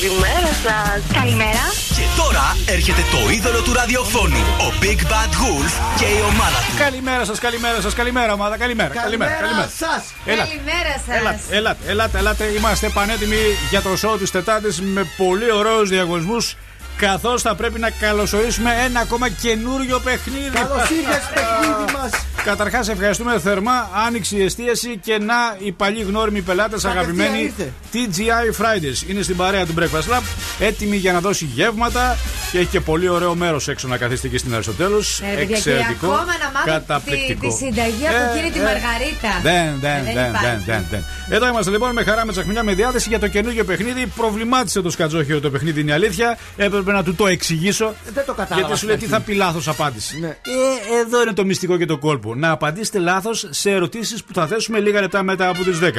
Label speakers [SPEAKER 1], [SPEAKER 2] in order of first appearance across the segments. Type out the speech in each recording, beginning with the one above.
[SPEAKER 1] Καλημέρα.
[SPEAKER 2] Καλημέρα σας. Καλημέρα.
[SPEAKER 1] Και τώρα έρχεται το είδωλο του ραδιοφώνου, ο Big Bad Wolf και η ομάδα του.
[SPEAKER 3] Καλημέρα σας, καλημέρα σας, καλημέρα ομάδα. Καλημέρα, καλημέρα. καλημέρα.
[SPEAKER 4] σας.
[SPEAKER 3] Έλατε,
[SPEAKER 5] Καλημέρα σας.
[SPEAKER 3] έλατε, έλατε, έλατε, έλατε. Είμαστε πανέτοιμοι για το show της Τετάρτης με πολύ ωραίους διαγωνισμούς. Καθώς θα πρέπει να καλωσορίσουμε ένα ακόμα καινούριο παιχνίδι.
[SPEAKER 4] Καλώς ήρθες παιχνίδι μας.
[SPEAKER 3] Καταρχάς, ευχαριστούμε θερμά. Άνοιξη η εστίαση και να οι παλιοί γνώριμοι πελάτες, αγαπημένοι
[SPEAKER 4] ήρθε.
[SPEAKER 3] TGI Fridays. Είναι στην παρέα του Breakfast Lab, έτοιμη για να δώσει γεύματα και έχει και πολύ ωραίο μέρος έξω να καθίσετε και στην Αριστοτέλους.
[SPEAKER 5] Ε, παιδιά, και ακόμα να μάθω τη,
[SPEAKER 3] καταπληκτικό.
[SPEAKER 5] τη συνταγή από
[SPEAKER 3] Ε,
[SPEAKER 5] εκείνη τη
[SPEAKER 3] ε,
[SPEAKER 5] Μαργαρίτα.
[SPEAKER 3] Δεν, δεν,
[SPEAKER 5] Δεν
[SPEAKER 3] δεν,
[SPEAKER 5] υπάρχει.
[SPEAKER 3] δεν, δεν, δεν. Εδώ είμαστε λοιπόν με χαρά με τσαχμινιά με διάθεση για το καινούργιο παιχνίδι. Προβλημάτισε το Σκατζόχιο το παιχνίδι, είναι η αλήθεια. Έπρεπε να του το εξηγήσω.
[SPEAKER 4] Δεν το κατάλαβα.
[SPEAKER 3] Γιατί σου λέει τι
[SPEAKER 4] στην
[SPEAKER 3] θα πει λάθος απάντηση.
[SPEAKER 4] Ναι.
[SPEAKER 3] Ε, εδώ είναι το μυστικό και το κόλπο. Να απαντήσετε λάθος σε ερωτήσεις που θα θέσουμε λίγα λεπτά μετά από τις 10.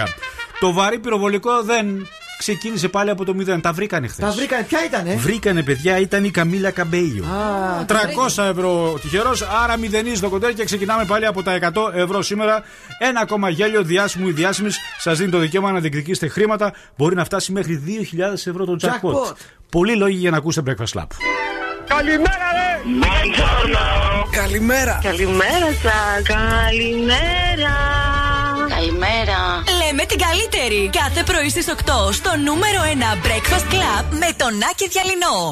[SPEAKER 3] Το βαρύ πυροβολικό δεν ξεκίνησε πάλι από το 0. Τα βρήκανε χθες.
[SPEAKER 4] Τα βρήκανε, ποια ήτανε;
[SPEAKER 3] Βρήκανε παιδιά, ήταν η Καμίλα Καμπέιο.
[SPEAKER 4] Α,
[SPEAKER 3] 300 ευρώ τυχερός, άρα μηδενίζει το κοντέρ και ξεκινάμε πάλι από τα 100 ευρώ σήμερα. Ένα ακόμα γέλιο διάσημου ή διάσημης σας δίνει το δικαίωμα να διεκδικήσετε χρήματα. Μπορεί να φτάσει μέχρι 2.000 ευρώ το jackpot.
[SPEAKER 4] Jackpot.
[SPEAKER 3] Πολλοί λόγοι για να ακούσετε Breakfast Lab.
[SPEAKER 1] Καλημέρα.
[SPEAKER 2] Καλημέρα σα. Καλημέρα.
[SPEAKER 6] Καλημέρα.
[SPEAKER 7] Λέμε την καλύτερη. Κάθε πρωί στις 8 στο νούμερο 1 Breakfast Club με τον Άκη Διαλυνό.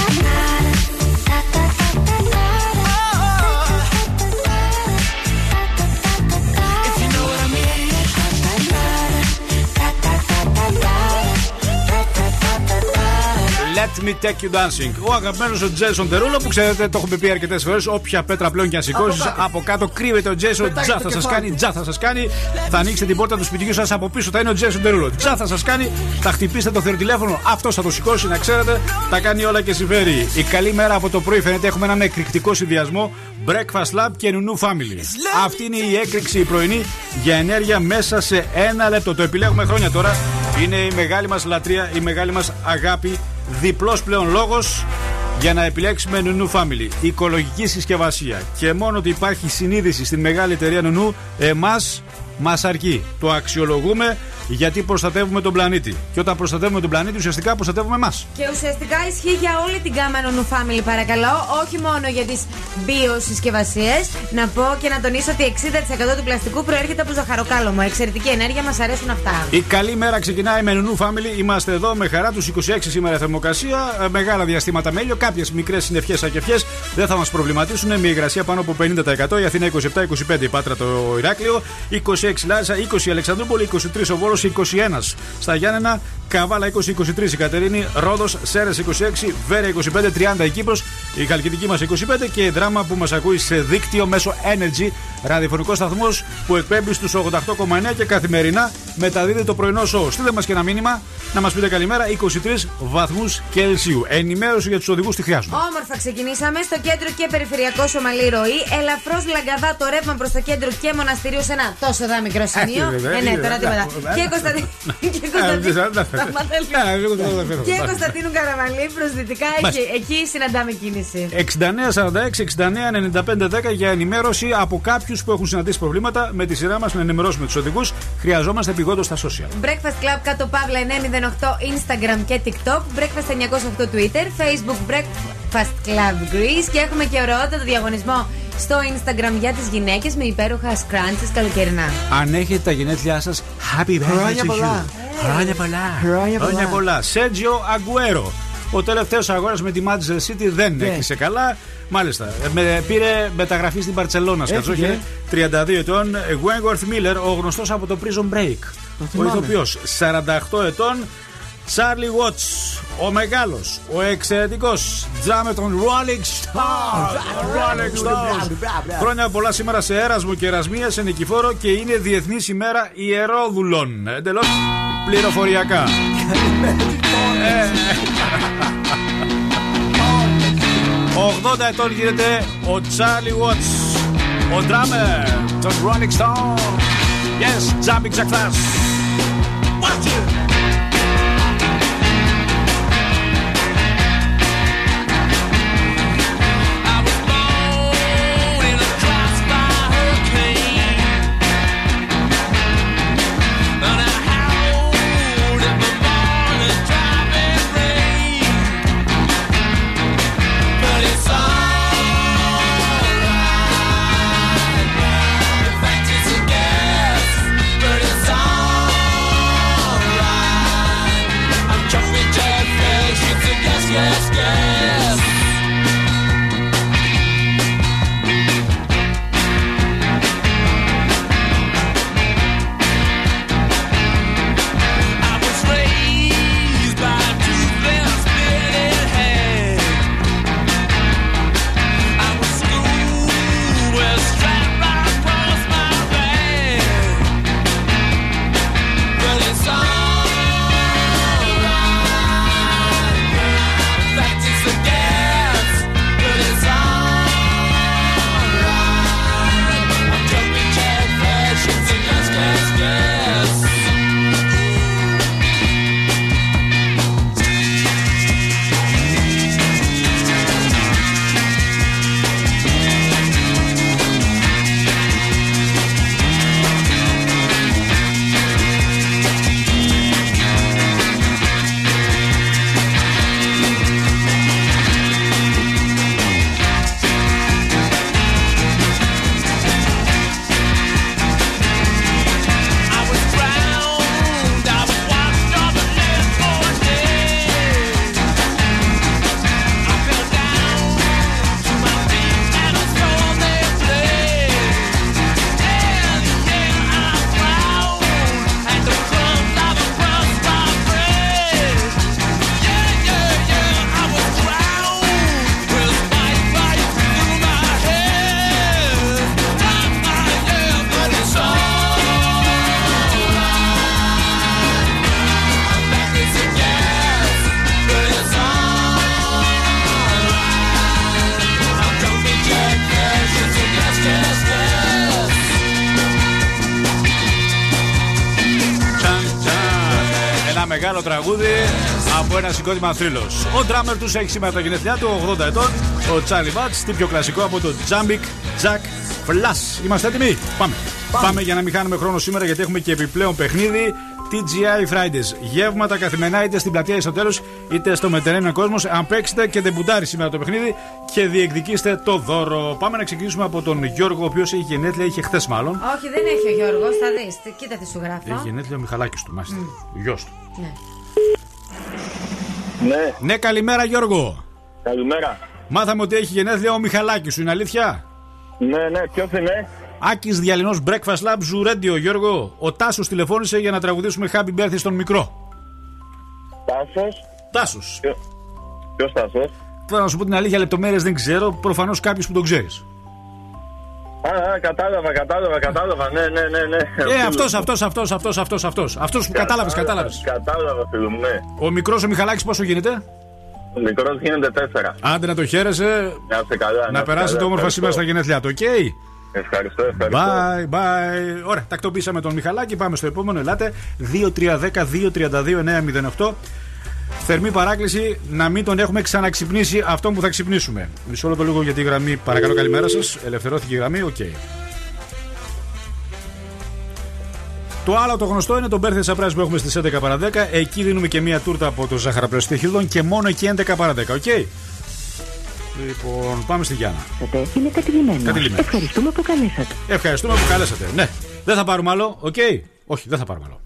[SPEAKER 3] Let me take you dancing. Ο αγαπημένος ο Jason Derulo που ξέρετε, το έχουμε πει αρκετές φορές. Όποια πέτρα πλέον και αν σηκώσεις,
[SPEAKER 4] Από κάτω.
[SPEAKER 3] από κάτω κρύβεται ο Jason.
[SPEAKER 4] Πετάει
[SPEAKER 3] Τζα
[SPEAKER 4] το
[SPEAKER 3] θα σας
[SPEAKER 4] κεφάλι.
[SPEAKER 3] κάνει, τζα θα σας κάνει. Θα ανοίξετε την πόρτα του σπιτιού σας από πίσω, θα είναι ο Jason Derulo. Τζα θα σας κάνει, θα χτυπήσετε το θυροτηλέφωνο. Αυτός θα το σηκώσει, να ξέρετε. Τα κάνει όλα και συμφέρει. Η καλή μέρα από το πρωί φαίνεται έχουμε έναν εκρηκτικό συνδυασμό. Breakfast Club και Νουνού Family. Αυτή είναι η έκρηξη η πρωινή για ενέργεια μέσα σε ένα λεπτό. Το επιλέγουμε χρόνια τώρα. Είναι η μεγάλη μας λατρεία, η μεγάλη μας αγάπη. Διπλός πλέον λόγος για να επιλέξουμε Νουνού Family. Οικολογική συσκευασία. Και μόνο ότι υπάρχει συνείδηση στην μεγάλη εταιρεία Νουνού, εμάς μας αρκεί. Το αξιολογούμε γιατί προστατεύουμε τον πλανήτη. Και όταν προστατεύουμε τον πλανήτη, ουσιαστικά προστατεύουμε εμάς.
[SPEAKER 5] Και ουσιαστικά ισχύει για όλη την γάμα Nonu Family, παρακαλώ. Όχι μόνο για τις βιοσυσκευασίε. Να πω και να τονίσω ότι 60% του πλαστικού προέρχεται από ζαχαροκάλωμο. Εξαιρετική ενέργεια, μας αρέσουν αυτά.
[SPEAKER 3] Η καλή μέρα ξεκινάει με Nunu Family. Είμαστε εδώ με χαρά τους 26 σήμερα θερμοκρασία. ε, Μεγάλα διαστήματα μέλιο. Κάποιες μικρές συννεφιές ακεφιές δεν θα μας προβληματίσουν. Με υγρασία πάνω από 50%. Η Αθήνα 27-25 η Πάτρα το Ηράκλειο. 26 Λάρισα, 20 η Αλεξανδρούπολη, 23 ο Βόλος, 21 στα Γιάννενα. Καβάλα 20-23 η Κατερίνη. Ρόδος, Σέρες 26, Βέρεια 25-30 η Κύπρος. Η Χαλκιδική μας 25 και η δράμα που μας ακούει σε δίκτυο μέσω Energy. Ραδιοφωνικός σταθμός που εκπέμπει στους 88,9 και καθημερινά μεταδίδει το πρωινό σοου. Στείλτε μας και ένα μήνυμα να μας πείτε καλημέρα. 23 βαθμούς Κελσίου. Ενημέρωση για τους οδηγούς τι χρειάζονται.
[SPEAKER 5] Όμορφα ξεκινήσαμε στο κέντρο και περιφερειακό Σομαλή ροή. Ελαφρώς λαγκαδά το ρεύμα προς το κέντρο και μοναστηρίου σε ένα τόσο δά μικρό σημείο.
[SPEAKER 3] Ε, βέβαια,
[SPEAKER 5] Ε, ναι,
[SPEAKER 3] ε,
[SPEAKER 5] τώρα
[SPEAKER 3] ε,
[SPEAKER 5] τίποτα.
[SPEAKER 3] ε,
[SPEAKER 5] Και
[SPEAKER 3] ε,
[SPEAKER 5] Κωνσταντίνου. Και
[SPEAKER 3] Ε,
[SPEAKER 5] Κωνσταντίνου-
[SPEAKER 3] δεν θα- δεν θα-
[SPEAKER 5] Σταμάτα λίγο.
[SPEAKER 3] Ε, εγώ δεν θα φέρω.
[SPEAKER 5] Και Κωνσταντίνου Καραμαλή προ δυτικά.
[SPEAKER 3] Μπας.
[SPEAKER 5] Εκεί, εκεί συναντάμε κίνηση.
[SPEAKER 3] 69-46-69-95-10 για ενημέρωση από κάποιους που έχουν συναντήσει προβλήματα. Με τη σειρά μας να ενημερώσουμε τους οδηγούς. Χρειαζόμαστε επιγόντως στα social.
[SPEAKER 5] Breakfast Club κάτω παύλα 908 Instagram και TikTok. Breakfast 908 Twitter. Facebook Breakfast Club Greece. Και έχουμε και ωραιότατο διαγωνισμό στο Instagram για τις γυναίκες με υπέροχα scrunchies καλοκαιρινά.
[SPEAKER 3] Αν έχετε τα γενέθλιά σας, happy birthday.
[SPEAKER 4] Χρόνια
[SPEAKER 3] to you.
[SPEAKER 4] πολλά.
[SPEAKER 3] Χρόνια πολλά.
[SPEAKER 4] Χρόνια πολλά.
[SPEAKER 3] πολλά. Σέτζιο Αγκουέρο. Ο τελευταίος αγώνας με τη Manchester City δεν
[SPEAKER 4] Ναι.
[SPEAKER 3] έκλεισε καλά. Μάλιστα. Ε, Με, πήρε μεταγραφή στην Παρσελώνα.
[SPEAKER 4] Έφυγε.
[SPEAKER 3] Σκατζόχε 32 ετών. Wentworth Miller, ο γνωστός από το Prison Break. Ο
[SPEAKER 4] θυμάμαι.
[SPEAKER 3] ηθοποιό 48 ετών. Charlie Watts, ο μεγάλος, ο εξαιρετικός τζάμε των Rolling Stones. Rolling Stones. Χρόνια πολλά σήμερα σε έρασμο και ερασμία σε νικηφόρο και είναι Διεθνής ημέρα ιερόδουλων. Εντελώς πληροφοριακά. Ε. 80 ετών γίνεται ο Charlie Watts, ο drummer των Rolling Stones. Yes, jumping jack flash. Watch it. Από ένα συγκρότημα θρύλος. Ο ντράμερ τους έχει σήμερα τα γενέθλιά του, 80 ετών. Ο Τσάλι Μπάτ, τι πιο κλασικό από το Jumping Jack Flash. Είμαστε έτοιμοι; Πάμε. Πάμε. για να μην χάνουμε χρόνο σήμερα γιατί έχουμε και επιπλέον παιχνίδι. TGI Fridays. Γεύματα καθημερινά είτε στην πλατεία στο τέλος είτε στο μετερέμενο κόσμος. Αν παίξετε και ντεμπουτάρει σήμερα το παιχνίδι και διεκδικήστε το δώρο. Πάμε να ξεκινήσουμε από τον Γιώργο, ο οποίος έχει γενέθλια, είχε χθες μάλλον.
[SPEAKER 5] Όχι, δεν έχει ο Γιώργος, θα δεις. Κοίτα τι σου γράφω.
[SPEAKER 3] Έχει γενέθλια ο Μιχαλάκης του, μάλιστα. Ο γιος του.
[SPEAKER 5] Ναι.
[SPEAKER 8] Ναι,
[SPEAKER 3] Ναι, καλημέρα Γιώργο.
[SPEAKER 8] καλημέρα.
[SPEAKER 3] Μάθαμε ότι έχει γενέθλια ο Μιχαλάκης σου, είναι αλήθεια;
[SPEAKER 8] Ναι, ναι, ποιος είναι;
[SPEAKER 3] Άκης Διαλυνός Breakfast Lab Zoo Radio, Γιώργο. Ο Τάσος τηλεφώνησε για να τραγουδήσουμε Happy Birthday στον μικρό.
[SPEAKER 8] Τάσος.
[SPEAKER 3] Τάσος.
[SPEAKER 8] Ποιο Τάσος;
[SPEAKER 3] Τώρα να σου πω την αλήθεια, λεπτομέρειες δεν ξέρω. Προφανώς κάποιος που τον ξέρεις.
[SPEAKER 8] Α, α, κατάλαβα, κατάλαβα, κατάλαβα. Ναι, ναι, ναι. ναι.
[SPEAKER 3] Ε, αυτός, αυτός, αυτός, αυτός, αυτός, αυτός. Αυτό που κατάλαβες, κατάλαβες.
[SPEAKER 8] Κατάλαβα, φίλο μου, ναι.
[SPEAKER 3] Ο μικρός ο Μιχαλάκης πόσο γίνεται;
[SPEAKER 8] Ο μικρός γίνεται τέσσερα.
[SPEAKER 3] Άντε να το χαίρεσαι.
[SPEAKER 8] Να είστε καλά.
[SPEAKER 3] Να
[SPEAKER 8] είστε
[SPEAKER 3] περάσετε
[SPEAKER 8] καλά,
[SPEAKER 3] όμορφα
[SPEAKER 8] ευχαριστώ.
[SPEAKER 3] σήμερα στα γενέθλιά του, οκ;
[SPEAKER 8] Ευχαριστώ, ευχαριστώ.
[SPEAKER 3] Bye, bye. Ωραία, τακτοποίησαμε τον Μιχαλάκη. Πάμε στο επόμενο. Ελάτε. 2-3-10-2-32-9-08. Θερμή παράκληση να μην τον έχουμε ξαναξυπνήσει αυτό που θα ξυπνήσουμε. Μισό λεπτό λίγο για τη γραμμή. Παρακαλώ, καλημέρα σας. Ελευθερώθηκε η γραμμή, οκ. Το άλλο το γνωστό είναι το birthday surprise που έχουμε στις 11 παρα 10. Εκεί δίνουμε και μία τούρτα από το ζαχαροπλαστείο Χίλτον και μόνο εκεί 11 παρα 10, οκ. Λοιπόν, πάμε στη Γιάννα.
[SPEAKER 9] Είναι κατειλημμένο.
[SPEAKER 3] Κατειλημμένος.
[SPEAKER 9] Ευχαριστούμε που καλέσατε.
[SPEAKER 3] Ευχαριστούμε που καλέσατε. Ναι. Δεν θα πάρουμε άλλο, οκ. Όχι, δεν θα πάρουμε άλλο.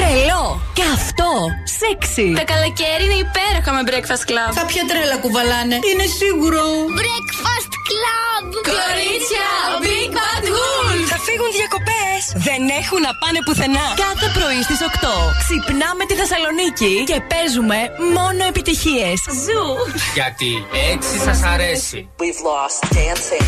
[SPEAKER 10] Τρελό, καυτό, σεξι.
[SPEAKER 6] Τα καλοκαίρια είναι υπέροχα με Breakfast Club.
[SPEAKER 11] Κάποια τρέλα κουβαλάνε. Είναι σίγουρο.
[SPEAKER 6] Breakfast Club! Κορίτσια, Big Bad Wolf!
[SPEAKER 10] Θα φύγουν διακοπές. Δεν έχουν να πάνε πουθενά. Κάθε πρωί στις 8 ξυπνάμε τη Θεσσαλονίκη και παίζουμε μόνο επιτυχίες. Zoo!
[SPEAKER 12] Γιατί έτσι σας αρέσει.
[SPEAKER 13] We've lost dancing.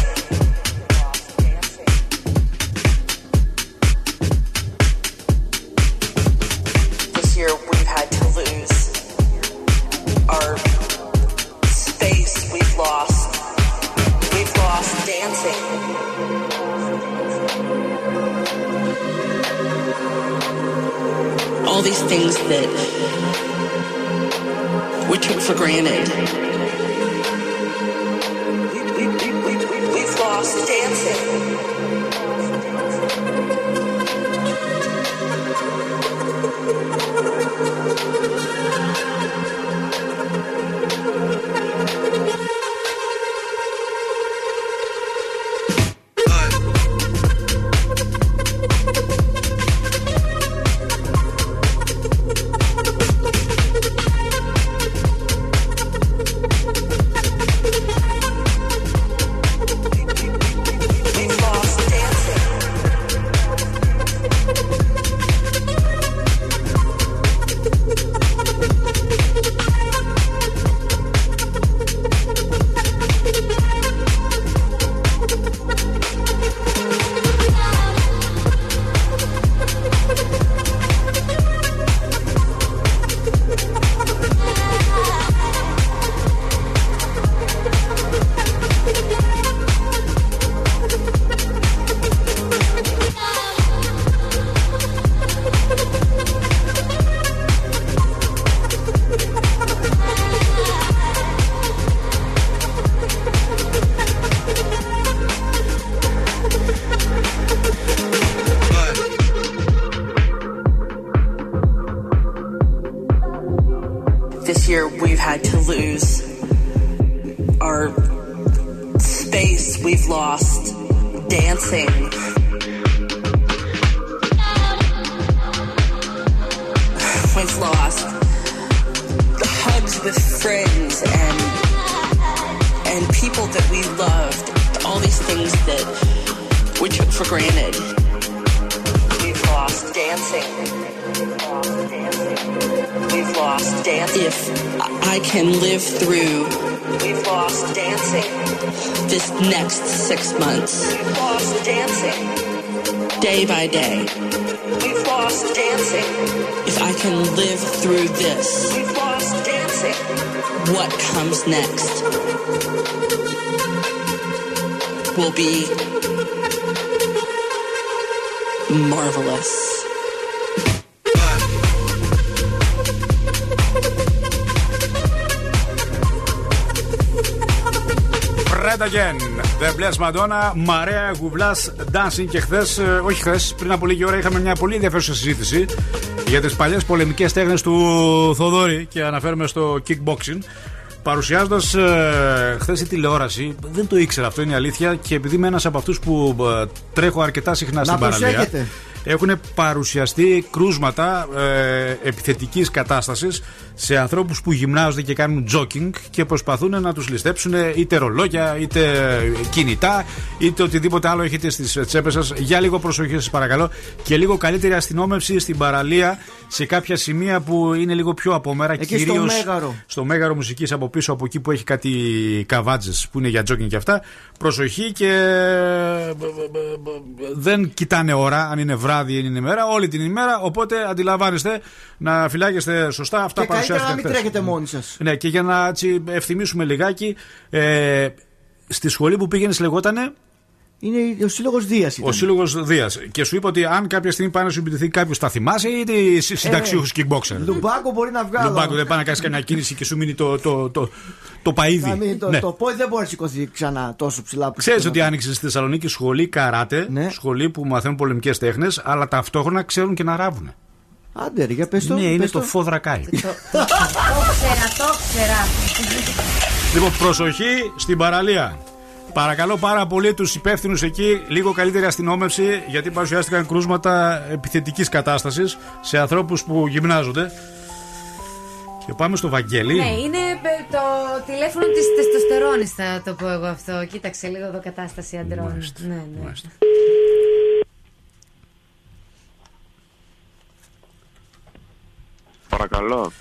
[SPEAKER 13] Dancing. All these things that we took for granted. We, we, we, we, we, we've lost dancing. People that we loved. All these things that we took for granted. We've lost dancing. We've lost dancing. If I can live through, we've lost dancing. This next six months, we've lost dancing. Day by day, we've lost dancing. If I can live through this, we've lost dancing. What comes next will be marvelous.
[SPEAKER 3] Fred again. The Bless Madonna, Μαρέα Γουβλά Dancing. Και χθες, όχι χθες, πριν από λίγη ώρα είχαμε μια πολύ ενδιαφέρουσα συζήτηση για τις παλιές πολεμικές τέχνες του Θοδόρη και αναφέρομαι στο kickboxing. Παρουσιάζοντας ε, χθες η τηλεόραση, δεν το ήξερα αυτό είναι η αλήθεια και επειδή είμαι ένας από αυτούς που ε, τρέχω αρκετά συχνά στην παραλία.
[SPEAKER 4] προσέχετε.
[SPEAKER 3] Έχουν παρουσιαστεί κρούσματα ε, επιθετικής κατάστασης σε ανθρώπους που γυμνάζονται και κάνουν jogging και προσπαθούν να τους ληστέψουν είτε ρολόγια, είτε κινητά, είτε οτιδήποτε άλλο έχετε στις τσέπες σας. Για λίγο προσοχή σας παρακαλώ και λίγο καλύτερη αστυνόμευση στην παραλία σε κάποια σημεία που είναι λίγο πιο απόμερα.
[SPEAKER 4] Εκεί στο
[SPEAKER 3] κυρίως
[SPEAKER 4] Μέγαρο.
[SPEAKER 3] στο μέγαρο μουσικής από πίσω από εκεί που έχει κάτι καβάτζες που είναι για jogging και αυτά. Προσοχή και δεν κοιτάνε ώρα αν είναι βράδυ ή αν είναι ημέρα, όλη την ημέρα. Οπότε αντιλαμβάνεστε να φυλάγεστε σωστά. Αυτά
[SPEAKER 4] Και καλύτερα να
[SPEAKER 3] παρουσιάστηκαν
[SPEAKER 4] μην
[SPEAKER 3] χθες.
[SPEAKER 4] τρέχετε μόνοι σας.
[SPEAKER 3] Ναι, και για να έτσι, ευθυμίσουμε λιγάκι, ε, στη σχολή που πήγαινες λεγότανε
[SPEAKER 4] Είναι ο σύλλογος Δίας.
[SPEAKER 3] ο Σύλλογος Δίας. Και σου είπε ότι αν κάποια στιγμή πάει να σου επιτεθεί κάποιος, θα θυμάσαι ή τι συνταξιούχου kickboxer;
[SPEAKER 4] Λουμπάκο μπορεί να βγάλω.
[SPEAKER 3] Λουμπάκο, δεν πάει να κάνεις καμιά κίνηση και σου μείνει το, το, το, το παίδι.
[SPEAKER 4] Να μην- το,
[SPEAKER 3] Ναι.
[SPEAKER 4] το πόδι δεν μπορεί να σηκωθεί ξανά τόσο ψηλά που
[SPEAKER 3] Ξέρεις
[SPEAKER 4] σηκώνω.
[SPEAKER 3] ότι άνοιξε στη Θεσσαλονίκη σχολή καράτε,
[SPEAKER 4] Ναι.
[SPEAKER 3] σχολή που μαθαίνουν πολεμικές τέχνες, αλλά ταυτόχρονα ξέρουν και να ράβουν.
[SPEAKER 4] Άντε, ρε, για πες το.
[SPEAKER 3] ναι, είναι
[SPEAKER 4] πες
[SPEAKER 3] το φόδρακάι.
[SPEAKER 5] Το ξέρα, το ξέρα.
[SPEAKER 3] λοιπόν, προσοχή στην παραλία. Παρακαλώ πάρα πολύ τους υπεύθυνους εκεί λίγο καλύτερη αστυνόμευση γιατί παρουσιάστηκαν κρούσματα επιθετικής κατάστασης σε ανθρώπους που γυμνάζονται. Και πάμε στο Βαγγέλη.
[SPEAKER 5] Ναι, είναι ε, το τηλέφωνο της τεστοστερόνης θα το πω εγώ αυτό. Κοίταξε λίγο εδώ κατάσταση αντρών. Ναι, ναι.
[SPEAKER 14] Παρακαλώ.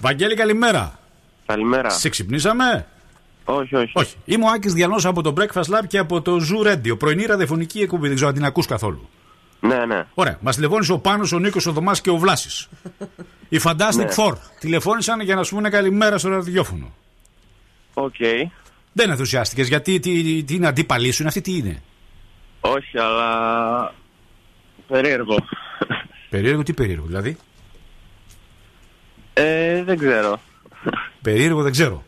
[SPEAKER 3] Βαγγέλη, καλημέρα.
[SPEAKER 14] Καλημέρα.
[SPEAKER 3] Σε ξυπνήσαμε;
[SPEAKER 14] Όχι, όχι.
[SPEAKER 3] Όχι. Είμαι ο Άκης Διανός από το Breakfast Club και από το Zoo Radio. Πρωινή ραδιοφωνική εκπομπή. Δεν ξέρω αν την ακούς καθόλου.
[SPEAKER 14] Ναι, ναι.
[SPEAKER 3] Ωραία. Μας τηλεφώνησε ο Πάνος, ο Νίκος, ο Δωμάς και ο Βλάσης. Οι Fantastic
[SPEAKER 14] Ναι.
[SPEAKER 3] Four τηλεφώνησαν για να σου πούνε καλημέρα στο ραδιόφωνο.
[SPEAKER 14] Οκ.
[SPEAKER 3] Δεν ενθουσιάστηκες γιατί τι, τι είναι αντίπαλοι σου, είναι αυτή τι είναι;
[SPEAKER 14] Όχι, αλλά. Περίεργο.
[SPEAKER 3] Περίεργο, τι περίεργο, δηλαδή;
[SPEAKER 14] Ε, δεν ξέρω.
[SPEAKER 3] Περίεργο δεν ξέρω.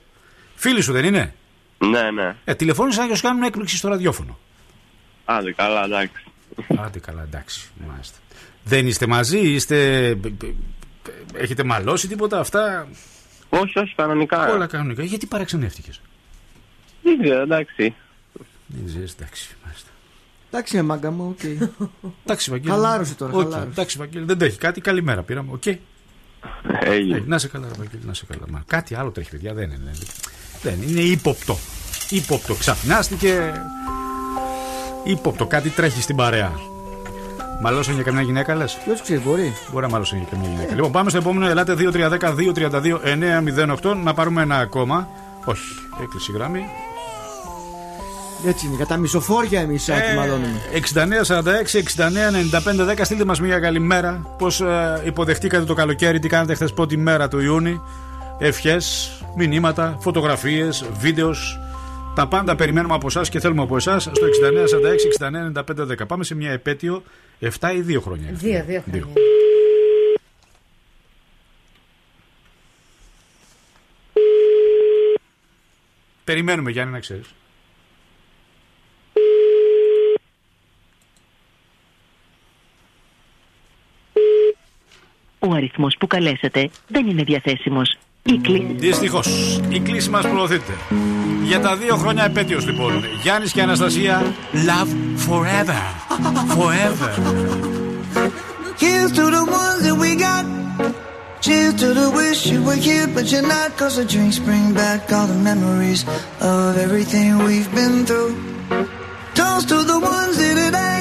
[SPEAKER 3] Φίλοι σου δεν είναι;
[SPEAKER 14] Ναι, ναι.
[SPEAKER 3] Ε, τηλεφώνησαν για να σου κάνουν έκπληξη στο ραδιόφωνο.
[SPEAKER 14] Άντε, καλά, εντάξει.
[SPEAKER 3] Άντε καλά, εντάξει. Μάλιστα. Δεν είστε μαζί, είστε. Έχετε μαλώσει τίποτα αυτά;
[SPEAKER 14] Όχι, όχι, κανονικά.
[SPEAKER 3] Όλα κανονικά. Γιατί παραξενεύτηκες;
[SPEAKER 14] Δεν ξέρω, εντάξει.
[SPEAKER 3] Δεν ξέρεις, εντάξει. Μάλιστα.
[SPEAKER 4] Εντάξει, ρε, μάγκα μου, οκ.
[SPEAKER 3] Εντάξει, Βαγγέλη.
[SPEAKER 4] Χαλάρωσε τώρα,
[SPEAKER 3] Οκ,
[SPEAKER 4] χαλάρωσε.
[SPEAKER 3] Εντάξει, Βαγγέλη, δεν τρέχει κάτι. Καλημέρα πήραμε. Οκ.
[SPEAKER 14] Έγινε.
[SPEAKER 3] Ε, Να 'σαι καλά, ρε Βαγγέλη, να 'σαι καλά. Μα κάτι άλλο τρέχει, παιδιά. Δεν είναι. Δεν είναι ύποπτο. Ύποπτο. Ξαφνιάστηκε. Ύποπτο. Κάτι τρέχει στην παρέα. Μαλώσαν για καμιά γυναίκα, λες;
[SPEAKER 4] Ποιος ξέρει, μπορεί.
[SPEAKER 3] Μπορεί να μάλωσαν για καμιά γυναίκα. Λοιπόν, πάμε στο επόμενο. Ελάτε 2-3-10-2-32-908 να πάρουμε ένα ακόμα. Όχι, έκλεισε η γραμμή.
[SPEAKER 4] Έτσι είναι, κατά μισοφόρια εμείς
[SPEAKER 3] Ε,
[SPEAKER 4] άκη μαλώνουμε.
[SPEAKER 3] 69-46-69-95-10 στείλτε μας μια καλημέρα Πώς ε, υποδεχτήκατε το καλοκαίρι Τι κάνατε χθες πρώτη μέρα του Ιούνιου Ευχές, μηνύματα, φωτογραφίες, βίντεος. Τα πάντα περιμένουμε από εσάς και θέλουμε από εσάς στο 69-46-69-95-10 Πάμε σε μια επέτειο 7 ή 2 χρόνια
[SPEAKER 5] Δύο, δύο χρόνια.
[SPEAKER 3] Περιμένουμε Γιάννη να ξέρεις
[SPEAKER 9] Ο αριθμός που καλέσατε δεν είναι διαθέσιμος. Η κλίση...
[SPEAKER 3] Δυστυχώ. Η κλίση μα προωθείται. Για τα δύο χρόνια επέτειο λοιπόν. Γιάννη και Αναστασία. Love forever. Forever.
[SPEAKER 15] Here's to the ones that we got. Cheers to the wish you were here, but you're not. Cause the drinks bring back all the memories of everything we've been through. Toast to the ones here today.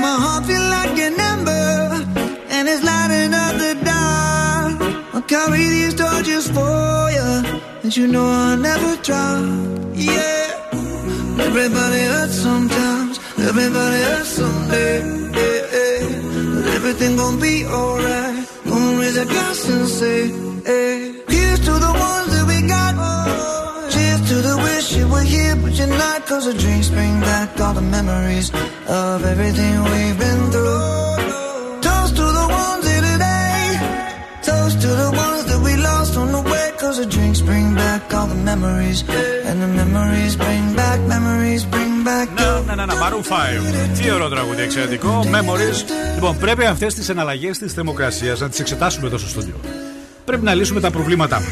[SPEAKER 15] My heart feel like an ember, and it's lighting up the dark. I'll carry these torches for you, and you know I'll never drop. Yeah, everybody hurts sometimes, everybody hurts someday. Yeah, yeah. But everything gon' be alright. Gonna raise a glass and say, hey, here's to the ones that we got. Oh. Cheers to the wish you were here, but you're not. Cause the drinks bring back all the memories of everything we've been through. Toast to the ones here today. Toast to the ones that we lost on the way. Cause the drinks bring back all the memories. And the memories bring back, memories bring back.
[SPEAKER 3] Ναι, ναι, ναι, Maroon 5. Τι ωραίο τραγούδι, εξαιρετικό. Memories. Λοιπόν, πρέπει αυτέ τι εναλλαγέ τη θερμοκρασία να τι εξετάσουμε εδώ στο στούντιο. Πρέπει να λύσουμε τα προβλήματά μα.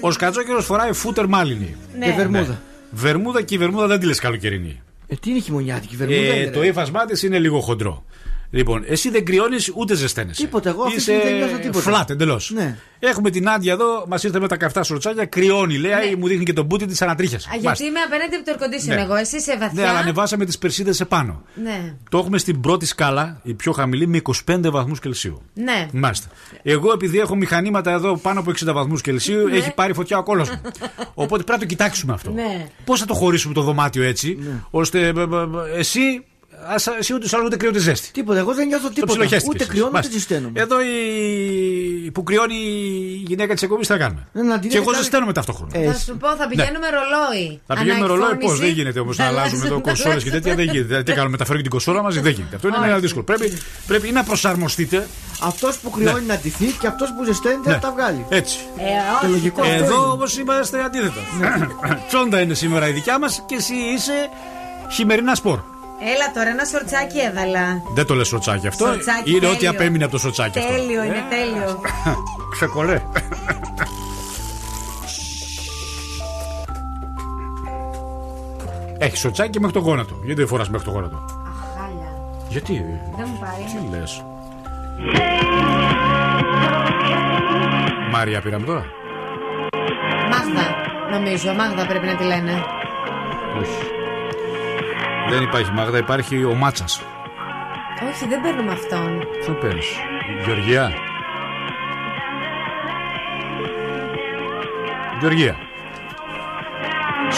[SPEAKER 3] Ο Σκατζόκερος φοράει φούτερ μάλινη.
[SPEAKER 4] Ναι. Και βερμούδα.
[SPEAKER 3] Βερμούδα και η βερμούδα δεν τη λες καλοκαιρινή.
[SPEAKER 4] Ε, τι είναι χειμωνιάτικη βερμούδα.
[SPEAKER 3] Ε,
[SPEAKER 4] είναι,
[SPEAKER 3] το
[SPEAKER 4] ρε.
[SPEAKER 3] ύφασμά της είναι λίγο χοντρό. Λοιπόν, εσύ δεν κρυώνεις ούτε ζεσταίνεσαι.
[SPEAKER 4] Τίποτα, εγώ αυτή τη
[SPEAKER 3] Είσαι
[SPEAKER 4] στιγμή δεν νιώθω τίποτα.
[SPEAKER 3] flat εντελώς.
[SPEAKER 4] Ναι.
[SPEAKER 3] Έχουμε την Άντια εδώ, μας ήρθε με τα καυτά σορτσάκια, κρυώνει, λέει, μου δείχνει και τον μπούτι της ανατρίχιασε.
[SPEAKER 5] Α, γιατί είμαι απέναντι από το air condition
[SPEAKER 3] Ναι.
[SPEAKER 5] εγώ, εσύ είσαι βαθιά.
[SPEAKER 3] Ναι, αλλά ανεβάσαμε τις περσίδες επάνω.
[SPEAKER 5] Ναι.
[SPEAKER 3] Το έχουμε στην πρώτη σκάλα, η πιο χαμηλή, με 25 βαθμούς Κελσίου.
[SPEAKER 5] Ναι.
[SPEAKER 3] Μάλιστα. Εγώ, επειδή έχω μηχανήματα εδώ πάνω από 60 βαθμούς Κελσίου,
[SPEAKER 5] Ναι.
[SPEAKER 3] έχει πάρει φωτιά ο κόλος μου. Οπότε πρέπει να το κοιτάξουμε αυτό.
[SPEAKER 5] Ναι.
[SPEAKER 3] Πώς θα το χωρίσουμε το δωμάτιο έτσι, ώστε ε, ε, ε, εσύ. Ας, εσύ ούτε άλλο ούτε κρύο ούτε ζέστη.
[SPEAKER 4] Τίποτα, εγώ δεν νιώθω
[SPEAKER 3] Το
[SPEAKER 4] τίποτα.
[SPEAKER 3] ψιλοχέστηκες
[SPEAKER 4] Ούτε
[SPEAKER 3] εσύ.
[SPEAKER 4] κρυώνω ούτε
[SPEAKER 3] Μάλιστα.
[SPEAKER 4] ζεσταίνομαι.
[SPEAKER 3] Εδώ η... που κρυώνει η γυναίκα της εκπομπής, τι θα κάνουμε;
[SPEAKER 4] Ναι, να την
[SPEAKER 3] και εγώ
[SPEAKER 4] έκανε-
[SPEAKER 3] ζεσταίνομαι ταυτόχρονα.
[SPEAKER 4] Ε,
[SPEAKER 5] Θα σου πω, θα πηγαίνουμε ρολόι.
[SPEAKER 3] Ναι. Θα πηγαίνουμε ρολόι, πώς
[SPEAKER 5] Αναεκφόρνηση.
[SPEAKER 3] δεν γίνεται όμως να αλλάζουμε εδώ
[SPEAKER 5] αλλάζουμε,
[SPEAKER 3] κονσόλε και τέτοια. Δεν γίνεται. Δηλαδή, Τι κάνουμε, μεταφέρω και την κονσόλα μαζί, δεν γίνεται. Αυτό είναι ένα
[SPEAKER 5] Όχι.
[SPEAKER 3] δύσκολο. Πρέπει, πρέπει ή να προσαρμοστείτε.
[SPEAKER 4] Αυτός που κρυώνει να ντυθεί και αυτός που ζεσταίνεται
[SPEAKER 3] Ναι.
[SPEAKER 4] να τα βγάλει.
[SPEAKER 3] Έτσι.
[SPEAKER 5] Ε,
[SPEAKER 4] Το
[SPEAKER 5] όχι.
[SPEAKER 4] λογικό αυτό
[SPEAKER 3] Εδώ
[SPEAKER 4] είναι.
[SPEAKER 3] όμως είμαστε αντίθετα. Τσόντα είναι σήμερα η δικιά μας και εσύ είσαι χειμερινά σπορ.
[SPEAKER 5] Έλα τώρα, ένα σορτσάκι έβαλα.
[SPEAKER 3] Δεν το λες σοτσάκι αυτό.
[SPEAKER 5] Σορτσάκι,
[SPEAKER 3] είναι
[SPEAKER 5] τέλειο.
[SPEAKER 3] ό,τι απέμεινε από το σοτσάκι αυτό.
[SPEAKER 5] Τέλειο, είναι τέλειο.
[SPEAKER 3] Ξεκολέ. Έχει σοτσάκι μέχρι το γόνατο. Γιατί δεν φοράς μέχρι το γόνατο;
[SPEAKER 5] Χάλια.
[SPEAKER 3] Γιατί;
[SPEAKER 5] Δεν μου πάει.
[SPEAKER 3] Τι λες; Μάρια πήραμε τώρα.
[SPEAKER 5] Μάγδα, νομίζω. Μάγδα πρέπει να τη λένε.
[SPEAKER 3] Όχι. Δεν υπάρχει Μάγδα, υπάρχει ο Μάτσας.
[SPEAKER 5] Όχι, δεν παίρνουμε αυτόν.
[SPEAKER 3] Ποιον παίρνεις, Γεωργία; Γεωργία.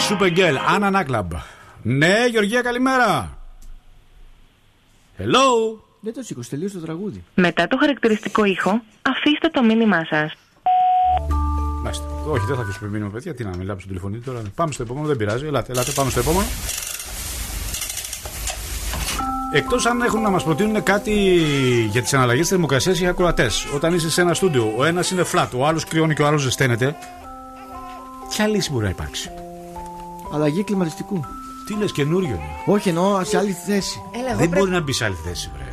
[SPEAKER 3] Super Girl, Anna Naklab. Ναι, Γεωργία, καλημέρα. Hello.
[SPEAKER 4] Δεν το σήκωσε, τελείωσε το τραγούδι.
[SPEAKER 9] Μετά το χαρακτηριστικό ήχο, αφήστε το μήνυμά σας.
[SPEAKER 3] Μάλιστα. Όχι, δεν θα αφήσουμε μήνυμα, παιδιά. Τι να μιλάμε στο τηλεφωνητή τώρα. Πάμε στο επόμενο, δεν πειράζει. Ελάτε, ελάτε, πάμε στο επόμενο. Εκτός αν έχουν να μας προτείνουν κάτι για τις αναλλαγέ της θερμοκρασίας οι ακροατές. Όταν είσαι σε ένα στούντιο, ο ένας είναι flat, ο άλλος κρυώνει και ο άλλος ζεσταίνεται. Ποια λύση μπορεί να υπάρξει;
[SPEAKER 4] Αλλαγή κλιματιστικού.
[SPEAKER 3] Τι λες, καινούριο είναι;
[SPEAKER 4] Όχι, εννοώ σε άλλη θέση.
[SPEAKER 5] Έλα, εγώ
[SPEAKER 3] Δεν
[SPEAKER 5] πρέπει...
[SPEAKER 3] μπορεί να μπει σε άλλη θέση, βρε.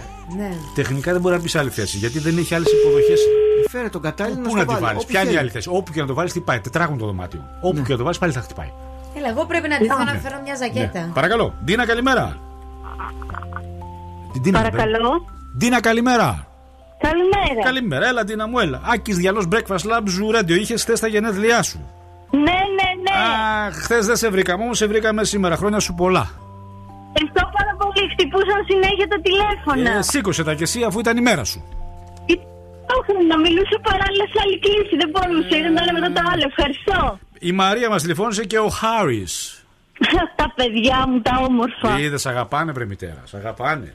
[SPEAKER 5] Ναι.
[SPEAKER 3] Τεχνικά δεν μπορεί να μπει σε άλλη θέση γιατί δεν έχει άλλες υποδοχές.
[SPEAKER 4] Φέρε τον κατάλληλο
[SPEAKER 3] Πού
[SPEAKER 4] στο
[SPEAKER 3] να τη
[SPEAKER 4] βάλει,
[SPEAKER 3] βάλεις,
[SPEAKER 4] όπου
[SPEAKER 3] ποια είναι η
[SPEAKER 4] θέλει.
[SPEAKER 3] άλλη θέση; Όπου και να το βάλεις, χτυπάει. Τετράγωνο το δωμάτιο. Όπου και να το βάλεις, πάλι θα χτυπάει.
[SPEAKER 5] Έλα, εγώ πρέπει να ντυθώ να φέρω μια ζακέτα.
[SPEAKER 3] Ναι. Παρακαλώ. Ντίνα, καλημέρα. Την Ντίνα,
[SPEAKER 16] Παρακαλώ.
[SPEAKER 3] Ντίνα, καλημέρα.
[SPEAKER 16] Καλημέρα.
[SPEAKER 3] Καλημέρα, έλα Ντίνα μου, έλα. Άκης διαλός Breakfast Lab Zoo Radio. Είχες χθες τα γενέθλιά σου.
[SPEAKER 16] Ναι, ναι, ναι.
[SPEAKER 3] Αχ, χθες δεν σε βρήκαμε, όμως σε βρήκαμε σήμερα. Χρόνια σου πολλά.
[SPEAKER 16] Ευχαριστώ πάρα πολύ. Χτυπούσαν συνέχεια τα τηλέφωνα.
[SPEAKER 3] Ε, σήκωσε τα και εσύ αφού ήταν η μέρα σου.
[SPEAKER 16] Όχι, να μιλούσε παράλληλα σε άλλη κλίση. Δεν μπορούσε. Ήταν το ένα μετά το άλλο. Ευχαριστώ.
[SPEAKER 3] Η Μαρία μας τηλεφώνησε και ο Χάρι.
[SPEAKER 16] τα παιδιά μου, τα όμορφα.
[SPEAKER 3] Είδες, αγαπάνε πρε μητέρα. Σ' αγαπάνε.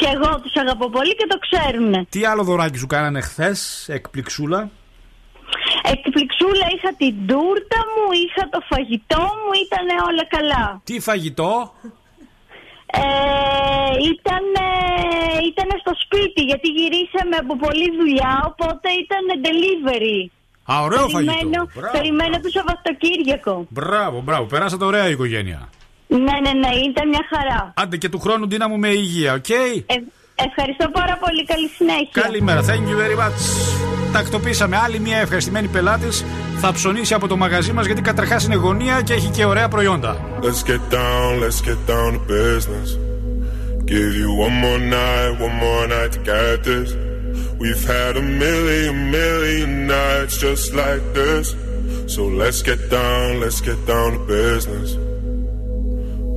[SPEAKER 16] Και εγώ τους αγαπώ πολύ και το ξέρουν.
[SPEAKER 3] Τι άλλο δωράκι σου κάνανε χθες, εκπληξούλα;
[SPEAKER 16] Εκπληξούλα είχα την τούρτα μου, είχα το φαγητό μου, ήταν όλα καλά.
[SPEAKER 3] Τι φαγητό;
[SPEAKER 16] Ε, ήταν, ήταν στο σπίτι γιατί γυρίσαμε από πολλή δουλειά, οπότε ήταν delivery.
[SPEAKER 3] Α, ωραίο
[SPEAKER 16] περιμένω,
[SPEAKER 3] φαγητό. Μπράβο.
[SPEAKER 16] περιμένω το Σαββατοκύριακο.
[SPEAKER 3] Μπράβο, μπράβο. Περάσατε ωραία η οικογένεια.
[SPEAKER 16] Ναι, ναι, ναι, ήταν μια χαρά.
[SPEAKER 3] Άντε και του χρόνου δύναμο με υγεία, οκ;
[SPEAKER 16] Ε, ευχαριστώ πάρα πολύ. Καλή συνέχεια.
[SPEAKER 3] Καλημέρα, thank you very much. Τακτοποιήσαμε άλλη μια ευχαριστημένη πελάτης. Θα ψωνίσει από το μαγαζί μας γιατί καταρχάς είναι γωνία και έχει και ωραία προϊόντα.
[SPEAKER 17] Let's get down, let's get down to business. Give you one more night, one more night to get this. We've had a million, million nights just like this. So let's get down, let's get down to business.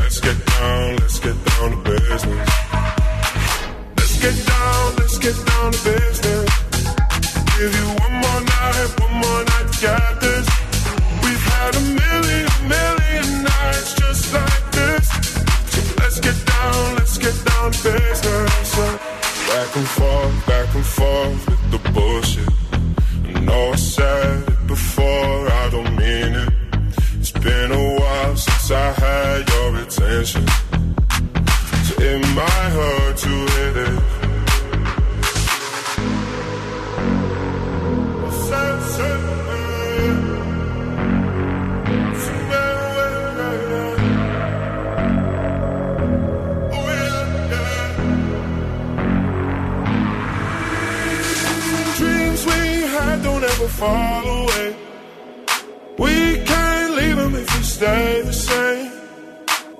[SPEAKER 17] Let's get down, let's get down to business. Let's get down, let's get down to business. Give you one more night, one more night to this. We've had a million, million nights just like this. Let's get down, let's get down to business. Back and forth, back and forth with the bullshit. I know attention. So it might hurt to hit it. Dreams we had don't ever fall away. We can't leave them if we stay the same.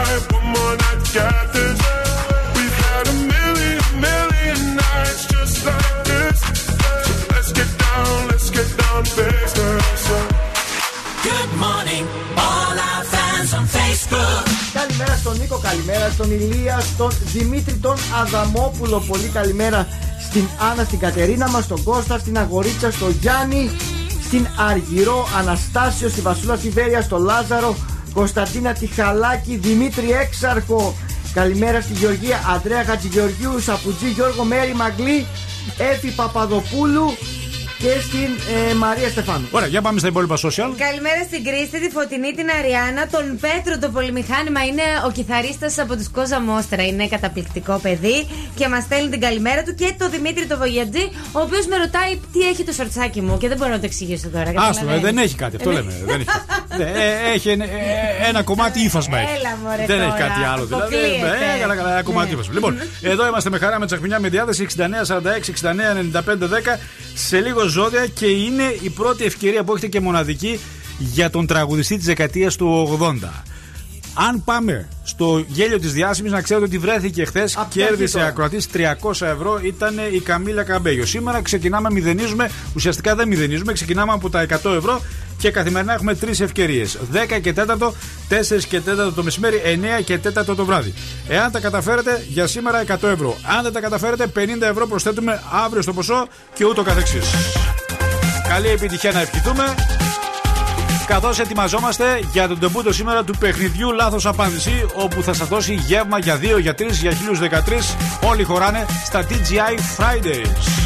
[SPEAKER 17] Give you one more night, one more night to get this. We've had a million, million nights just like this. So let's get down, let's get down to business.
[SPEAKER 18] Good morning, all our fans on Facebook.
[SPEAKER 4] Καλημέρα στον Νίκο, καλημέρα στον Ηλία, στον Δημήτρη, τον Αδαμόπουλο. Πολύ καλημέρα στην Άννα, στην Κατερίνα μας, στον Κώστα, στην Αγορίτσα, στον Γιάννη, στην Αργυρό, Αναστάσιο, στη Βασούλα Σιβέρια, στον Λάζαρο, Κωνσταντίνα Τιχαλάκη, Δημήτρη Έξαρχο. Καλημέρα στη Γεωργία, Αντρέα Χατζηγεωργίου, Σαπουτζή, Γιώργο Μέρη Μαγκλή, Έφη Παπαδοπούλου και στην ε, Μαρία Στεφάνου.
[SPEAKER 3] Ωραία, για πάμε στα υπόλοιπα social.
[SPEAKER 5] Καλημέρα στην Κρίστη, τη Φωτεινή, την Αριάννα, τον Πέτρο το πολυμηχάνημα. Είναι ο κιθαρίστας από τους Κόζα Μόστρα. Είναι καταπληκτικό παιδί και μας στέλνει την καλημέρα του. Και το Δημήτρη το Βογιατζή, ο οποίος με ρωτάει τι έχει το σορτσάκι μου και δεν μπορώ να το εξηγήσω τώρα.
[SPEAKER 3] Άστο, ε,
[SPEAKER 5] καταλαβαίνεις.
[SPEAKER 3] δεν έχει κάτι, αυτό
[SPEAKER 5] Ε,
[SPEAKER 3] λέμε. δεν έχει, κάτι. Ναι, ε, έχει ένα, ε, ένα κομμάτι ύφασμα. έχει.
[SPEAKER 5] Έλα, μωρέ,
[SPEAKER 3] δεν έχει
[SPEAKER 5] τώρα.
[SPEAKER 3] κάτι άλλο. Δηλαδή,
[SPEAKER 5] Αποκλείεται.
[SPEAKER 3] ε, καλά, καλά, ένα κομμάτι
[SPEAKER 5] Ναι.
[SPEAKER 3] ύφασμα. Λοιπόν, εδώ είμαστε με χαρά με τσακμινιά με διάθεση 69-46-69-95-10 σε λίγο ζώδια και είναι η πρώτη ευκαιρία που έχετε και μοναδική για τον τραγουδιστή της δεκαετίας του 80. Αν πάμε στο γέλιο της διάσημης, να ξέρετε ότι βρέθηκε χθες, κέρδισε
[SPEAKER 4] τώρα.
[SPEAKER 3] ακροατής 300 ευρώ, ήταν η Καμίλα Καμπέγιο. Σήμερα ξεκινάμε, μηδενίζουμε, ουσιαστικά δεν μηδενίζουμε, ξεκινάμε από τα 100 ευρώ και καθημερινά έχουμε τρεις ευκαιρίες. 10 και 4, 4 και 4 το μεσημέρι, 9 και 4 το βράδυ. Εάν τα καταφέρετε, για σήμερα 100 ευρώ. Αν δεν τα καταφέρετε, 50 ευρώ προσθέτουμε αύριο στο ποσό και ούτω καθεξής. Καλή επιτυχία να ευχηθούμε. Καθώς ετοιμαζόμαστε για τον τεμπούτο σήμερα του παιχνιδιού Λάθος Απάντηση, όπου θα σας δώσει γεύμα για 2, για 3, για 1013. Όλοι χωράνε στα TGI Fridays.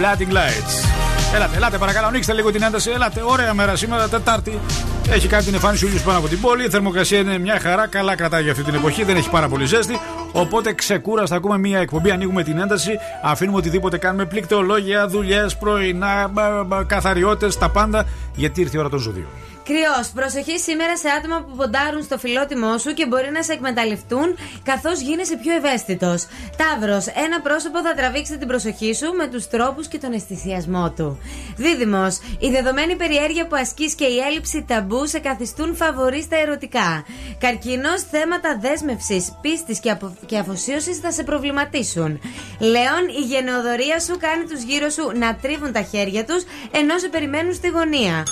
[SPEAKER 3] Weekend. Blooding Lights. Έλατε, ελάτε παρακαλώ, ανοίξτε λίγο την ένταση. Ελάτε, ωραία μέρα σήμερα, Τετάρτη. Έχει κάνει την εμφάνιση ο ήλιο πάνω από την πόλη. Η θερμοκρασία είναι μια χαρά. Καλά κρατάει για αυτή την εποχή. Δεν έχει πάρα πολύ ζέστη. Οπότε ξεκούραστα ακούμε μια εκπομπή. Ανοίγουμε την ένταση. Αφήνουμε οτιδήποτε κάνουμε. Πληκτρολόγια, δουλειές, πρωινά, καθαριότητε, τα πάντα. Γιατί ήρθε η ώρα των ζωδίων.
[SPEAKER 5] Κρυός, προσοχή σήμερα σε άτομα που ποντάρουν στο φιλότιμό σου και μπορεί να σε εκμεταλλευτούν καθώς γίνεσαι πιο ευαίσθητος. Ταύρος, ένα πρόσωπο θα τραβήξει την προσοχή σου με τους τρόπους και τον αισθησιασμό του. Δίδυμος, η δεδομένη περιέργεια που ασκείς και η έλλειψη ταμπού σε καθιστούν φαβορή στα ερωτικά. Καρκίνος, θέματα δέσμευσης, πίστης και, απο... και αφοσίωσης θα σε προβληματίσουν. Λέων, η γενεοδορία σου κάνει τους γύρω σου να τρίβουν τα χέρια τους ενώ σε περιμένουν στη γωνία.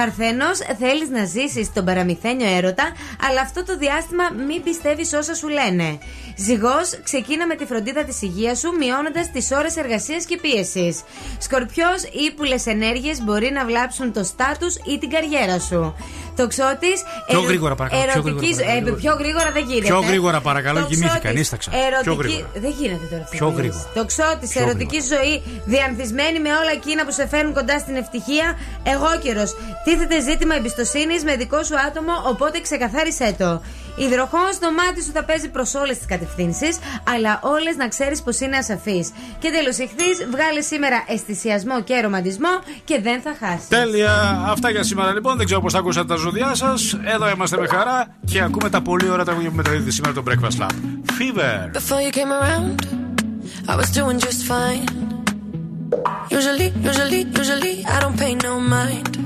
[SPEAKER 5] Παρθένος, θέλεις να ζήσεις τον παραμυθένιο έρωτα, αλλά αυτό το διάστημα μην πιστεύεις όσα σου λένε. Ζυγός, ξεκίνα με τη φροντίδα της υγείας σου, μειώνοντας τις ώρες εργασίας και πίεσης. Σκορπιός, ύπουλες ενέργειες μπορεί να βλάψουν το στάτου ή την καριέρα σου. Τοξότης,
[SPEAKER 3] Πιο γρήγορα, παρακαλώ, πιο
[SPEAKER 5] Ερωτική,
[SPEAKER 3] γρήγορα,
[SPEAKER 5] ε,
[SPEAKER 3] παρακαλώ.
[SPEAKER 5] πιο γρήγορα δεν γίνεται.
[SPEAKER 3] Πιο γρήγορα, παρακαλώ,
[SPEAKER 5] Τοξότης,
[SPEAKER 3] κοιμήθηκα, νύσταξα. Πιο
[SPEAKER 5] Ερωτική,
[SPEAKER 3] γρήγορα.
[SPEAKER 5] δεν γίνεται τώρα αυτό.
[SPEAKER 3] Πιο
[SPEAKER 5] που λες.
[SPEAKER 3] γρήγορα.
[SPEAKER 5] Τοξότης,
[SPEAKER 3] Πιο
[SPEAKER 5] ερωτική ζωή, διανθισμένη με όλα εκείνα που σε φέρνουν κοντά στην ευτυχία. Εγώ καιρο. Τίθεται ζήτημα εμπιστοσύνης με δικό σου άτομο, οπότε ξεκαθάρισέ το. Υδροχό, το μάτι σου θα παίζει προς όλες τις κατευθύνσεις, αλλά όλες να ξέρεις πως είναι ασαφή. Και τέλος, ηχθεί, βγάλε σήμερα αισθησιασμό και ρομαντισμό και δεν θα χάσεις.
[SPEAKER 3] Τέλεια. Αυτά για σήμερα λοιπόν. Δεν ξέρω πώ θα ακούσατε τα ζωδιά σας. Εδώ είμαστε με χαρά και ακούμε τα πολύ ωραία τραγούδια που μεταδίδει σήμερα το Breakfast Lab. Fever.
[SPEAKER 19] Before you came around, I was doing just fine. Usually, usually, usually, I don't pay no mind.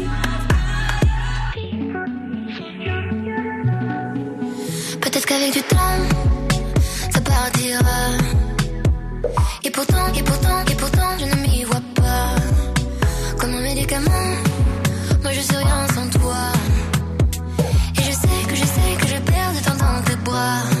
[SPEAKER 6] Qu'avec du temps, ça partira. Et pourtant, et pourtant, et pourtant, je ne m'y vois pas. Comme un médicament, moi je suis rien sans toi. Et je sais que je sais que je perds de temps dans tes bras.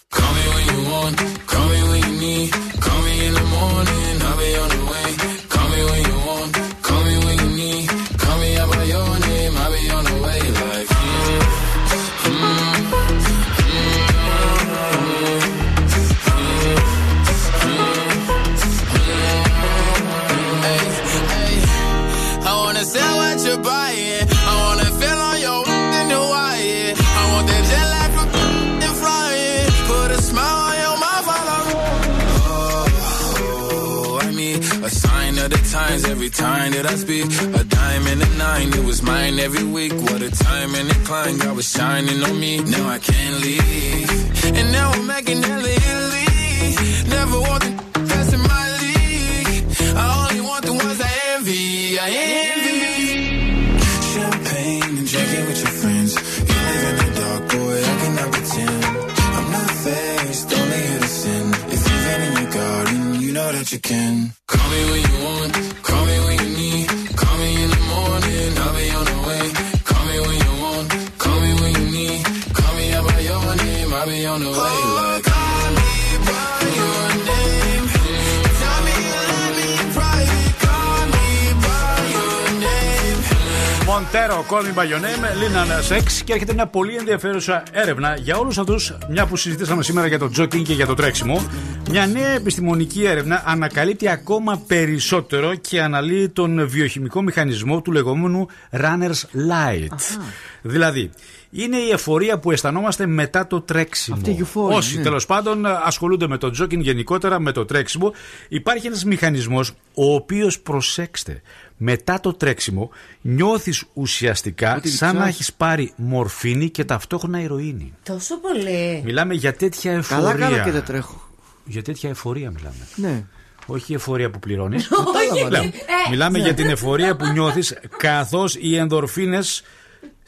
[SPEAKER 20] That A dime and a nine, it was mine every week. What a time and a climb, God was shining on me. Now I can't leave.
[SPEAKER 21] And now I'm making hella. Never want the
[SPEAKER 3] Μοντέρο, Call Me By Your Name, Lina Sex και έρχεται μια πολύ ενδιαφέρουσα έρευνα για όλους αυτούς, μια που συζητήσαμε σήμερα για το jogging και για το τρέξιμο. Μια νέα επιστημονική έρευνα ανακαλύπτει ακόμα περισσότερο και αναλύει τον βιοχημικό μηχανισμό του λεγόμενου Runner's Light. Δηλαδή, είναι η εφορία που αισθανόμαστε μετά το τρέξιμο.
[SPEAKER 4] Αυτή η euphoria,
[SPEAKER 3] Όσοι
[SPEAKER 4] ναι.
[SPEAKER 3] τέλος πάντων ασχολούνται με το jogging γενικότερα, με το τρέξιμο, υπάρχει ένας μηχανισμός ο οποίος, προσέξτε, μετά το τρέξιμο νιώθεις ουσιαστικά
[SPEAKER 4] Ότι
[SPEAKER 3] σαν να
[SPEAKER 4] διψάς.
[SPEAKER 3] έχεις πάρει μορφίνη και ταυτόχνα ηρωίνη.
[SPEAKER 5] Τόσο πολύ.
[SPEAKER 3] Μιλάμε για τέτοια εφορία.
[SPEAKER 4] Καλά κάνω και δεν τρέχω.
[SPEAKER 3] Για τέτοια εφορία μιλάμε.
[SPEAKER 4] Ναι.
[SPEAKER 3] Όχι η εφορία που πληρώνεις.
[SPEAKER 4] Κατάλαβα, ναι.
[SPEAKER 3] Μιλάμε
[SPEAKER 4] ναι.
[SPEAKER 3] για την εφορία που νιώθεις καθώς οι ενδορφίνες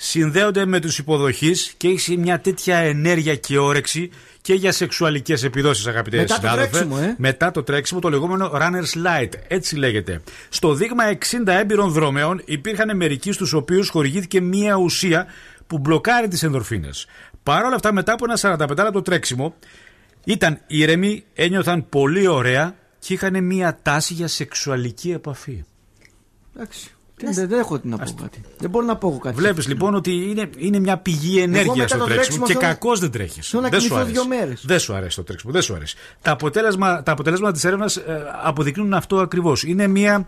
[SPEAKER 3] συνδέονται με τους υποδοχείς και έχεις μια τέτοια ενέργεια και όρεξη και για σεξουαλικές επιδόσεις αγαπητέ
[SPEAKER 4] Μετά το
[SPEAKER 3] συνάδελφε.
[SPEAKER 4] τρέξιμο, ε.
[SPEAKER 3] Μετά το τρέξιμο το λεγόμενο runner's light έτσι λέγεται. Στο δείγμα 60 έμπειρων δρομέων υπήρχαν μερικοί στους οποίους χορηγήθηκε μια ουσία που μπλοκάρει τις ενδορφίνες. Παρ' όλα αυτά μετά από ένα 45 λεπτό τρέξιμο ήταν ήρεμοι, ένιωθαν πολύ ωραία και είχαν μια τάση για σεξουαλική επαφή.
[SPEAKER 4] Εντάξει. Δεν, δεν έχω τι να πω κάτι. Δεν μπορώ να πω εγώ κάτι.
[SPEAKER 3] Βλέπεις λοιπόν ότι είναι, είναι μια πηγή ενέργεια
[SPEAKER 4] μετά
[SPEAKER 3] στο
[SPEAKER 4] το
[SPEAKER 3] τρέξιμο
[SPEAKER 4] τρέξιμο
[SPEAKER 3] και
[SPEAKER 4] θέλω-
[SPEAKER 3] κακώ δεν τρέχεις.
[SPEAKER 4] θέλω να
[SPEAKER 3] Δεν σου
[SPEAKER 4] κοιμηθώ
[SPEAKER 3] αρέσει.
[SPEAKER 4] δύο μέρες.
[SPEAKER 3] Δεν σου αρέσει το τρέξιμο. Δεν σου αρέσει. Τα, αποτέλεσμα, τα αποτελέσματα της έρευνας αποδεικνύουν αυτό ακριβώς. Είναι μια,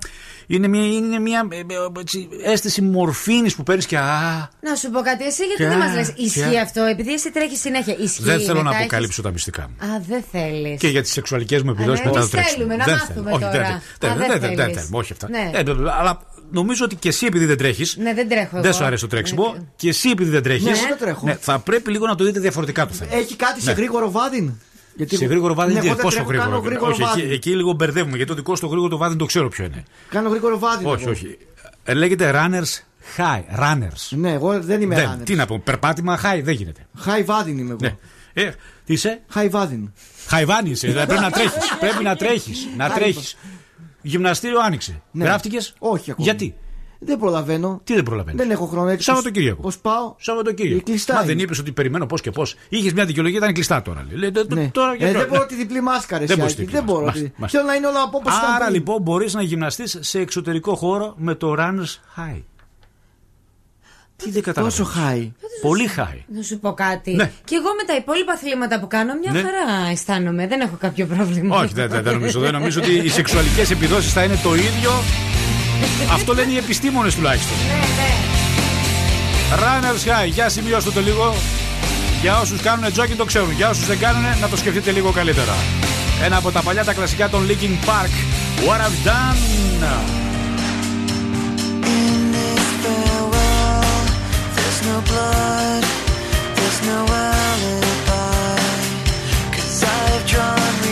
[SPEAKER 3] είναι μια, είναι μια ε, ε, έτσι, αίσθηση μορφήνης που παίρνεις και. Α,
[SPEAKER 5] Να σου πω κάτι, εσύ γιατί
[SPEAKER 3] Ποια,
[SPEAKER 5] δεν μας λες. Ισχύει
[SPEAKER 3] ποια.
[SPEAKER 5] αυτό, επειδή εσύ τρέχεις συνέχεια. Ισχύει.
[SPEAKER 3] δεν θέλω να
[SPEAKER 5] μετά έχεις-
[SPEAKER 3] αποκαλύψω τα μυστικά.
[SPEAKER 5] Α, δεν θέλεις.
[SPEAKER 3] Και για τις σεξουαλικές μου επιδόσεις
[SPEAKER 5] ναι,
[SPEAKER 3] μετά το
[SPEAKER 5] εμείς
[SPEAKER 3] τρέξιμο.
[SPEAKER 5] θέλουμε να
[SPEAKER 3] δεν
[SPEAKER 5] μάθουμε
[SPEAKER 3] θέλω. Όχι,
[SPEAKER 5] τώρα.
[SPEAKER 3] δεν-
[SPEAKER 5] Α,
[SPEAKER 3] δεν-
[SPEAKER 5] δεν
[SPEAKER 3] δεν- δεν- δεν
[SPEAKER 5] θέλεις.
[SPEAKER 3] θέλουμε, όχι αυτά.
[SPEAKER 5] Ναι.
[SPEAKER 3] Ε, αλλά νομίζω ότι και εσύ επειδή δεν τρέχεις.
[SPEAKER 5] Ναι, δεν τρέχω
[SPEAKER 3] Δεν
[SPEAKER 5] εγώ.
[SPEAKER 3] σου αρέσει το τρέξιμο και εσύ επειδή δεν τρέχεις.
[SPEAKER 4] Ναι, δεν τρέχω.
[SPEAKER 3] θα πρέπει λίγο να το δείτε διαφορετικά το θέμα.
[SPEAKER 4] Έχει κάτι σε
[SPEAKER 3] Ναι.
[SPEAKER 4] γρήγορο βάδιν; Γιατί
[SPEAKER 3] Σε
[SPEAKER 4] εγώ-
[SPEAKER 3] γρήγορο βάδι
[SPEAKER 4] Ναι,
[SPEAKER 3] είναι
[SPEAKER 4] εγώ δεν
[SPEAKER 3] πόσο
[SPEAKER 4] τρέχω,
[SPEAKER 3] γρήγορο.
[SPEAKER 4] Κάνω γρήγορο
[SPEAKER 3] όχι, εκεί,
[SPEAKER 4] βάδιν.
[SPEAKER 3] εκεί λίγο μπερδεύουμε γιατί το δικό σου το γρήγορο το βάδι δεν το ξέρω ποιο είναι.
[SPEAKER 4] Κάνω γρήγορο βάδιν.
[SPEAKER 3] όχι,
[SPEAKER 4] εγώ.
[SPEAKER 3] όχι. Ε, λέγεται runners high. Runners.
[SPEAKER 4] Ναι, εγώ δεν είμαι
[SPEAKER 3] Δεν,
[SPEAKER 4] runner.
[SPEAKER 3] τι να πω, περπάτημα high δεν γίνεται.
[SPEAKER 4] High βάδιν είμαι εγώ.
[SPEAKER 3] Ναι. Ε, τι είσαι,
[SPEAKER 4] High βάδιν.
[SPEAKER 3] χαϊβάνι είσαι, δηλαδή πρέπει να τρέχεις. πρέπει να τρέχεις. Να
[SPEAKER 4] High
[SPEAKER 3] τρέχεις. Γυμναστήριο άνοιξε.
[SPEAKER 4] Ναι.
[SPEAKER 3] Γράφτηκες;
[SPEAKER 4] Όχι ακόμα.
[SPEAKER 3] Γιατί;
[SPEAKER 4] Δεν προλαβαίνω.
[SPEAKER 3] Τι δεν προλαβαίνεις;
[SPEAKER 4] Δεν έχω χρόνο. Έτσι,
[SPEAKER 3] Σαββατοκύριακο.
[SPEAKER 4] Πώς πάω;
[SPEAKER 3] Σαββατοκύριακο.
[SPEAKER 4] Κλειστά
[SPEAKER 3] Μα
[SPEAKER 4] είναι.
[SPEAKER 3] δεν είπες ότι περιμένω πώς και πώς. Είχες μια δικαιολογία, ήταν κλειστά τώρα. Λέει, «Τε- τε-
[SPEAKER 4] Ναι.
[SPEAKER 3] τώρα
[SPEAKER 4] Ε,
[SPEAKER 3] γιατί-
[SPEAKER 4] δεν μπορώ τη διπλή μάσκαρε.
[SPEAKER 3] Δεν μπορείς
[SPEAKER 4] Δεν,
[SPEAKER 3] τη διπλή
[SPEAKER 4] μπορώ.
[SPEAKER 3] μάσκα.
[SPEAKER 4] τη-
[SPEAKER 3] Μάλιστα.
[SPEAKER 4] Θέλω να είναι όλα από όπω ήταν.
[SPEAKER 3] Άρα
[SPEAKER 4] πριν.
[SPEAKER 3] λοιπόν μπορείς να γυμναστείς σε εξωτερικό χώρο με το runners high. Τι δεν καταλαβαίνω.
[SPEAKER 4] Τόσο high.
[SPEAKER 3] Πολύ high.
[SPEAKER 5] Να σου πω κάτι.
[SPEAKER 3] Ναι.
[SPEAKER 5] Και εγώ με τα υπόλοιπα αθλήματα που κάνω, μια
[SPEAKER 3] Ναι.
[SPEAKER 5] χαρά αισθάνομαι. Δεν έχω κάποιο πρόβλημα.
[SPEAKER 3] Όχι, δεν, δεν, δεν νομίζω. Δεν νομίζω ότι οι σεξουαλικές επιδόσεις θα είναι το ίδιο. Αυτό λένε οι επιστήμονες τουλάχιστον. Runners high. Για σημειώστε το λίγο. Για όσους κάνουν jogging το ξέρουν. Για όσους δεν κάνουν, να το σκεφτείτε λίγο καλύτερα. Ένα από τα παλιά τα κλασικά των Linkin Park. What I've done.
[SPEAKER 15] There's no alibi. Cause I've drawn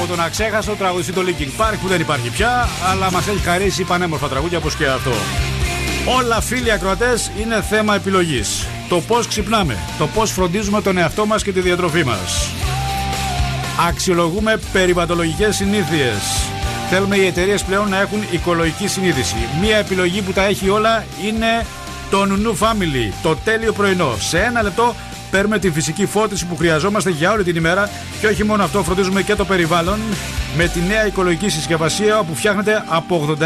[SPEAKER 3] από τον αξέχαστο τραγουδιστή του Linkin Park που δεν υπάρχει πια, αλλά μας έχει χαρίσει πανέμορφα τραγούδια όπως και αυτό. Όλα φίλοι ακροατές είναι θέμα επιλογής. Το πώς ξυπνάμε, το πώς φροντίζουμε τον εαυτό μας και τη διατροφή μας. Αξιολογούμε περιβαλλοντολογικές συνήθειες. Θέλουμε οι εταιρείες πλέον να έχουν οικολογική συνείδηση. Μία επιλογή που τα έχει όλα είναι το Νουνού Family, το τέλειο πρωινό. Σε ένα λεπτό παίρνουμε τη φυσική φώτιση που χρειαζόμαστε για όλη την ημέρα και όχι μόνο αυτό, φροντίζουμε και το περιβάλλον με τη νέα οικολογική συσκευασία που φτιάχνεται από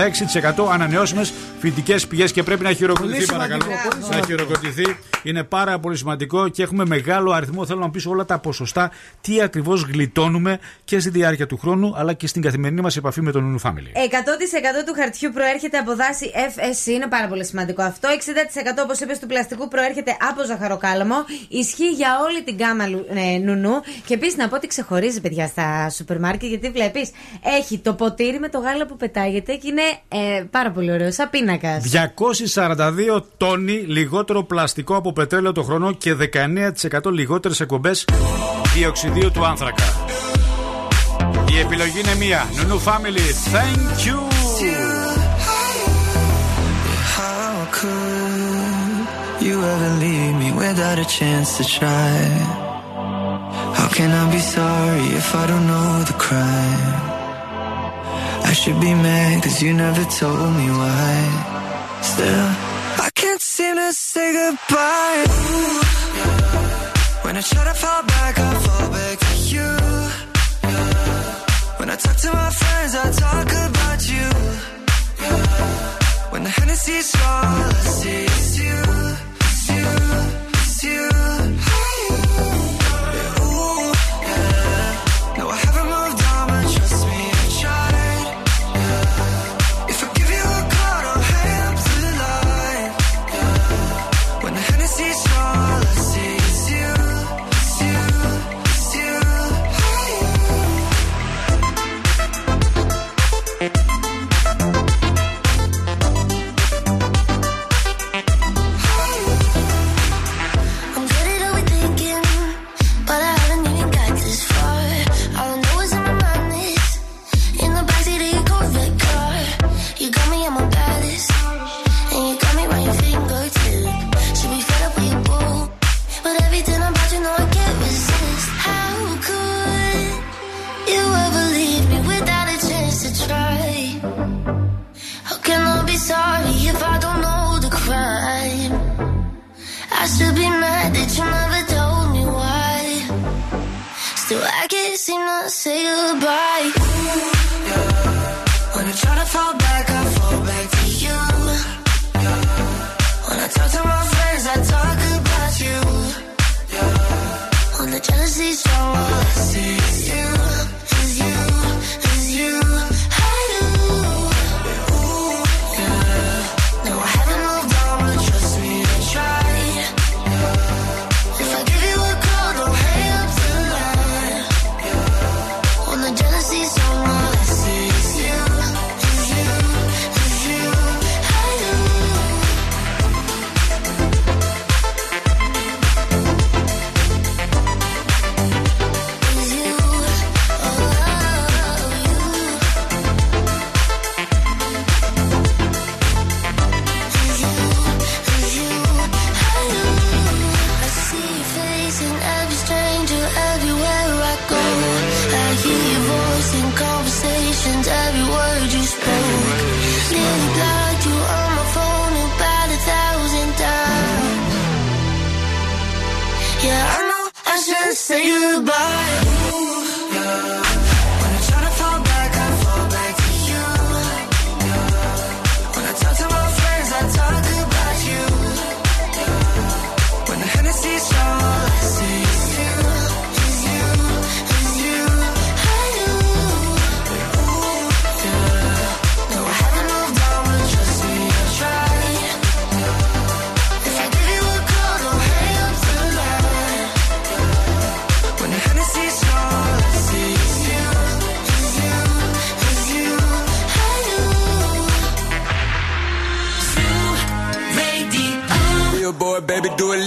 [SPEAKER 3] 86% ανανεώσιμες φυτικές πηγές και πρέπει να χειροκροτηθεί,
[SPEAKER 4] Πολύ
[SPEAKER 3] παρακαλώ.
[SPEAKER 4] σημαντικό, πολύ
[SPEAKER 3] Να
[SPEAKER 4] σημαντικό.
[SPEAKER 3] χειροκροτηθεί. Είναι πάρα πολύ σημαντικό και έχουμε μεγάλο αριθμό. Θέλω να πει όλα τα ποσοστά, τι ακριβώς γλιτώνουμε και στη διάρκεια του χρόνου, αλλά και στην καθημερινή μας επαφή με τον Nunu Family.
[SPEAKER 5] 100% του χαρτιού προέρχεται από δάση FSC, είναι πάρα πολύ σημαντικό αυτό. 60% όπως είπες του πλαστικού προέρχεται από ζαχαροκάλαμο. Ισχύει για όλη την γκάμα λου- ε, νουνού. Και επίσης να πω ότι ξεχωρίζει, παιδιά, στα σούπερ μάρκετ, γιατί βλέπεις, έχει το ποτήρι με το γάλα που πετάγεται και είναι ε, πάρα πολύ ωραίο, σαν πίνακας.
[SPEAKER 3] 242 τόνοι λιγότερο πλαστικό από πετρέλαιο το χρόνο και 19% λιγότερες εκπομπές διοξιδίου του άνθρακα. Η επιλογή είναι μία. Nunu Family, thank you.
[SPEAKER 15] How could you ever leave me; without a chance to try? How can I be sorry if I don't know the crime? I should be mad cause you never told me why. Still, I can't seem to say goodbye. Ooh, When I try to fall back, I fall back to you. When I talk to my friends, I talk about you. When the Hennessy's all I see you,
[SPEAKER 6] to you never told me why. Still, I can't seem to say goodbye. Yeah, When I try to fall back, I fall back to you. Yeah. When I talk to my friends, I talk about you. Yeah. When the jealousy's strong, I see you, is you,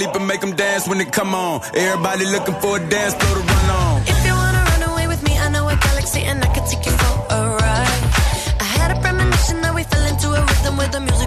[SPEAKER 18] leap and make them dance when they come on. Everybody looking for a dance floor to run on.
[SPEAKER 22] If you wanna run away with me, I know a galaxy and I can take you for a ride. I had a premonition that we fell into a rhythm where the music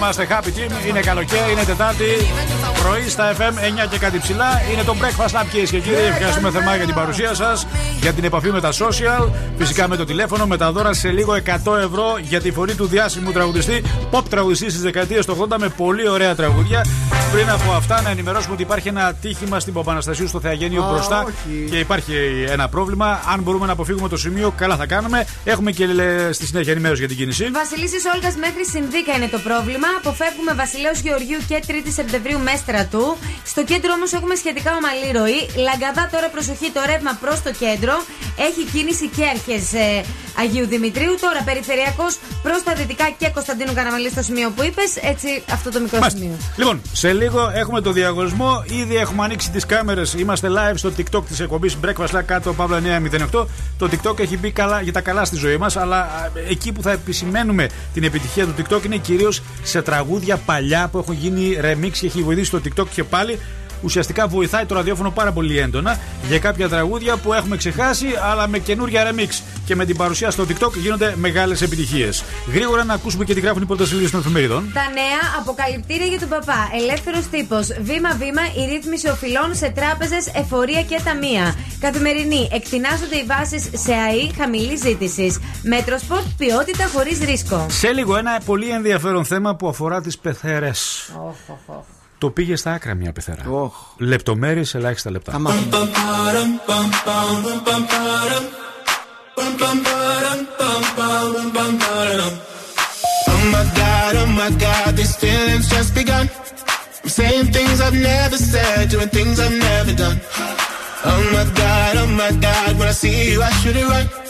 [SPEAKER 3] Είμαστε Happy Team, είναι καλοκαίρι, είναι Τετάρτη, πρωί στα FM 9 και κάτι ψηλά. Είναι το Breakfast Lab κυρίες και κύριοι. Ευχαριστούμε θερμά για την παρουσία σας, για την επαφή με τα social, φυσικά με το τηλέφωνο, με τα δώρα σε λίγο 100 ευρώ για τη φωνή του διάσημου τραγουδιστή, pop τραγουδιστή τη δεκαετία του 80 με πολύ ωραία τραγουδιά. Πριν από αυτά, να ενημερώσουμε ότι υπάρχει ένα τύχημα στην Παπαναστασίου στο Θεαγένιο
[SPEAKER 4] Α,
[SPEAKER 3] μπροστά
[SPEAKER 4] όχι.
[SPEAKER 3] και υπάρχει ένα πρόβλημα. Αν μπορούμε να αποφύγουμε το σημείο, καλά θα κάνουμε. Έχουμε και λέ, στη συνέχεια ενημέρωση για την κίνηση.
[SPEAKER 5] Βασιλίση Όλγας μέχρι Συνδίκα είναι το πρόβλημα. Αποφεύγουμε Βασιλέως Γεωργίου και 3η Σεπτεμβρίου μέστρα του. Στο κέντρο όμως έχουμε σχετικά ομαλή ροή. Λαγκαδά τώρα προσοχή το ρεύμα προς το κέντρο. Έχει κίνηση και αρχές Αγίου Δημητρίου. Τώρα περιφερειακός προς τα δυτικά και Κωνσταντίνου Καραμαλή στο σημείο που είπες. Έτσι αυτό το μικρό
[SPEAKER 3] Μάλιστα.
[SPEAKER 5] σημείο.
[SPEAKER 3] Λοιπόν, σε λίγο έχουμε το διαγωνισμό. Ήδη έχουμε ανοίξει τις κάμερες. Είμαστε live στο TikTok της εκπομπής Breakfast Live κάτω Παύλα 908. Το TikTok έχει μπει καλά, για τα καλά στη ζωή μας, αλλά α, εκεί που θα επισημαίνουμε την επιτυχία του TikTok είναι κυρίως σε τραγούδια παλιά που έχουν γίνει remix και έχει βοηθήσει το TikTok και πάλι. Ουσιαστικά βοηθάει το ραδιόφωνο πάρα πολύ έντονα για κάποια τραγούδια που έχουμε ξεχάσει, αλλά με καινούρια remix. Και με την παρουσία στο TikTok γίνονται μεγάλες επιτυχίες. Γρήγορα να ακούσουμε και τι γράφουν οι πρώτε σελίδε των εφημερίδων.
[SPEAKER 5] Τα νέα αποκαλυπτήρια για τον παπά. Ελεύθερος τύπος. Βήμα-βήμα η ρύθμιση οφειλών σε τράπεζες, εφορία και ταμεία. Καθημερινή. Εκτινάσσονται οι βάσεις σε ΑΕΙ χαμηλής ζήτησης. Metrosport ποιότητα χωρίς ρίσκο.
[SPEAKER 3] Σε λίγο ένα πολύ ενδιαφέρον θέμα που αφορά τις πεθερές. Το πήγε στα άκρα μια πεθερά.
[SPEAKER 4] Oh.
[SPEAKER 3] Λεπτομέρειες σε ελάχιστα λεπτά.
[SPEAKER 18] Oh my god, oh my god, these feelings just begun. I'm saying things I've never said, doing things I've never done. Oh my god, oh my god, when I see you, I should it right.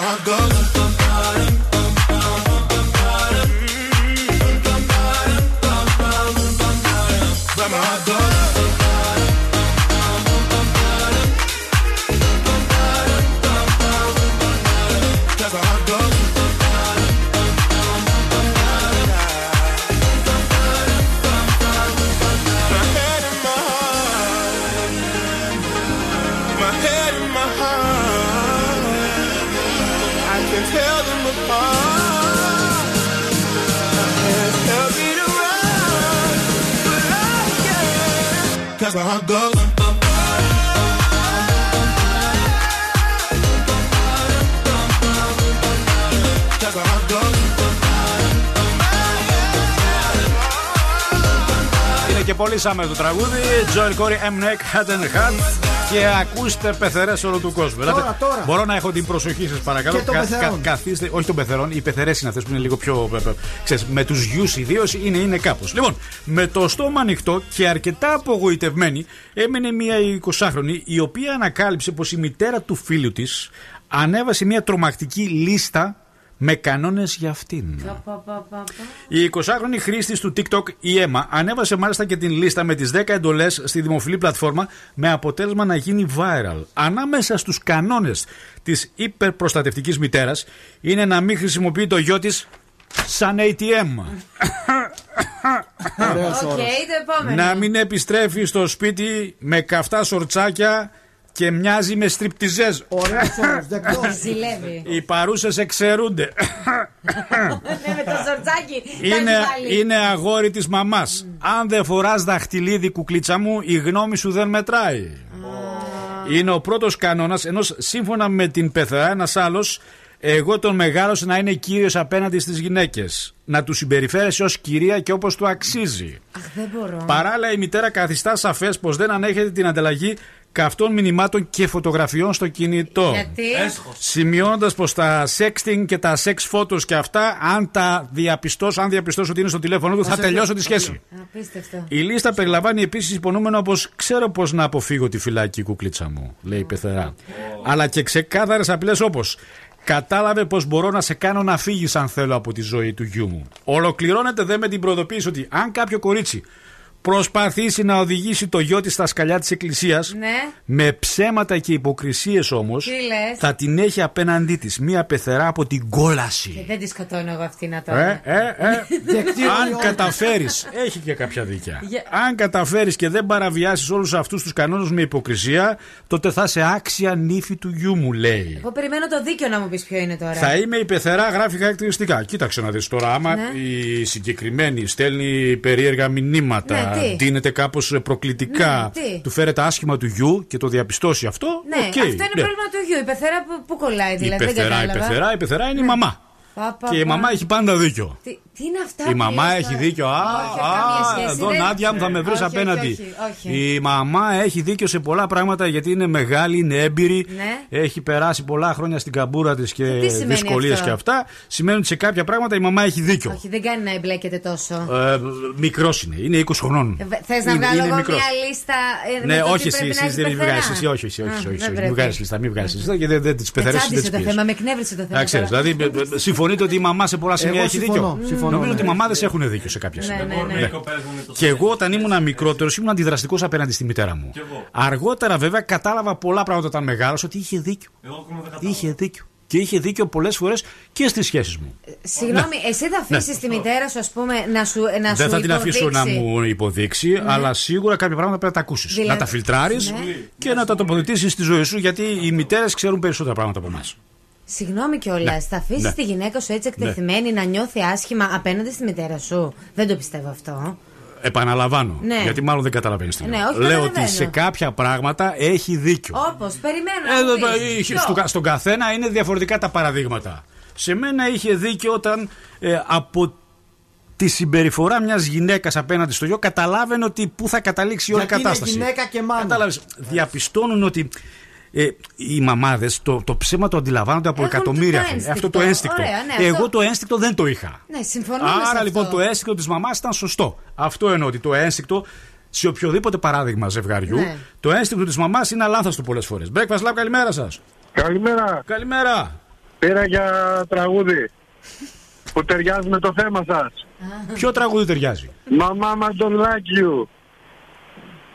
[SPEAKER 18] I go.
[SPEAKER 3] Είναι και πολύ σάμε το τραγούδι. Joel Corey, M. Neck, Hat and Hat. Και ακούστε πεθερές όλο του κόσμου.
[SPEAKER 4] Τώρα,
[SPEAKER 3] Ελάτε,
[SPEAKER 4] τώρα.
[SPEAKER 3] Μπορώ να έχω την προσοχή σας, παρακαλώ.
[SPEAKER 4] Και των πεθερών.
[SPEAKER 3] καθίστε, όχι των πεθερών, οι πεθερές είναι αυτές που είναι λίγο πιο. ε, ε, Ξέρεις, με τους γιους ιδίως είναι, είναι κάπως. Λοιπόν, με το στόμα ανοιχτό και αρκετά απογοητευμένη έμενε μια 20χρονη η οποία ανακάλυψε πως η μητέρα του φίλου της ανέβασε μια τρομακτική λίστα με κανόνες για αυτήν. Η 20χρονη χρήστης του TikTok, η Έμα, ανέβασε μάλιστα και την λίστα με τις 10 εντολές στη δημοφιλή πλατφόρμα με αποτέλεσμα να γίνει viral. Ανάμεσα στους κανόνες της υπερπροστατευτικής μητέρας είναι να μην χρησιμοποιεί το γιο της σαν ATM.
[SPEAKER 5] OK, το επόμενο.
[SPEAKER 3] να μην επιστρέφει στο σπίτι με καυτά σορτσάκια και μοιάζει με στριπτιζέζ.
[SPEAKER 4] Ωραίο όρο, δεκτό.
[SPEAKER 5] Ζηλεύει.
[SPEAKER 3] Οι παρούσες εξαιρούνται.
[SPEAKER 5] Ναι, με το σορτσάκι.
[SPEAKER 3] Είναι,
[SPEAKER 5] τα έχει βάλει.
[SPEAKER 3] είναι αγόρι της μαμάς. Αν δεν φοράς δαχτυλίδι κουκλίτσα μου, η γνώμη σου δεν μετράει. Είναι ο πρώτος κανόνας, ενώ σύμφωνα με την πεθερά ένας άλλος Εγώ τον μεγάλωσα να είναι κύριος απέναντι στις γυναίκες. Να του συμπεριφέρεσαι ως κυρία και όπως του αξίζει.
[SPEAKER 5] Αχ, δεν μπορώ.
[SPEAKER 3] Παράλληλα, η μητέρα καθιστά σαφές πως δεν ανέχεται την ανταλλαγή καυτών μηνυμάτων και φωτογραφιών στο κινητό.
[SPEAKER 5] Γιατί;
[SPEAKER 3] Σημειώνοντας πως τα sexting και τα sex photos και αυτά, αν τα διαπιστώσω, αν διαπιστώσω ότι είναι στο τηλέφωνο του, θα
[SPEAKER 5] σε
[SPEAKER 3] τελειώσω τη
[SPEAKER 5] δει-
[SPEAKER 3] σχέση.
[SPEAKER 5] Απίστευτο.
[SPEAKER 3] Η λίστα περιλαμβάνει επίσης υπονοούμενο πως ξέρω πώ να αποφύγω τη φυλάκη κουκλίτσα μου, λέει η πεθερά. Αλλά και ξεκάθαρες απειλέ όπως Κατάλαβε πως μπορώ να σε κάνω να φύγεις αν θέλω από τη ζωή του γιού μου. Ολοκληρώνεται δε με την προειδοποίηση ότι αν κάποιο κορίτσι προσπαθήσει να οδηγήσει το γιο της στα σκαλιά της εκκλησίας,
[SPEAKER 5] Ναι.
[SPEAKER 3] με ψέματα και υποκρισίες όμως,
[SPEAKER 5] Τι λες;
[SPEAKER 3] θα την έχει απέναντί της μία πεθερά από την κόλαση.
[SPEAKER 5] Και δεν της σκοτώνω εγώ αυτήν να
[SPEAKER 3] Ε,
[SPEAKER 5] τώρα.
[SPEAKER 3] ε, ε.
[SPEAKER 4] Δικτύο
[SPEAKER 3] Αν
[SPEAKER 4] ιών.
[SPEAKER 3] καταφέρεις, έχει και κάποια δίκαια.
[SPEAKER 5] Για-
[SPEAKER 3] Αν καταφέρεις και δεν παραβιάσεις όλους αυτούς τους κανόνες με υποκρισία, τότε θα είσαι άξια νύφη του γιού μου, λέει.
[SPEAKER 5] Εγώ περιμένω το δίκιο να μου πεις ποιο είναι τώρα.
[SPEAKER 3] Θα είμαι η πεθερά, γράφει χαρακτηριστικά. Κοίταξε να δεις τώρα, άμα
[SPEAKER 5] Ναι.
[SPEAKER 3] η συγκεκριμένη στέλνει περίεργα μηνύματα,
[SPEAKER 5] Ναι, τι;
[SPEAKER 3] ντύνεται κάπως προκλητικά,
[SPEAKER 5] Ναι, τι;
[SPEAKER 3] του φέρεται άσχημα του γιου και το διαπιστώσει αυτό.
[SPEAKER 5] Ναι,
[SPEAKER 3] οκ,
[SPEAKER 5] αυτό είναι
[SPEAKER 3] ναι.
[SPEAKER 5] πρόβλημα του γιου. Η πεθερά που, που κολλάει,
[SPEAKER 3] Η
[SPEAKER 5] δηλαδή. δεν
[SPEAKER 3] πεθερά, η
[SPEAKER 5] κατάλαβα.
[SPEAKER 3] πεθερά, η πεθερά είναι η μαμά.
[SPEAKER 5] Πα, πα,
[SPEAKER 3] Και η
[SPEAKER 5] πα.
[SPEAKER 3] μαμά έχει πάντα δίκιο.
[SPEAKER 5] Τι, τι είναι αυτά
[SPEAKER 3] Η
[SPEAKER 5] που
[SPEAKER 3] μαμά
[SPEAKER 5] λες
[SPEAKER 3] έχει
[SPEAKER 5] τώρα;
[SPEAKER 3] δίκιο. Α,
[SPEAKER 5] Όχι, καμία
[SPEAKER 3] α,
[SPEAKER 5] σχέση,
[SPEAKER 3] εδώ
[SPEAKER 5] δεν-
[SPEAKER 3] Νάντια μου θα με βρεις
[SPEAKER 5] Όχι, όχι,
[SPEAKER 3] απέναντι.
[SPEAKER 5] όχι, όχι.
[SPEAKER 3] Η μαμά έχει δίκιο σε πολλά πράγματα γιατί είναι μεγάλη, είναι έμπειρη.
[SPEAKER 5] Ναι.
[SPEAKER 3] Έχει περάσει πολλά χρόνια στην καμπούρα της και
[SPEAKER 5] Τι σημαίνει
[SPEAKER 3] δυσκολίες
[SPEAKER 5] αυτό;
[SPEAKER 3] και αυτά. Σημαίνει ότι σε κάποια πράγματα η μαμά έχει δίκιο.
[SPEAKER 5] Όχι, δεν κάνει να εμπλέκεται τόσο.
[SPEAKER 3] Ε, μικρός είναι, είναι 20 χρονών.
[SPEAKER 5] Θες να
[SPEAKER 3] Είναι-
[SPEAKER 5] βγάλω
[SPEAKER 3] είναι
[SPEAKER 5] εγώ
[SPEAKER 3] μικρός.
[SPEAKER 5] μια λίστα. ε, με
[SPEAKER 3] Ναι,
[SPEAKER 5] το τι
[SPEAKER 3] όχι εσύ,
[SPEAKER 5] πρέπει να
[SPEAKER 3] εσύ
[SPEAKER 5] έχεις
[SPEAKER 3] δεν μην
[SPEAKER 5] πεθερά;
[SPEAKER 3] βγάζει. Εσύ, όχι, όχι, όχι,
[SPEAKER 5] Α,
[SPEAKER 3] όχι,
[SPEAKER 5] δεν
[SPEAKER 3] όχι, Μην
[SPEAKER 5] πρέπει.
[SPEAKER 3] βγάζει λίστα, μην βγάζει λίστα. Γιατί δεν τις
[SPEAKER 5] Με
[SPEAKER 3] πεθερές δεν
[SPEAKER 5] τσάντισε
[SPEAKER 3] τις
[SPEAKER 5] το θέμα, με εκνεύρισε το θέμα.
[SPEAKER 3] Να ξέρεις,
[SPEAKER 5] τώρα.
[SPEAKER 3] δηλαδή ε, ε, συμφωνείτε ότι η μαμά σε πολλά σημεία
[SPEAKER 4] Εγώ
[SPEAKER 3] έχει
[SPEAKER 4] συμφωνώ,
[SPEAKER 3] δίκιο.
[SPEAKER 4] Συμφωνώ,
[SPEAKER 3] Νομίζω
[SPEAKER 4] ναι.
[SPEAKER 3] ότι οι μαμάδε έχουν δίκιο σε κάποια
[SPEAKER 5] Ναι,
[SPEAKER 3] σημεία.
[SPEAKER 5] ναι, ναι.
[SPEAKER 3] Ναι. Και εγώ όταν ήμουν μικρότερος ήμουν αντιδραστικός απέναντι στη μητέρα μου. Αργότερα βέβαια κατάλαβα πολλά πράγματα όταν μεγάλωσα ότι είχε δίκιο. Είχε δίκιο. Και είχε δίκιο πολλές φορές και στις σχέσεις μου.
[SPEAKER 5] Συγγνώμη, εσύ θα αφήσεις τη μητέρα σου, ας πούμε, να σου να
[SPEAKER 3] Ναι. Δεν
[SPEAKER 5] σου
[SPEAKER 3] θα την αφήσω να
[SPEAKER 5] υποδείξει.
[SPEAKER 3] μου υποδείξει, αλλά σίγουρα κάποια πράγματα πρέπει να τα ακούσεις.
[SPEAKER 5] Δηλαδή-
[SPEAKER 3] Να τα φιλτράρεις
[SPEAKER 5] Ναι.
[SPEAKER 3] και να τα τοποθετήσεις στη ζωή σου, γιατί οι μητέρες ξέρουν περισσότερα πράγματα από εμάς.
[SPEAKER 5] Συγγνώμη κιόλας,
[SPEAKER 3] Ναι.
[SPEAKER 5] θα αφήσεις
[SPEAKER 3] Ναι.
[SPEAKER 5] τη γυναίκα σου έτσι εκτεθειμένη να νιώθει άσχημα απέναντι στη μητέρα σου; Δεν το πιστεύω αυτό.
[SPEAKER 3] Επαναλαμβάνω.
[SPEAKER 5] Ναι.
[SPEAKER 3] Γιατί μάλλον δεν καταλαβαίνεις τι
[SPEAKER 5] Ναι,
[SPEAKER 3] λέω.
[SPEAKER 5] όχι,
[SPEAKER 3] Λέω
[SPEAKER 5] καταλαβαίνω.
[SPEAKER 3] ότι σε κάποια πράγματα έχει δίκιο.
[SPEAKER 5] Όπως, περιμένω.
[SPEAKER 3] Ε,
[SPEAKER 5] να μου
[SPEAKER 3] το-
[SPEAKER 5] πεις.
[SPEAKER 3] είχε-
[SPEAKER 5] Ποιο;
[SPEAKER 3] στο κα- στον καθένα είναι διαφορετικά τα παραδείγματα. Σε μένα είχε δίκιο όταν ε, από τη συμπεριφορά μιας γυναίκας απέναντι στο γιο καταλάβαινε ότι πού θα καταλήξει η όλη
[SPEAKER 4] Γιατί είναι
[SPEAKER 3] κατάσταση.
[SPEAKER 4] γυναίκα και μάνα.
[SPEAKER 3] Κατάλαβες, διαπιστώνουν ότι ε, οι μαμάδες το, το ψέμα το αντιλαμβάνονται από
[SPEAKER 5] Έχουν
[SPEAKER 3] εκατομμύρια
[SPEAKER 5] το
[SPEAKER 3] χρόνια.
[SPEAKER 5] ένστικτο.
[SPEAKER 3] Αυτό το ένστικτο.
[SPEAKER 5] Ωραία, ναι,
[SPEAKER 3] Εγώ
[SPEAKER 5] αυτό-
[SPEAKER 3] το ένστικτο δεν το είχα.
[SPEAKER 5] Ναι, συμφωνούμε. σε
[SPEAKER 3] Άρα
[SPEAKER 5] αυτό.
[SPEAKER 3] λοιπόν το ένστικτο της μαμάς ήταν σωστό. Αυτό εννοώ ότι το ένστικτο σε οποιοδήποτε παράδειγμα ζευγαριού,
[SPEAKER 5] Ναι.
[SPEAKER 3] το ένστικτο της μαμάς είναι αλάνθαστο πολλές φορές. Breakfast Lab, καλημέρα σας.
[SPEAKER 8] Καλημέρα.
[SPEAKER 3] Καλημέρα.
[SPEAKER 8] Πήρα για τραγούδι που ταιριάζει με το θέμα σας.
[SPEAKER 3] Ποιο τραγούδι ταιριάζει;
[SPEAKER 8] My mama don't like you.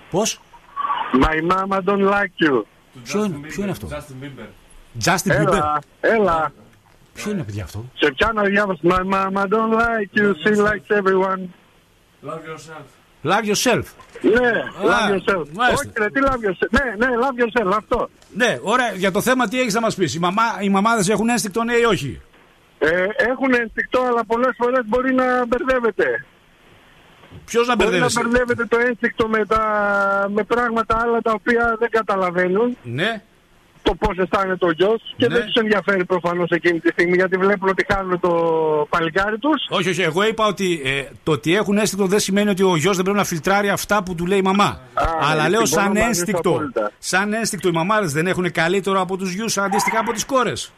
[SPEAKER 3] Πώς;
[SPEAKER 8] My mama don't like you.
[SPEAKER 3] Ποιο είναι, ποιο είναι αυτό; Justin Bieber.
[SPEAKER 8] Έλα, έλα.
[SPEAKER 3] Ποιο είναι παιδιά αυτό;
[SPEAKER 8] Σε πιάνω διάβασα. My mama don't like you. She likes everyone.
[SPEAKER 12] Love yourself.
[SPEAKER 3] Love yourself.
[SPEAKER 8] Ναι,
[SPEAKER 3] Α,
[SPEAKER 8] love yourself.
[SPEAKER 3] μάλιστα.
[SPEAKER 8] Όχι, ρε, τι love yourself. Ναι, ναι, love yourself, αυτό.
[SPEAKER 3] Ναι, ωραία. Για το θέμα τι έχεις να μας πεις. Οι, μαμά, οι μαμάδες έχουν ένστικτο, ναι ή όχι;
[SPEAKER 8] Ε, έχουν ενστικτό, αλλά πολλές φορές μπορεί να μπερδεύεται.
[SPEAKER 3] Ποιος να
[SPEAKER 8] Μπορεί να
[SPEAKER 3] μπερδεύεσαι;
[SPEAKER 8] μπερδεύεται το ένστικτο με, τα, με πράγματα άλλα τα οποία δεν καταλαβαίνουν.
[SPEAKER 3] Ναι.
[SPEAKER 8] Το πώς αισθάνεται ο γιος και
[SPEAKER 3] Ναι.
[SPEAKER 8] δεν τους ενδιαφέρει προφανώς εκείνη τη στιγμή γιατί βλέπουν ότι χάνουν το παλικάρι τους.
[SPEAKER 3] Όχι, όχι. Εγώ είπα ότι ε, το ότι έχουν ένστικτο δεν σημαίνει ότι ο γιος δεν πρέπει να φιλτράρει αυτά που του λέει η μαμά. Αλλά
[SPEAKER 8] ναι,
[SPEAKER 3] λέω
[SPEAKER 8] συμφωνώ
[SPEAKER 3] σαν
[SPEAKER 8] μαζί σου
[SPEAKER 3] ένστικτο.
[SPEAKER 8] απόλυτα.
[SPEAKER 3] Σαν ένστικτο οι μαμάδες δεν έχουν καλύτερο από τους γιους αντίστοιχα από τις κόρες.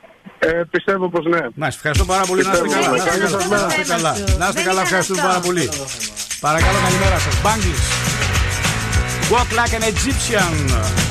[SPEAKER 8] Ε, πιστεύω πως ναι.
[SPEAKER 3] Μάλιστα, ευχαριστώ πάρα πολύ. Να είστε
[SPEAKER 8] Πιστεύω,
[SPEAKER 3] καλά.
[SPEAKER 8] ναι.
[SPEAKER 3] Να είστε
[SPEAKER 8] Καλή σας
[SPEAKER 3] καλά.
[SPEAKER 8] μέρα.
[SPEAKER 3] Να είστε καλά. Να είστε
[SPEAKER 5] Δεν
[SPEAKER 3] καλά,
[SPEAKER 5] ήταν
[SPEAKER 3] ευχαριστούμε
[SPEAKER 5] αυτό.
[SPEAKER 3] πάρα πολύ. Παρακαλώ, καλημέρα σας. Μπάγκλι. Walk like an Egyptian.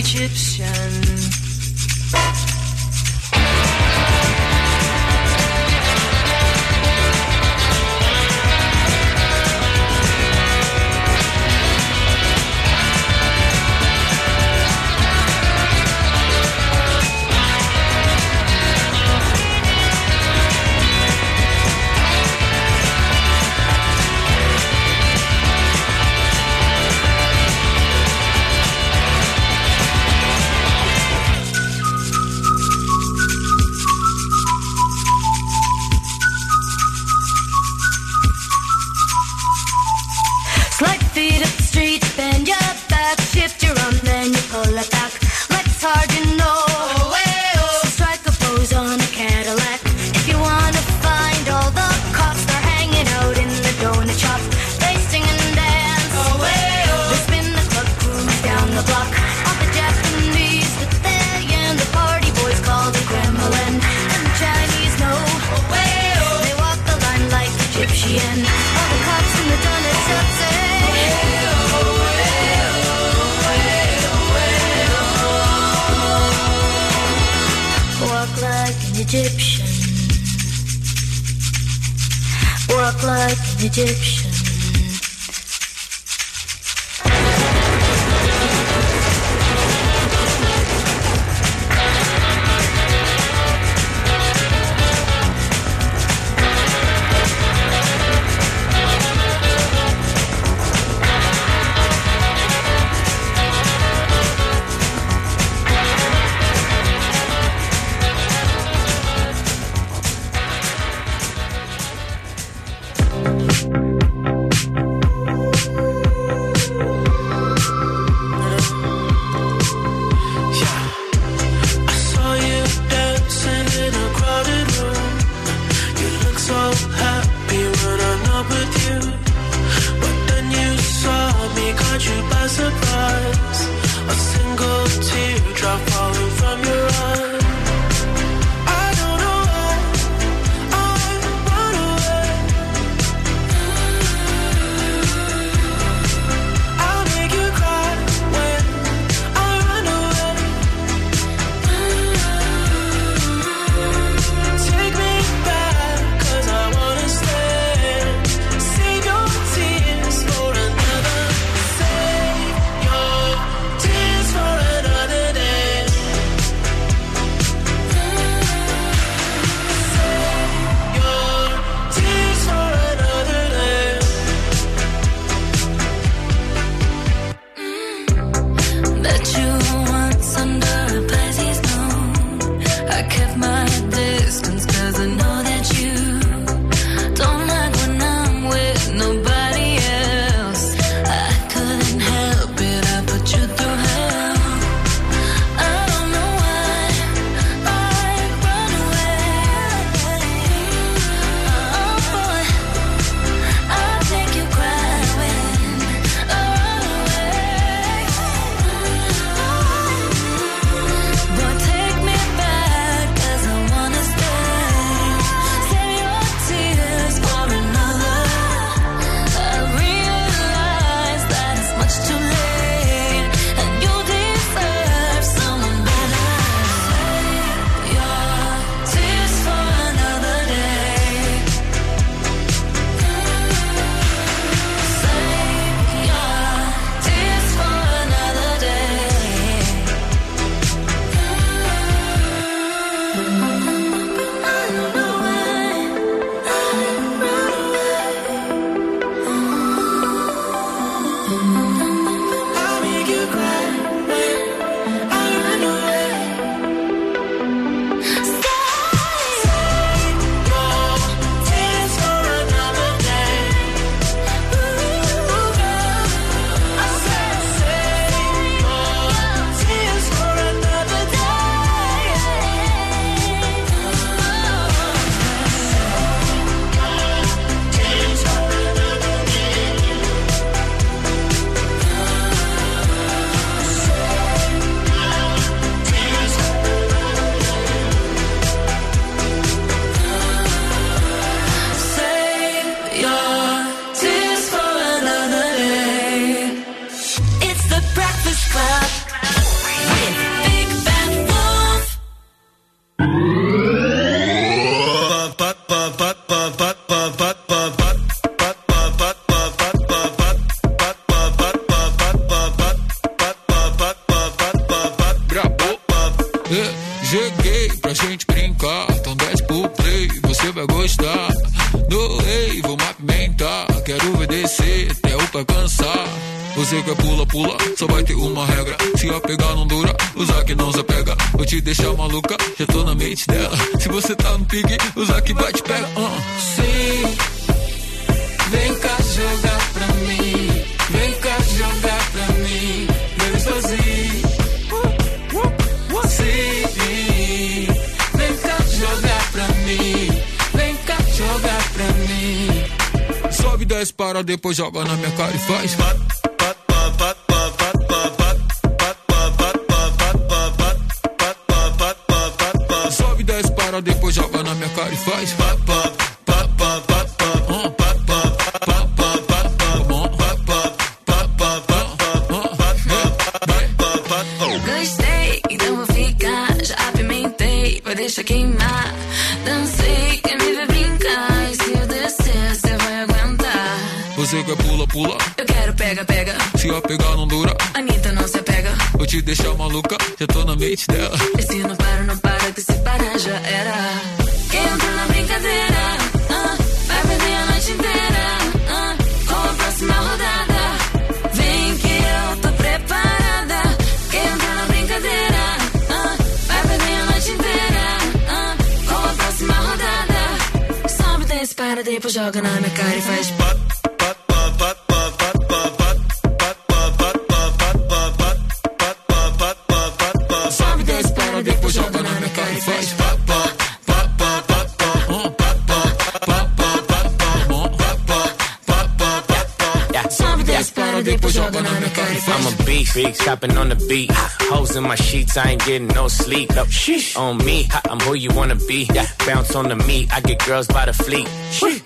[SPEAKER 22] Egypt's you
[SPEAKER 6] run, then you pull it back. Let's start. clock like an
[SPEAKER 23] addiction para, depois joga na minha cara e faz. Depois joga na minha cara e faz.
[SPEAKER 24] Sheets, I ain't getting no sleep. No, on me, I'm who you wanna be. Yeah. Bounce on the meat, I get girls by the fleet.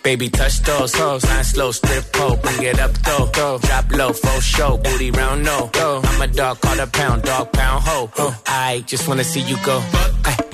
[SPEAKER 24] Baby, touch those hoes, line slow, strip pole, bring it up though. Drop low, full show, booty round no. Go, I'm a dog, call a pound, dog pound ho. Oh, I just wanna see you go. Ay.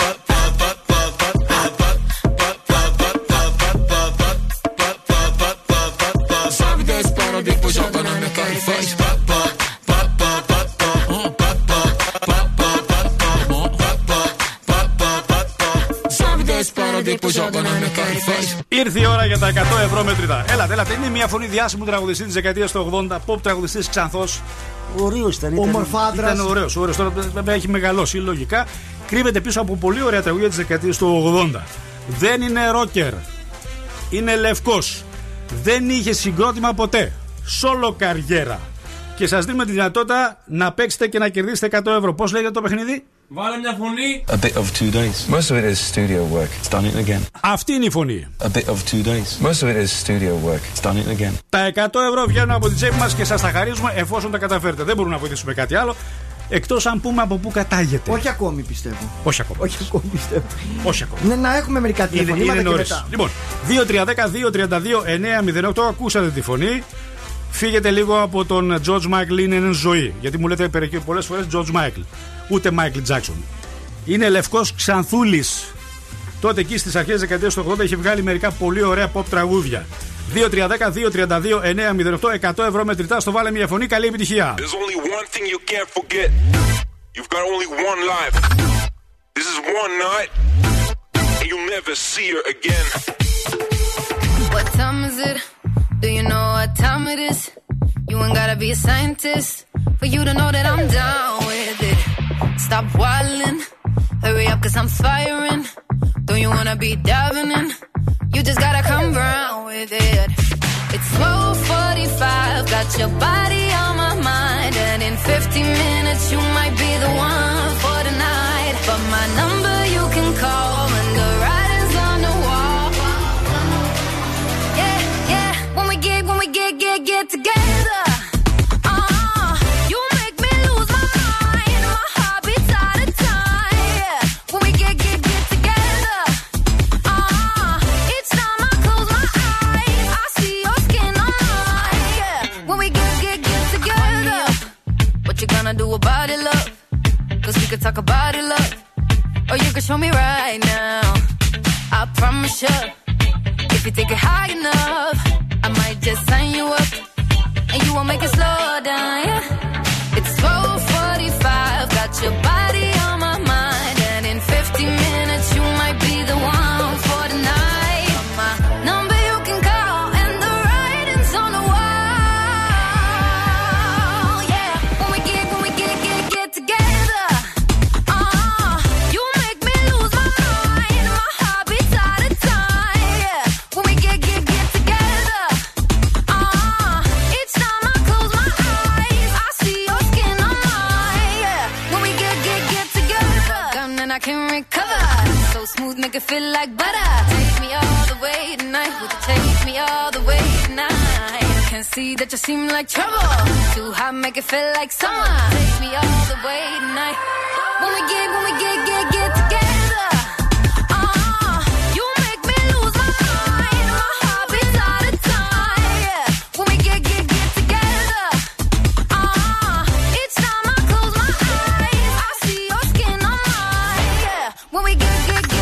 [SPEAKER 23] Para, depois joga na minha cara e faz.
[SPEAKER 3] Ήρθε η ώρα για τα 100 ευρώ μετρητά. Έλατε, έλατε. Είναι μια φωνή διάσημου τραγουδιστή της δεκαετίας του 80, pop τραγουδιστής Ξανθός.
[SPEAKER 4] Ωραίος ήταν. Ομορφάντρα.
[SPEAKER 3] Ήταν ωραίος. Ωραίος. Τώρα βέβαια έχει μεγαλώσει λογικά. Κρύβεται πίσω από πολύ ωραία τραγούδια της δεκαετίας του 80. Δεν είναι ρόκερ. Είναι λευκός. Δεν είχε συγκρότημα ποτέ. Σόλο καριέρα. Και σας δίνουμε τη δυνατότητα να παίξετε και να κερδίσετε 100 ευρώ. Πώς λέγεται το παιχνίδι,
[SPEAKER 12] Βάλε μια φωνή.
[SPEAKER 25] A bit of two days. Most of it is studio work. It's done it again.
[SPEAKER 3] Αυτή είναι η φωνή.
[SPEAKER 25] A bit of two days. Most of it is studio work. It's done it again.
[SPEAKER 3] Τα 100 ευρώ βγαίνουν από την τσέπη μας και σας τα χαρίζουμε εφόσον τα καταφέρετε. Δεν μπορούμε να βοηθήσουμε κάτι άλλο. Εκτός αν πούμε από πού κατάγεται.
[SPEAKER 4] Όχι ακόμη πιστεύω.
[SPEAKER 3] Όχι ακόμα.
[SPEAKER 4] Όχι ακόμη πιστεύω.
[SPEAKER 3] Όχι ακόμα.
[SPEAKER 4] Ναι, να έχουμε μερικά
[SPEAKER 3] Είναι,
[SPEAKER 4] τηλεφωνήματα
[SPEAKER 3] είναι
[SPEAKER 4] και
[SPEAKER 3] νωρίς.
[SPEAKER 4] μετά.
[SPEAKER 3] Λοιπόν, 2-3-10-2-32-9-08. Ακούσατε τη φωνή. Φύγετε λίγο από τον George Michael είναι εν ζωή. Γιατί μου λέτε πολλές φορές George Michael. Ούτε Michael Jackson. Είναι λευκό Ξανθούλη. Τότε εκεί στι αρχέ δεκαετία του 80 είχε βγάλει μερικά πολύ ωραία pop τραγούδια. 2-3-10-2-32-9-08. 100 ευρώ μετρητά στο βάλε μια φωνή. Καλή επιτυχία.
[SPEAKER 17] There's only one thing you can't forget. You've got only one life. This is one night, and you'll never see her again.
[SPEAKER 22] What time is it? Do you know what time it is? You ain't gotta be a scientist for you to know that I'm down with it. Stop whining, hurry up cause I'm firing. Don't you wanna be diving in? You just gotta come round with it. It's 1245, got your body on my mind. And in 15 minutes, you might be the one for the night. But my number you can call when the writing's on the wall. Yeah, yeah, when we get, when we get, get, get together. Cause we could talk about it, love. Or you can show me right now. I promise you. If you take it high enough, I might just sign you up. And you won't make it slow down, yeah. It's 1245, got your body make it feel like butter. Take me all the way tonight. Take me all the way tonight? Can see that you seem like trouble. Too hot, make it feel like summer. Take me all the way tonight. When we get, when we get, get, get together. When we get, get get together, uh-huh. it's time I close my eyes. I see your skin online. Yeah. When we get, get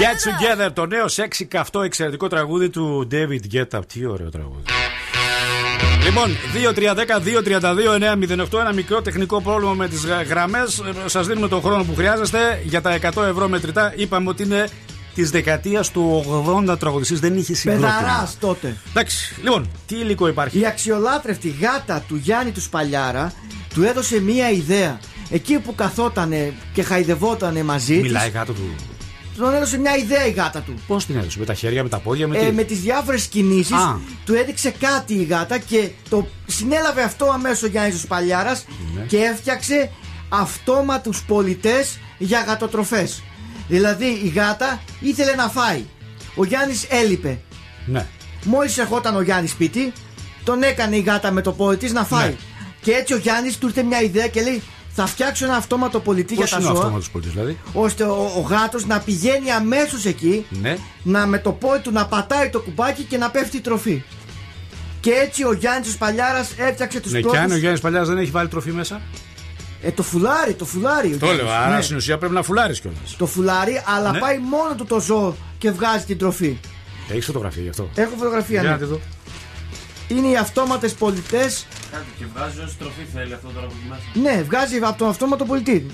[SPEAKER 22] Get together,
[SPEAKER 3] το νέο sexy, καυτό εξαιρετικό τραγούδι του David Get Up. Τι ωραίο τραγούδι. Λοιπόν, 2-3-10-2-32-9-08. Ένα μικρό τεχνικό πρόβλημα με τις γραμμές. Σας δίνουμε τον χρόνο που χρειάζεστε. Για τα 100 ευρώ μετρητά είπαμε ότι είναι της δεκαετίας του 80 τραγουδιστής. Δεν είχε συγκρότημα.
[SPEAKER 4] Πεδαράς τότε.
[SPEAKER 3] Εντάξει, λοιπόν, τι υλικό υπάρχει;
[SPEAKER 4] Η αξιολάτρευτη γάτα του Γιάννη του Σπαλιάρα του έδωσε μία ιδέα. Εκεί που καθότανε και χαϊδευότανε μαζί της,
[SPEAKER 3] Μιλάει κάτω του.
[SPEAKER 4] Τον έδωσε μια ιδέα η γάτα του.
[SPEAKER 3] Πώς την έδωσε, με τα χέρια, με τα πόδια, με
[SPEAKER 4] Ε,
[SPEAKER 3] τι;
[SPEAKER 4] με τις διάφορες κινήσεις
[SPEAKER 3] Α.
[SPEAKER 4] του έδειξε κάτι η γάτα και το συνέλαβε αυτό αμέσως ο Γιάννης ο Σπαλιάρας
[SPEAKER 3] Ναι.
[SPEAKER 4] και έφτιαξε αυτόματους πολιτές για γατοτροφές. Δηλαδή η γάτα ήθελε να φάει. Ο Γιάννης έλειπε.
[SPEAKER 3] Ναι.
[SPEAKER 4] Μόλις ερχόταν ο Γιάννης σπίτι, τον έκανε η γάτα με το πόδι της να φάει.
[SPEAKER 3] Ναι.
[SPEAKER 4] Και έτσι ο Γιάννης του ήρθε μια ιδέα και λέει θα φτιάξω ένα αυτόματο πολιτή
[SPEAKER 3] Πώ
[SPEAKER 4] για τα
[SPEAKER 3] είναι ο
[SPEAKER 4] ζώα
[SPEAKER 3] αυτόματος πολιτής, δηλαδή.
[SPEAKER 4] ώστε ο, ο γάτος να πηγαίνει αμέσως εκεί
[SPEAKER 3] Ναι.
[SPEAKER 4] να με το πόδι του να πατάει το κουμπάκι και να πέφτει η τροφή. Και έτσι ο Γιάννης ο Παλιάρας έφτιαξε τους
[SPEAKER 3] Ναι,
[SPEAKER 4] πρώτου.
[SPEAKER 3] και αν ο Γιάννης Παλιά δεν έχει βάλει τροφή μέσα;
[SPEAKER 4] Ε, το φουλάρι, το φουλάρι. ο
[SPEAKER 3] Το
[SPEAKER 4] Γιάννης,
[SPEAKER 3] λέω. Άρα
[SPEAKER 4] ναι.
[SPEAKER 3] στην ουσία πρέπει να φουλάρεις κιόλας.
[SPEAKER 4] Το φουλάρι, αλλά
[SPEAKER 3] Ναι.
[SPEAKER 4] πάει μόνο του το ζώο και βγάζει την τροφή.
[SPEAKER 3] Έχεις φωτογραφία γι' αυτό.
[SPEAKER 4] Έχω φωτογραφία.
[SPEAKER 3] Για
[SPEAKER 4] Ναι.
[SPEAKER 3] να τη δω.
[SPEAKER 4] Είναι οι αυτόματες πολιτές.
[SPEAKER 12] Κάτι και βγάζει όση τροφή θέλει αυτό τώρα που μέσα.
[SPEAKER 4] Ναι, βγάζει από τον αυτόματο πολιτή.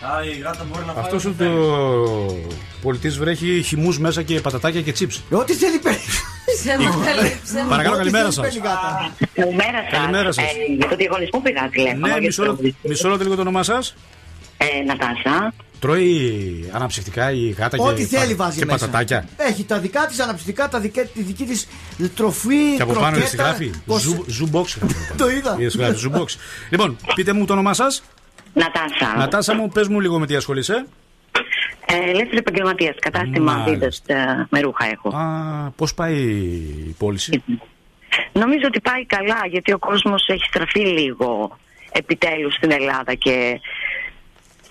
[SPEAKER 12] Α, η γάτα μπορεί να φάει.
[SPEAKER 3] Αυτός
[SPEAKER 12] ό,τι
[SPEAKER 3] ο
[SPEAKER 12] θέλει.
[SPEAKER 3] το πολιτής βρέχει χυμούς μέσα και πατατάκια και τσίψ.
[SPEAKER 4] Ό,τι θέλει παίρνει.
[SPEAKER 3] Παρακαλώ, καλημέρα σας.
[SPEAKER 2] Καλημέρα σας.
[SPEAKER 3] Καλημέρα σας.
[SPEAKER 2] για το διαγωνισμό πήγα τηλέφωνο.
[SPEAKER 3] Ναι,
[SPEAKER 2] για
[SPEAKER 3] μισό
[SPEAKER 2] το-
[SPEAKER 3] λεπτό- μισό λεπτό λίγο το όνομά σας.
[SPEAKER 2] Ε, Νατάσα.
[SPEAKER 3] Τρώει αναψυκτικά η γάτα και,
[SPEAKER 4] Ό,τι θέλει
[SPEAKER 3] πα-
[SPEAKER 4] βάζει
[SPEAKER 3] και
[SPEAKER 4] μέσα.
[SPEAKER 3] πατατάκια.
[SPEAKER 4] Έχει τα δικά της αναψυκτικά, τα δικά, τη δική της τροφή.
[SPEAKER 3] Και από πάνω
[SPEAKER 4] κροκέτα,
[SPEAKER 3] τη γράφει.
[SPEAKER 4] πώς-
[SPEAKER 3] Ζου- Ζουμπόξ.
[SPEAKER 4] Το είδα.
[SPEAKER 3] Είδες, γράφει Ζουμπόξ. Λοιπόν, πείτε μου το όνομά σας.
[SPEAKER 2] Νατάσα.
[SPEAKER 3] Νατάσα μου, πες μου λίγο με τι ασχολείσαι.
[SPEAKER 2] Ε, Ελεύθερη επαγγελματίας. Κατάστημα
[SPEAKER 3] Μάλιστα.
[SPEAKER 2] βίδες, ε, με ρούχα έχω.
[SPEAKER 3] Α, πώς πάει η πώληση;
[SPEAKER 2] Νομίζω ότι πάει καλά γιατί ο κόσμος έχει στραφεί λίγο επιτέλους στην Ελλάδα και.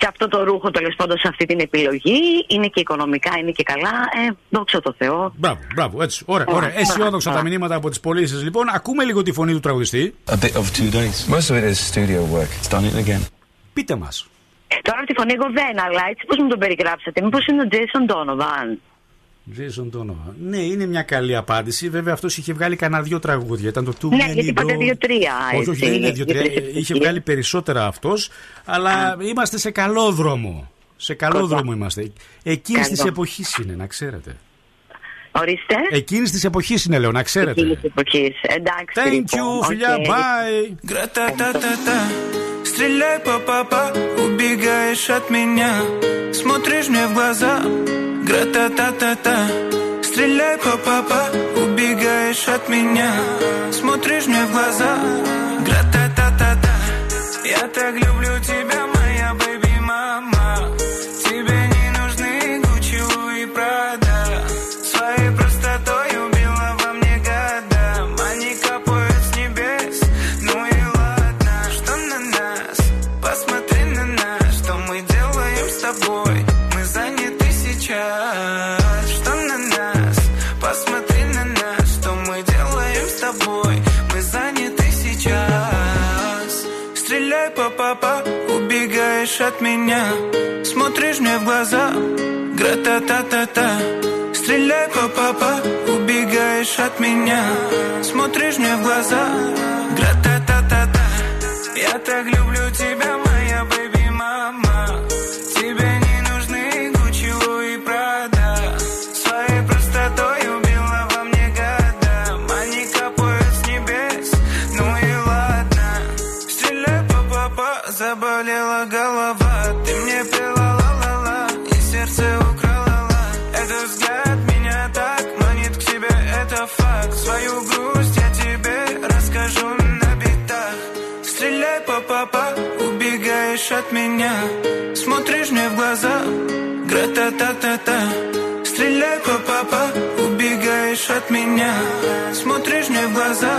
[SPEAKER 2] Και αυτό το ρούχο, τέλος πάντων, σε αυτή την επιλογή είναι και οικονομικά, είναι και καλά. Ε, δόξα τω Θεώ.
[SPEAKER 3] Μπράβο, μπράβο, έτσι. Ωραία,
[SPEAKER 2] Ωραία.
[SPEAKER 3] ωραία. Αισιόδοξα
[SPEAKER 2] Ωραία.
[SPEAKER 3] τα μηνύματα από τις πωλήσεις. Λοιπόν, ακούμε λίγο τη φωνή του τραγουδιστή.
[SPEAKER 25] A bit of two days. Most of it is studio work. It's done it again.
[SPEAKER 3] Πείτε μας.
[SPEAKER 2] Τώρα τη φωνή εγώ δεν, αλλά έτσι πώς μου τον περιγράψατε. Μήπως είναι ο Τζέισον Ντόνοβαν.
[SPEAKER 3] Jason Donovan. Ναι, είναι μια καλή απάντηση. Βέβαια, αυτός είχε βγάλει κανένα δύο τραγούδια. Ήταν το Too
[SPEAKER 2] Ναι,
[SPEAKER 3] Many
[SPEAKER 2] γιατί είπατε
[SPEAKER 3] Bro.
[SPEAKER 2] δύο-τρία,
[SPEAKER 3] Όχι, όχι,
[SPEAKER 2] έτσι,
[SPEAKER 3] δεν είναι δύο-τρία.
[SPEAKER 2] για την
[SPEAKER 3] Είχε βγάλει περισσότερα αυτός. Αλλά είμαστε σε καλό δρόμο. Σε καλό
[SPEAKER 2] Καλά.
[SPEAKER 3] δρόμο είμαστε. Εκείνης
[SPEAKER 2] Καλό.
[SPEAKER 3] τη εποχής είναι, να ξέρετε.
[SPEAKER 2] Ορίστε.
[SPEAKER 3] Εκείνης της εποχής είναι, λέω, να ξέρετε.
[SPEAKER 2] Εκείνης της εποχής. Εντάξει.
[SPEAKER 3] Thank
[SPEAKER 2] λοιπόν,
[SPEAKER 3] you, φιλιά,
[SPEAKER 2] οκ.
[SPEAKER 3] bye.
[SPEAKER 18] Стреляй, папа, убегаешь от меня. Смотришь мне в глаза Гра-та-та-та-та. Стреляй, папа, убегаешь от меня. Смотришь мне в глаза Гра-та-та-та-та. Я так люблю тебя, убегаешь от меня. Смотришь мне в глаза. Гра-та-та-та-та Стреляй, папа, убегаешь от меня. Смотришь мне в глаза. Гра-та-та-та-та Я так люблю тебя,
[SPEAKER 26] Убегаешь от меня? Смотришь мне в глаза? Гра-та-та-та-та по папа Убегаешь от меня. Смотришь мне в глаза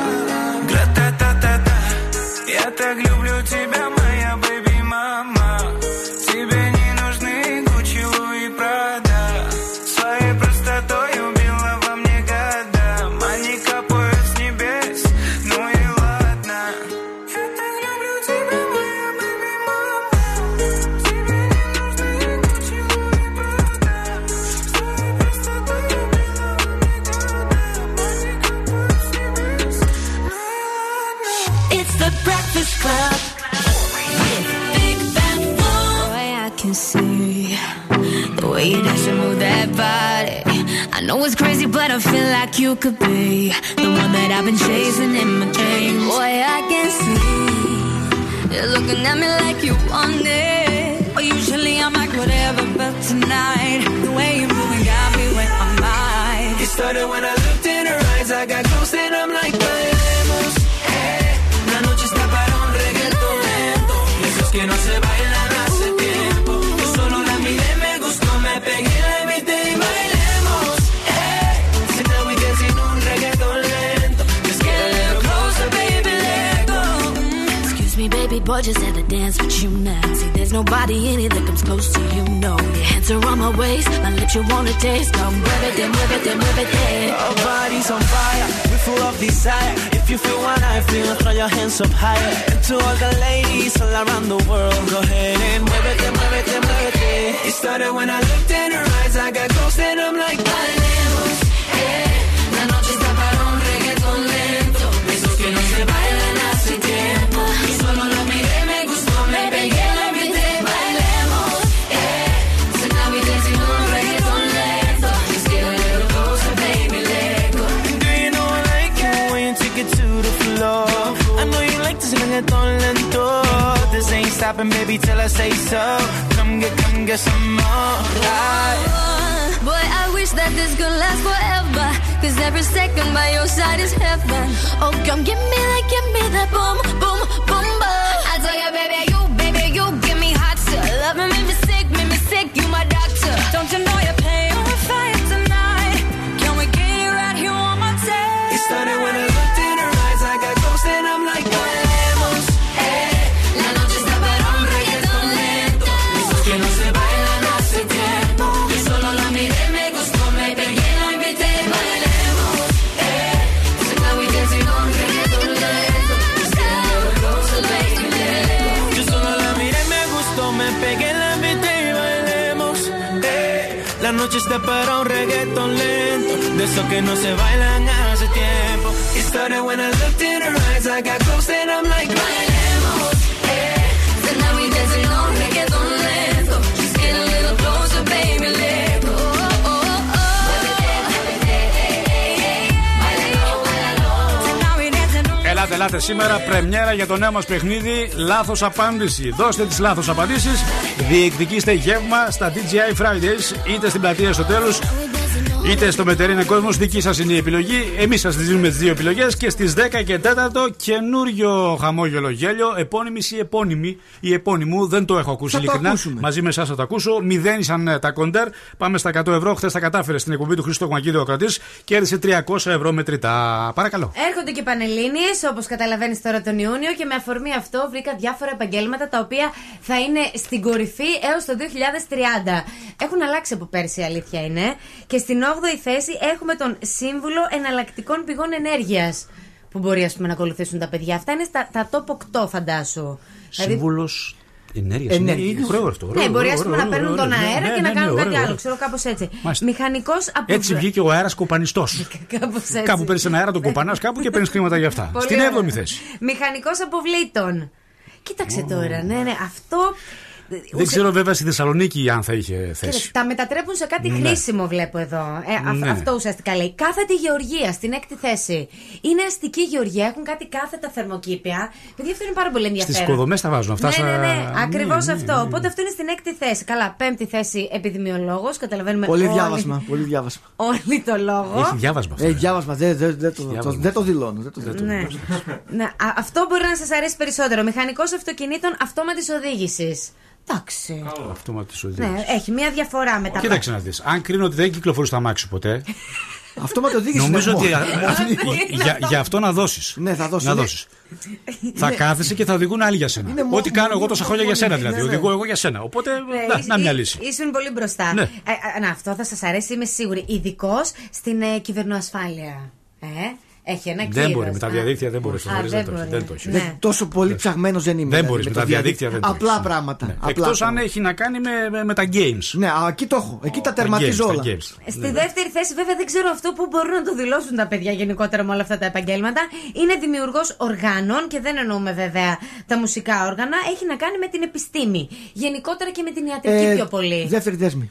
[SPEAKER 22] boy,
[SPEAKER 26] just
[SPEAKER 22] had to dance with you now. See, there's nobody in it that comes close to you, no. Your hands are on my waist, my lips you wanna taste. Come move it, then move it, then move it, yeah.
[SPEAKER 26] Our bodies on fire, we're full of desire. If you feel what I feel, throw your hands up higher. And to all the ladies all around the world, go ahead and muévete, muévete, muévete. It then move it, yeah. It started when I looked in her eyes, I got close and I'm like, bailemos, stopping, baby, till I say so. Come get, come get some more. Right.
[SPEAKER 22] Oh, boy, I wish that this could last forever. Cause every second by your side is heaven. Oh, come give me that, give me that boom, boom,
[SPEAKER 26] noche está para un reggaetón lento. De esos que no se bailan hace tiempo. It started when I looked in her eyes. I got close and I'm like, bailemos, eh.
[SPEAKER 22] So now we dancing on reggaeton lento. Just get a little closer, baby, let go. Oh, oh,
[SPEAKER 3] Ελάτε, ελάτε σήμερα. Πρεμιέρα για το νέο μα παιχνίδι. Λάθο απάντηση. Δώστε τι λάθο απαντήσει. Διεκδικήστε γεύμα στα DJI Fridays είτε στην πλατεία στο τέλο είτε στο Μετερίνα Κόσμος. Δική σας είναι η επιλογή. Εμείς σας δίνουμε τις δύο επιλογές και στις 10 και 4 καινούριο χαμόγελο γέλιο. Επώνυμη ή επώνυμη. Η επώνυμου δεν το έχω ακούσει
[SPEAKER 4] Θα το
[SPEAKER 3] ειλικρινά.
[SPEAKER 4] ακούσουμε.
[SPEAKER 3] Μαζί με εσάς θα το ακούσω. Μηδένισαν ε, τα κοντέρ. Πάμε στα 100 ευρώ. Χθες τα κατάφερε στην εκπομπή του Χρήστο Κμακίδη ο κρατής. Κέρδισε 300 ευρώ μετρητά. Παρακαλώ.
[SPEAKER 5] Έρχονται και πανελλήνιες όπως καταλαβαίνεις τώρα τον Ιούνιο, και με αφορμή αυτό βρήκα διάφορα επαγγέλματα τα οποία θα είναι στην κορυφή έως το 2030. Έχουν αλλάξει από πέρσι, η αλήθεια είναι. Και στην 8η θέση έχουμε τον Σύμβουλο Εναλλακτικών Πηγών Ενέργειας. Που μπορεί ας πούμε, να ακολουθήσουν τα παιδιά. Αυτά είναι στα, τα top 8, φαντάσου. Δηλαδή,
[SPEAKER 3] Σύμβουλος ενέργειας.
[SPEAKER 4] Ενέργειας.
[SPEAKER 3] Είναι ωραίο αυτό.
[SPEAKER 5] ναι,
[SPEAKER 3] ωραίο,
[SPEAKER 5] μπορεί
[SPEAKER 3] ωραίο,
[SPEAKER 5] ας πούμε,
[SPEAKER 3] ωραίο,
[SPEAKER 5] να παίρνουν
[SPEAKER 3] ωραίο,
[SPEAKER 5] τον
[SPEAKER 3] ναι,
[SPEAKER 5] αέρα
[SPEAKER 3] ναι,
[SPEAKER 5] και
[SPEAKER 3] ναι,
[SPEAKER 5] να
[SPEAKER 3] ναι,
[SPEAKER 5] κάνουν
[SPEAKER 3] ωραίο,
[SPEAKER 5] κάτι
[SPEAKER 3] ωραίο.
[SPEAKER 5] άλλο. Ξέρω κάπως έτσι.
[SPEAKER 3] Μάλιστα.
[SPEAKER 5] Μηχανικός από
[SPEAKER 3] Έτσι βγήκε ο αέρας κοπανιστός.
[SPEAKER 5] Κάπως έτσι.
[SPEAKER 3] Κάπου παίρνει ένα αέρα, τον κοπανάς κάπου και παίρνεις χρήματα για αυτά.
[SPEAKER 5] Πολύ
[SPEAKER 3] Στην
[SPEAKER 5] ωραία.
[SPEAKER 3] 7η θέση.
[SPEAKER 5] Μηχανικός αποβλήτων. Κοίταξε τώρα, ναι, ναι, αυτό
[SPEAKER 3] Δεν ξέρω βέβαια στη Θεσσαλονίκη αν θα είχε
[SPEAKER 5] Κοίτα,
[SPEAKER 3] θέση.
[SPEAKER 5] τα μετατρέπουν σε κάτι
[SPEAKER 3] Ναι.
[SPEAKER 5] χρήσιμο, βλέπω εδώ. Ε, αυ-
[SPEAKER 3] Ναι.
[SPEAKER 5] Αυτό ουσιαστικά λέει. Κάθετη γεωργία στην έκτη θέση. Είναι αστική γεωργία, έχουν κάτι κάθετα θερμοκήπια. Παιδιά, αυτό είναι πάρα πολύ
[SPEAKER 3] Στις
[SPEAKER 5] ενδιαφέρον.
[SPEAKER 3] οικοδομές τα βάζουν αυτά.
[SPEAKER 5] ναι,
[SPEAKER 3] στα-
[SPEAKER 5] ναι, ναι, ακριβώς
[SPEAKER 3] ναι, ναι,
[SPEAKER 5] αυτό.
[SPEAKER 3] ναι.
[SPEAKER 5] Οπότε αυτό είναι στην έκτη θέση. Καλά, πέμπτη θέση επιδημιολόγος. Καταλαβαίνουμε
[SPEAKER 4] Πολύ
[SPEAKER 5] όλοι,
[SPEAKER 4] διάβασμα. Πολύ διάβασμα.
[SPEAKER 5] όλοι το λόγο.
[SPEAKER 3] Έχει διάβασμα αυτό.
[SPEAKER 4] Έχει διάβασμα. Δεν δεν- δεν το- το- δεν το δηλώνω. δεν το- δεν το-
[SPEAKER 5] Ναι. ναι. α- Αυτό μπορεί να σας αρέσει περισσότερο. Μηχανικός αυτοκινήτων αυτόματης οδήγησης. Εντάξει.
[SPEAKER 3] Αυτόματη
[SPEAKER 5] Ναι, έχει μία διαφορά με τα
[SPEAKER 3] Κοίταξε να δεις. Αν κρίνω ότι δεν κυκλοφορεί στο αμάξι ποτέ.
[SPEAKER 4] Αυτόματη οδήγηση.
[SPEAKER 3] Νομίζω
[SPEAKER 4] είναι
[SPEAKER 3] ότι
[SPEAKER 4] μόνο.
[SPEAKER 3] α- α- για, για αυτό να δώσεις.
[SPEAKER 4] Ναι, θα δώσω.
[SPEAKER 3] Να
[SPEAKER 4] Ναι.
[SPEAKER 3] δώσεις. Θα κάθεσαι και θα οδηγούν άλλοι για σένα.
[SPEAKER 4] Είναι μο-
[SPEAKER 3] Ό,τι κάνω εγώ
[SPEAKER 4] μόνο
[SPEAKER 3] τόσα χρόνια για σένα δηλαδή.
[SPEAKER 4] ναι, ναι.
[SPEAKER 3] Οδηγώ εγώ για σένα. Οπότε
[SPEAKER 5] Ναι,
[SPEAKER 3] να,
[SPEAKER 5] ήσ-
[SPEAKER 3] να μια
[SPEAKER 5] εί-
[SPEAKER 3] λύση.
[SPEAKER 5] Ήσουν πολύ μπροστά.
[SPEAKER 3] Ναι.
[SPEAKER 5] Ε, ε, να, αυτό θα σας αρέσει, είμαι σίγουρη. Ειδικός στην ε, κυβερνοασφάλεια. Ε, έχει ένα
[SPEAKER 3] Δεν
[SPEAKER 5] κύρος.
[SPEAKER 3] μπορεί με τα
[SPEAKER 5] Α,
[SPEAKER 3] διαδίκτυα, δεν μπορείς.
[SPEAKER 5] Α,
[SPEAKER 3] Δεν
[SPEAKER 5] δεν
[SPEAKER 3] το έχει.
[SPEAKER 5] μπορεί.
[SPEAKER 3] Δεν το έχει.
[SPEAKER 5] Ναι.
[SPEAKER 4] Δεν- Τόσο πολύ ψαγμένος δεν είμαι.
[SPEAKER 3] Δεν
[SPEAKER 4] δηλαδή,
[SPEAKER 3] μπορείς με
[SPEAKER 4] το
[SPEAKER 3] τα διαδίκτυα. δεν το
[SPEAKER 4] Απλά
[SPEAKER 3] έχεις.
[SPEAKER 4] πράγματα.
[SPEAKER 3] Ναι.
[SPEAKER 4] απλά
[SPEAKER 3] Εκτός αν
[SPEAKER 4] πράγματα.
[SPEAKER 3] έχει να κάνει με, με, με τα games.
[SPEAKER 4] Ναι, α, εκεί το έχω. Εκεί τα
[SPEAKER 3] Τα
[SPEAKER 4] τερματίζω
[SPEAKER 3] games, τα
[SPEAKER 4] όλα.
[SPEAKER 3] games.
[SPEAKER 5] Στη
[SPEAKER 3] Ναι.
[SPEAKER 5] δεύτερη θέση, βέβαια, δεν ξέρω αυτό που μπορούν να το δηλώσουν τα παιδιά γενικότερα με όλα αυτά τα επαγγέλματα. Είναι δημιουργός οργάνων και δεν εννοούμε βέβαια τα μουσικά όργανα. Έχει να κάνει με την επιστήμη. Γενικότερα και με την ιατρική
[SPEAKER 4] Ε,
[SPEAKER 5] πιο πολύ.
[SPEAKER 4] Δεύτερη δέσμη.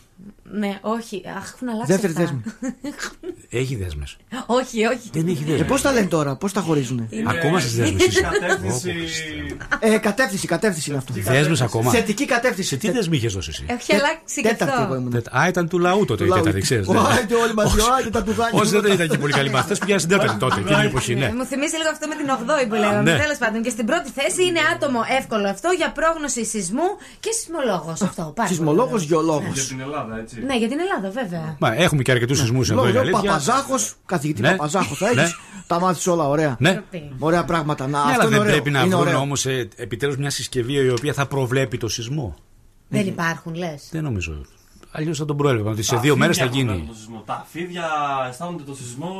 [SPEAKER 5] Ναι, όχι. Αχ, έχουν αλλάξει.
[SPEAKER 4] Δεύτερη
[SPEAKER 5] αυτά.
[SPEAKER 4] δέσμη.
[SPEAKER 3] Έχει δέσμες.
[SPEAKER 5] όχι, όχι.
[SPEAKER 3] Δεν έχει
[SPEAKER 4] Ε,
[SPEAKER 3] δέσμες.
[SPEAKER 4] πώς τα λένε τώρα, πώς τα χωρίζουν.
[SPEAKER 3] Ακόμα στις δέσμες.
[SPEAKER 12] Κατεύθυνση.
[SPEAKER 4] Ε, κατεύθυνση, κατεύθυνση είναι αυτό.
[SPEAKER 3] Δέσμες ακόμα.
[SPEAKER 4] Θετική κατεύθυνση.
[SPEAKER 3] Σε τι δέσμη είχες δώσει εσύ;
[SPEAKER 5] Έχει αλλάξει και
[SPEAKER 4] Τέταρτη εγώ
[SPEAKER 5] αυτό.
[SPEAKER 4] ήμουν.
[SPEAKER 3] Α, ήταν του λαού τότε η
[SPEAKER 4] Του λαού.
[SPEAKER 3] τέταρτη, ξέρεις, ναι.
[SPEAKER 4] Άιντε όλοι μαζί, άιντε τα τουδάκια.
[SPEAKER 3] Όσοι δεν ήταν και πολύ καλοί μαθητέ, πήγαν στην τέταρτη τότε, εκείνη την εποχή, ναι.
[SPEAKER 5] Ε, Μου θυμίζει λίγο αυτό με την 8η που λέγαμε.
[SPEAKER 3] Ναι.
[SPEAKER 5] Τέλος πάντων. Και στην πρώτη θέση είναι άτομο εύκολο αυτό για πρόγνωση σεισμού και σεισμολόγος. Αυτό. πάρα πολύ
[SPEAKER 4] Σεισμολόγος,
[SPEAKER 5] ωραίο.
[SPEAKER 4] γεωλόγος.
[SPEAKER 12] Για την Ελλάδα, έτσι.
[SPEAKER 5] Ναι, για την Ελλάδα, βέβαια.
[SPEAKER 3] Μα έχουμε και αρκετούς σεισμούς εδώ, είναι αλήθεια.
[SPEAKER 4] Παπαζάχος, καθηγητή
[SPEAKER 3] Ναι.
[SPEAKER 4] Παπαζάχος θα
[SPEAKER 3] Ναι.
[SPEAKER 4] έχει. Τα μάθεις όλα ωραία.
[SPEAKER 3] Ναι.
[SPEAKER 4] Ωραία πράγματα. Να,
[SPEAKER 3] Ναι,
[SPEAKER 4] αυτό
[SPEAKER 3] αλλά
[SPEAKER 4] είναι
[SPEAKER 3] δεν
[SPEAKER 4] ωραίο.
[SPEAKER 3] πρέπει να
[SPEAKER 4] Είναι
[SPEAKER 3] βρουν
[SPEAKER 4] ωραίο.
[SPEAKER 3] όμως επιτέλους μια συσκευή η οποία θα προβλέπει το σεισμό.
[SPEAKER 5] Δεν υπάρχουν, λες.
[SPEAKER 3] Δεν νομίζω. Αλλιώς θα τον προέβλεπαν ότι σε
[SPEAKER 12] Τα
[SPEAKER 3] δύο μέρες θα
[SPEAKER 12] φίδια
[SPEAKER 3] γίνει.
[SPEAKER 12] προβλέπουν το σεισμό. Τα φίδια αισθάνονται το σεισμό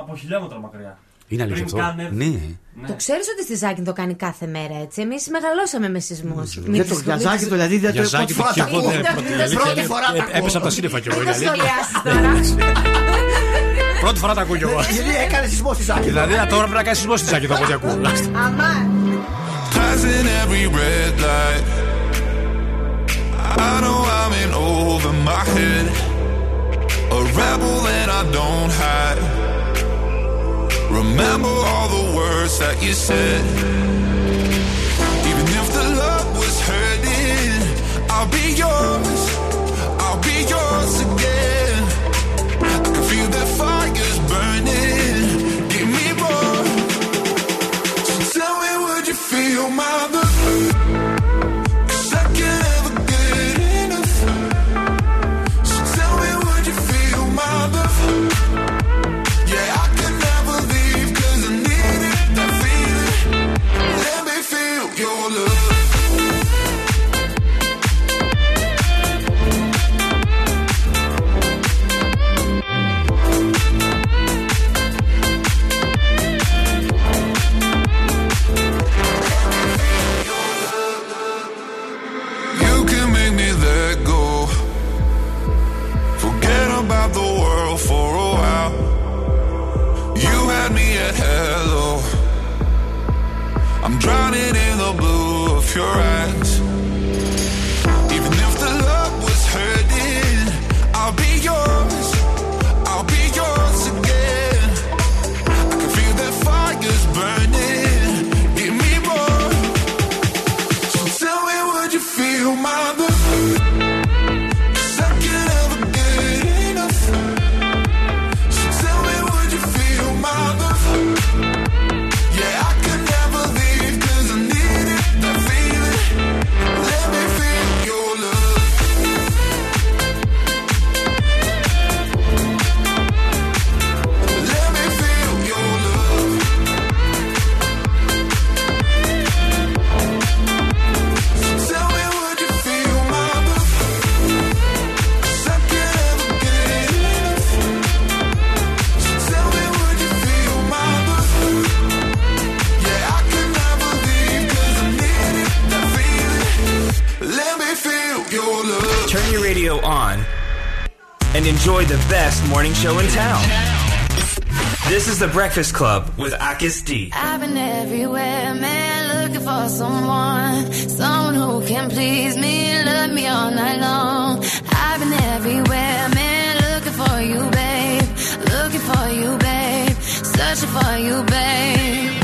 [SPEAKER 12] από χιλιόμετρα μακριά.
[SPEAKER 3] Είναι αλήθεια
[SPEAKER 12] Πριν
[SPEAKER 3] αυτό.
[SPEAKER 12] καν έρθει.
[SPEAKER 3] Ναι.
[SPEAKER 5] Το ξέρεις ότι στη Ζάκη το κάνει κάθε μέρα έτσι; Εμείς μεγαλώσαμε με σεισμούς.
[SPEAKER 4] Δεν το γιαζάκι το δηλαδή δεν το
[SPEAKER 3] Για Ζάκη
[SPEAKER 4] πρώτη φορά
[SPEAKER 3] και
[SPEAKER 4] τα
[SPEAKER 3] εγώ
[SPEAKER 4] ακούω.
[SPEAKER 3] δεν πρώτη αλήθεια
[SPEAKER 4] Πρώτη
[SPEAKER 3] είναι.
[SPEAKER 4] φορά τα
[SPEAKER 3] Ε,
[SPEAKER 4] ακούω.
[SPEAKER 3] Έπεσα από τα σύννεφα κι εγώ.
[SPEAKER 5] Μην
[SPEAKER 3] είναι
[SPEAKER 5] το
[SPEAKER 3] αλήθεια.
[SPEAKER 5] σχολιάσεις τώρα.
[SPEAKER 3] Πρώτη φορά τα ακούω κι εγώ.
[SPEAKER 4] Γιατί έκανε σεισμό στη Ζάκη.
[SPEAKER 3] Δηλαδή α, τώρα πρέπει να κάνεις σεισμό στη Ζάκη, το από ό,τι ακούω.
[SPEAKER 5] Αμάν.
[SPEAKER 23] Passing every red light. I know I'm in over my head. A rebel that I don't hide. Remember all the words that you said. Even if the love was hurting, I'll be yours. I'll be yours again. I can feel that fire's burning. Give me more. So tell me, would you feel my the blue of your eyes.
[SPEAKER 1] Radio on and enjoy the best morning show in town. This is the Breakfast Club with Akis D.
[SPEAKER 22] I've been everywhere, man, looking for someone, someone who can please me, love me all night long. I've been everywhere, man, looking for you, babe, looking for you, babe, searching for you, babe.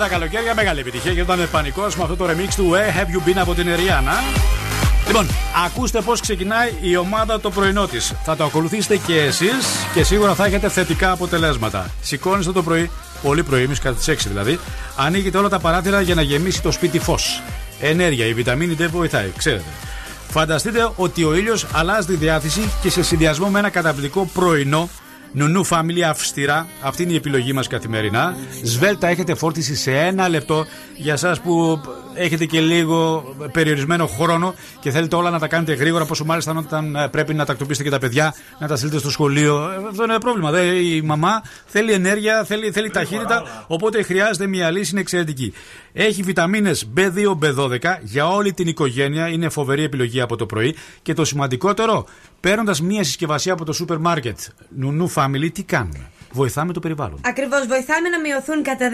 [SPEAKER 3] Πριν από αρκετά καλοκαίρια, μεγάλη επιτυχία και ήταν πανικός με αυτό το remix του Where Have You Been από την Εριάννα. Λοιπόν, ακούστε πώς ξεκινάει η ομάδα το πρωινό της. Θα το ακολουθήσετε και εσείς και σίγουρα θα έχετε θετικά αποτελέσματα. Σηκώνεστε το πρωί, πολύ πρωί, εμείς κατά τις 6 δηλαδή, ανοίγετε όλα τα παράθυρα για να γεμίσει το σπίτι φως. Ενέργεια, η βιταμίνη D βοηθάει, ξέρετε. Φανταστείτε ότι ο ήλιος αλλάζει τη διάθεση και σε συνδυασμό με ένα καταπληκτικό πρωινό Νουνού Family αυστηρά. Αυτή είναι η επιλογή μας καθημερινά. Σβέλτα έχετε φόρτιση σε ένα λεπτό για εσά που έχετε και λίγο περιορισμένο χρόνο και θέλετε όλα να τα κάνετε γρήγορα. Πόσο μάλιστα όταν ε, πρέπει να τακτοποιήσετε και τα παιδιά, να τα στείλετε στο σχολείο. Ε, Αυτό είναι πρόβλημα. Δε, η μαμά θέλει ενέργεια, θέλει, θέλει ταχύτητα. Οπότε χρειάζεται μια λύση, είναι εξαιρετική. Έχει βιταμίνες B2, B12 για όλη την οικογένεια. Είναι φοβερή επιλογή από το πρωί. Και το σημαντικότερο, παίρνοντας μια συσκευασία από το σούπερ μάρκετ Νουνού Family, τι κάνουμε; Βοηθάμε το περιβάλλον.
[SPEAKER 5] Ακριβώς, βοηθάμε να μειωθούν κατά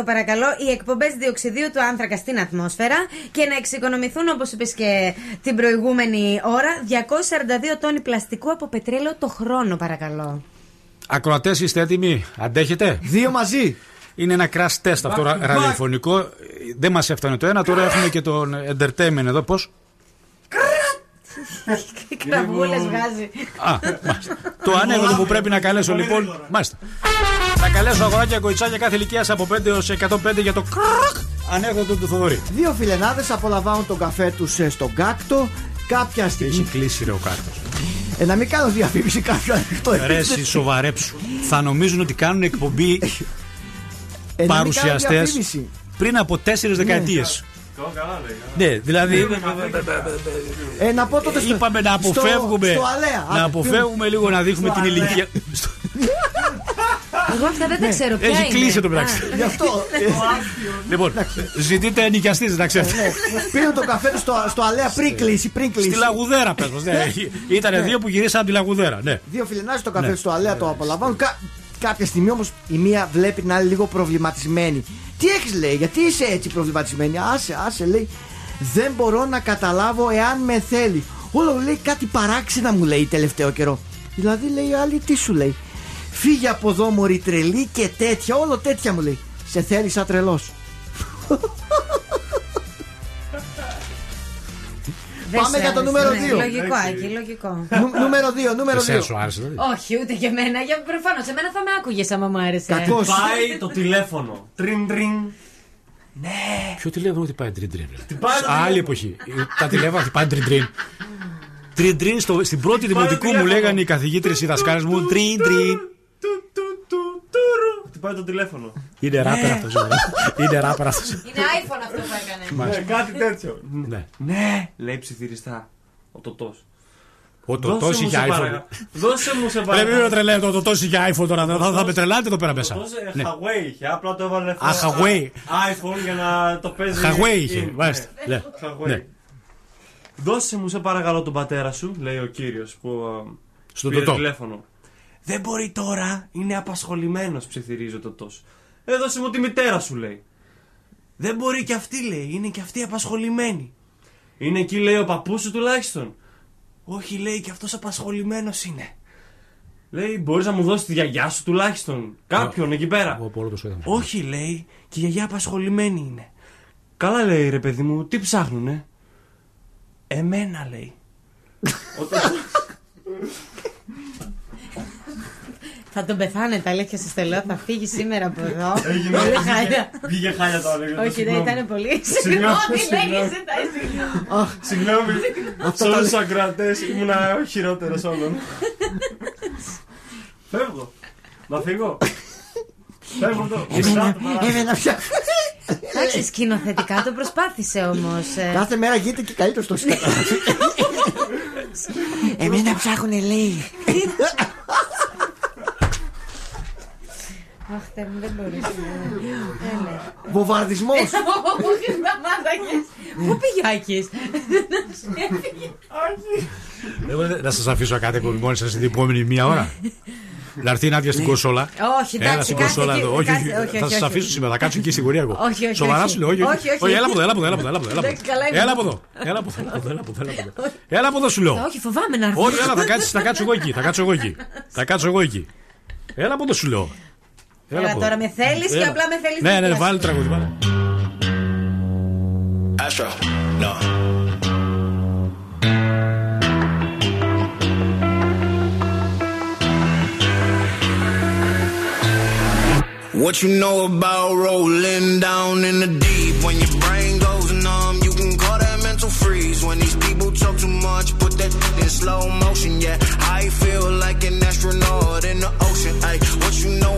[SPEAKER 5] 19% παρακαλώ οι εκπομπές διοξιδίου του άνθρακα στην ατμόσφαιρα και να εξοικονομηθούν, όπως είπες και την προηγούμενη ώρα, 242 τόνοι πλαστικού από πετρέλαιο το χρόνο, παρακαλώ.
[SPEAKER 3] Ακροατές, είστε έτοιμοι, αντέχετε;
[SPEAKER 4] Δύο μαζί.
[SPEAKER 3] Είναι ένα crash test αυτό
[SPEAKER 4] Back to back.
[SPEAKER 3] ραδιοφωνικό. Δεν μας έφτανε το ένα, τώρα έχουμε και τον entertainment εδώ. Πώς;
[SPEAKER 5] Κραβούλε βγάζει.
[SPEAKER 3] Α, μάλιστα. Το ανέκδοτο που πρέπει να καλέσω λοιπόν. Μάλιστα. Θα καλέσω αγοράκια κοιτσάκια κάθε ηλικία από 5 έως 105 για το κρακ ανέκδοτο του Θοδωρή.
[SPEAKER 4] Δύο φιλενάδε απολαμβάνουν τον καφέ του στον κάκτο. Κάποια στιγμή.
[SPEAKER 3] Έχει κλείσει ρε ο κάρτο.
[SPEAKER 4] Ε, να μην κάνω διαφήμιση κάποιου ανοιχτό
[SPEAKER 3] Ρε, εσύ σοβαρέψου. Θα νομίζουν ότι κάνουν εκπομπή
[SPEAKER 4] Ε, να μην κάνω
[SPEAKER 3] παρουσιαστέ
[SPEAKER 4] διαφήμιση.
[SPEAKER 3] πριν από τέσσερι δεκαετίε.
[SPEAKER 12] Καλά λέει.
[SPEAKER 3] Ναι, δηλαδή.
[SPEAKER 4] Ε, να πω τότε στο-
[SPEAKER 3] Είπαμε να
[SPEAKER 4] στο-
[SPEAKER 3] αποφεύγουμε.
[SPEAKER 4] στο Αλέα.
[SPEAKER 3] Να
[SPEAKER 4] Άντε,
[SPEAKER 3] αποφεύγουμε λίγο να δείχνουμε
[SPEAKER 4] Στο
[SPEAKER 3] την
[SPEAKER 4] Αλέα.
[SPEAKER 3] ηλικία.
[SPEAKER 5] Εγώ αυτά δεν τα ξέρω ποια
[SPEAKER 3] Έχει
[SPEAKER 5] είναι.
[SPEAKER 3] κλείσει το μεταξύ.
[SPEAKER 5] Α.
[SPEAKER 4] Γι' αυτό. ε,
[SPEAKER 3] Λοιπόν, ζητείτε νοικιαστή, να ξέρετε.
[SPEAKER 4] ναι. Πήρε το καφέ του στο, στο αλέα πριν κλείσει. Πριν κλείσει.
[SPEAKER 3] Στη Λαγουδέρα, πε μα. Ήταν δύο που γυρίσαν από τη Λαγουδέρα. Ναι.
[SPEAKER 4] Δύο φιλενάδε το καφέ
[SPEAKER 3] Ναι.
[SPEAKER 4] στο αλέα το απολαμβάνουν. Κα... Κάποια στιγμή όμως η μία βλέπει την άλλη λίγο προβληματισμένη. Τι έχεις λέει, γιατί είσαι έτσι προβληματισμένη; Άσε, άσε λέει. Δεν μπορώ να καταλάβω εάν με θέλει. Όλο λέει κάτι παράξενα μου λέει τελευταίο καιρό. Δηλαδή λέει η άλλη τι σου λέει. Φύγε από εδώ μωρή τρελή και τέτοια, όλο τέτοια μου λέει. Σε θέλει σαν τρελός.
[SPEAKER 5] Δεν
[SPEAKER 4] Πάμε
[SPEAKER 5] σε
[SPEAKER 4] για το
[SPEAKER 5] άρεσε,
[SPEAKER 4] νούμερο
[SPEAKER 5] ναι,
[SPEAKER 4] δύο.
[SPEAKER 5] Λογικό, Άκη, λογικό.
[SPEAKER 4] Νου- νούμερο 2, νούμερο 2.
[SPEAKER 3] Εσένα σου άρεσε, δηλαδή;
[SPEAKER 5] Όχι, ούτε και εμένα. Για προφανώς, εμένα θα με άκουγες άμα μου άρεσε.
[SPEAKER 4] Κακός.
[SPEAKER 12] Πάει το τηλέφωνο. Τρίν τρίν.
[SPEAKER 3] Ποιο τηλέφωνο χτυπάει τρίν τρίν.
[SPEAKER 12] Χτυπάει το
[SPEAKER 3] Άλλη
[SPEAKER 12] τηλέφωνο.
[SPEAKER 3] εποχή. Τα τηλέφωνα χτυπάνε τρίν τρίν. Τρίν τρίν στο- στην πρώτη δημοτικού μου
[SPEAKER 12] τηλέφωνο.
[SPEAKER 3] λέγανε οι καθηγήτρες οι δασκάλες μου τρίν τρίν.
[SPEAKER 12] Χτυπάει το τηλέφωνο.
[SPEAKER 3] Είναι ράπερ αυτός. Είναι ράπερ αυτός.
[SPEAKER 5] Είναι iPhone αυτό που έκανε.
[SPEAKER 12] Ναι, κάτι τέτοιο.
[SPEAKER 3] Ναι.
[SPEAKER 12] Ναι, λέει ψιθυριστά. Ο τοτός.
[SPEAKER 3] Ο Τωτό είχε iPhone.
[SPEAKER 12] Δώσε μου σε
[SPEAKER 3] Πρέπει να
[SPEAKER 12] παρακαλώ.
[SPEAKER 3] τρελαίνετε, ο Τωτό είχε iPhone τώρα. Θα, θα με τρελάτε εδώ πέρα μέσα.
[SPEAKER 12] Τοτός, ε,
[SPEAKER 3] Ναι.
[SPEAKER 12] Huawei είχε, απλά το έβαλε
[SPEAKER 3] Α, Huawei.
[SPEAKER 12] iPhone για να το παίζει.
[SPEAKER 3] Huawei είχε,
[SPEAKER 12] in.
[SPEAKER 3] μάλιστα.
[SPEAKER 12] Ναι.
[SPEAKER 3] Ναι.
[SPEAKER 12] Huawei.
[SPEAKER 3] Ναι.
[SPEAKER 12] Δώσε μου σε παρακαλώ τον πατέρα σου, λέει ο κύριος που ε,
[SPEAKER 3] Στον
[SPEAKER 12] πήρε
[SPEAKER 3] Τωτό.
[SPEAKER 12] τηλέφωνο. Δεν μπορεί τώρα, είναι απασχολημένος, ψιθυρίζει ο Τωτό. Ε, δώσε μου τη μητέρα σου, λέει. Δεν μπορεί και αυτή, λέει, είναι και αυτή απασχολημένη. Είναι εκεί, λέει, ο παππούς σου τουλάχιστον. Όχι, λέει, και αυτός απασχολημένος είναι. Λέει, μπορείς να μου δώσεις τη γιαγιά σου τουλάχιστον. Κάποιον εκεί πέρα.
[SPEAKER 3] Εγώ από όλο το σου είδα.
[SPEAKER 12] Όχι, λέει, και η γιαγιά απασχολημένη είναι. Καλά, λέει, ρε παιδί μου, τι ψάχνουνε; Εμένα, λέει. Όταν-
[SPEAKER 5] Θα τον πεθάνετε, αλήθεια σας το λέω. Θα φύγει σήμερα από εδώ.
[SPEAKER 12] Έγινε,
[SPEAKER 5] Πολύ
[SPEAKER 12] βγήκε-
[SPEAKER 5] χάλια.
[SPEAKER 12] Βγήκε χάλια το άλλο.
[SPEAKER 5] Όχι, δεν ήταν πολύ.
[SPEAKER 12] Συγγνώμη,
[SPEAKER 5] Συγγνώμη,
[SPEAKER 12] συγγνώμη.
[SPEAKER 5] λέγεσαι τα συγγνώμη.
[SPEAKER 12] Συγγνώμη, σε όλους τους ακροατές ήμουνα ο χειρότερος όλων. Φεύγω. Να φύγω. Φεύγω εδώ.
[SPEAKER 4] Έμενα πια.
[SPEAKER 5] Εντάξει, σκηνοθετικά το προσπάθησε όμως.
[SPEAKER 4] Κάθε μέρα γίνεται και καλύτερος στο σκατά. Εμένα ψάχουνε λέει.
[SPEAKER 5] Αχ, Θεέ μου, δεν μπορείς.
[SPEAKER 4] Βομβαρδισμός.
[SPEAKER 5] Όχι, σταμάταγες. Πού πήγε ο Άκης;
[SPEAKER 3] Δεν μπορείτε να σας αφήσω κάτι που μόλις σας την επόμενη μία ώρα. Να έρθει η Νάντια στην κονσόλα.
[SPEAKER 5] Όχι,
[SPEAKER 3] Έλα
[SPEAKER 5] εντάξει,
[SPEAKER 3] στην
[SPEAKER 5] κάτσε
[SPEAKER 3] κονσόλα
[SPEAKER 5] εκεί,
[SPEAKER 3] εδώ. Όχι,
[SPEAKER 5] κάτσε,
[SPEAKER 3] όχι,
[SPEAKER 5] όχι,
[SPEAKER 3] θα
[SPEAKER 5] όχι,
[SPEAKER 3] σας
[SPEAKER 5] όχι.
[SPEAKER 3] αφήσω σήμερα. Θα κάτσω εκεί στην γωνία εγώ.
[SPEAKER 5] Όχι, όχι,
[SPEAKER 3] Σοβαρά
[SPEAKER 5] όχι.
[SPEAKER 3] σου λέω. Όχι,
[SPEAKER 5] Όχι, όχι,
[SPEAKER 3] Έλα από
[SPEAKER 5] όχι.
[SPEAKER 3] εδώ, έλα από εδώ, έλα από εδώ, έλα από εδώ.
[SPEAKER 5] Εντάξει, καλά είμαι.
[SPEAKER 3] Έλα από εδώ. Έλα από εδώ. Έλα από εδώ, έλα από εδώ, έλα από εδώ. Έλα από εδώ σου λέω.
[SPEAKER 5] Όχι, φοβάμαι να έρθω.
[SPEAKER 3] Όχι, έλα, θα κάτσεις, θα κάτσω εγώ εκεί. Θα κάτσω εγώ εκεί. Θα κάτσω εγώ εκεί. Έλα από εδώ σου λέω.
[SPEAKER 5] Έλα
[SPEAKER 3] από
[SPEAKER 5] τώρα,
[SPEAKER 3] εδώ.
[SPEAKER 5] με θέλεις και
[SPEAKER 3] Έλα.
[SPEAKER 5] απλά με θέλεις
[SPEAKER 3] Ναι, ναι, ναι,
[SPEAKER 5] δίπλα
[SPEAKER 3] βάλει
[SPEAKER 5] σου.
[SPEAKER 3] τραγούδι. βάλε.
[SPEAKER 27] Astro, no. What you know about rolling down in the deep? When your brain goes numb, you can call that mental freeze. When these people talk too much, put that in slow motion. Yeah, I feel like an astronaut in the ocean. Ay, what you know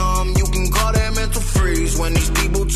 [SPEAKER 27] numb, you can call that mental freeze. When these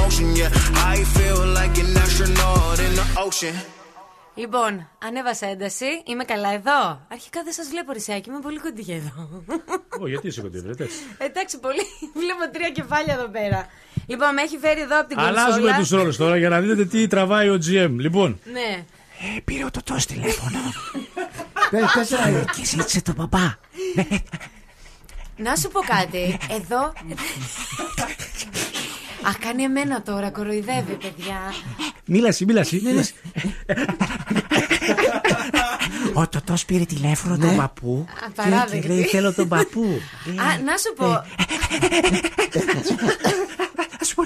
[SPEAKER 27] rolling
[SPEAKER 28] Yeah, I feel like an astronaut in the ocean.
[SPEAKER 5] Λοιπόν, ανέβασα ένταση. Είμαι καλά εδώ. Αρχικά δεν σας βλέπω, Ρισάκι. Είμαι πολύ κοντή εδώ.
[SPEAKER 3] Ω, γιατί είσαι κοντή, βρε.
[SPEAKER 5] Εντάξει, πολύ. Βλέπω τρία κεφάλια εδώ πέρα. Λοιπόν, με έχει φέρει εδώ από την
[SPEAKER 3] Αλλάζουμε
[SPEAKER 5] κονσόλα.
[SPEAKER 3] τους ρόλους τώρα για να δείτε τι τραβάει ο GM. Λοιπόν,
[SPEAKER 5] Ναι.
[SPEAKER 3] ε, πήρε ο τοτό τηλέφωνο.
[SPEAKER 4] Πες ένα.
[SPEAKER 3] και ζήτησε τον παπά.
[SPEAKER 5] Να σου πω κάτι. Εδώ. Αχ, κάνει εμένα τώρα, κοροϊδεύει, παιδιά.
[SPEAKER 3] Μίλαση, μίλαση. μίλαση. Ο τοτό πήρε τηλέφωνο τον παππού. και-
[SPEAKER 5] Απαράδεκτη.
[SPEAKER 3] Και λέει: Θέλω τον παππού.
[SPEAKER 5] Α, να σου πω. Να σου πω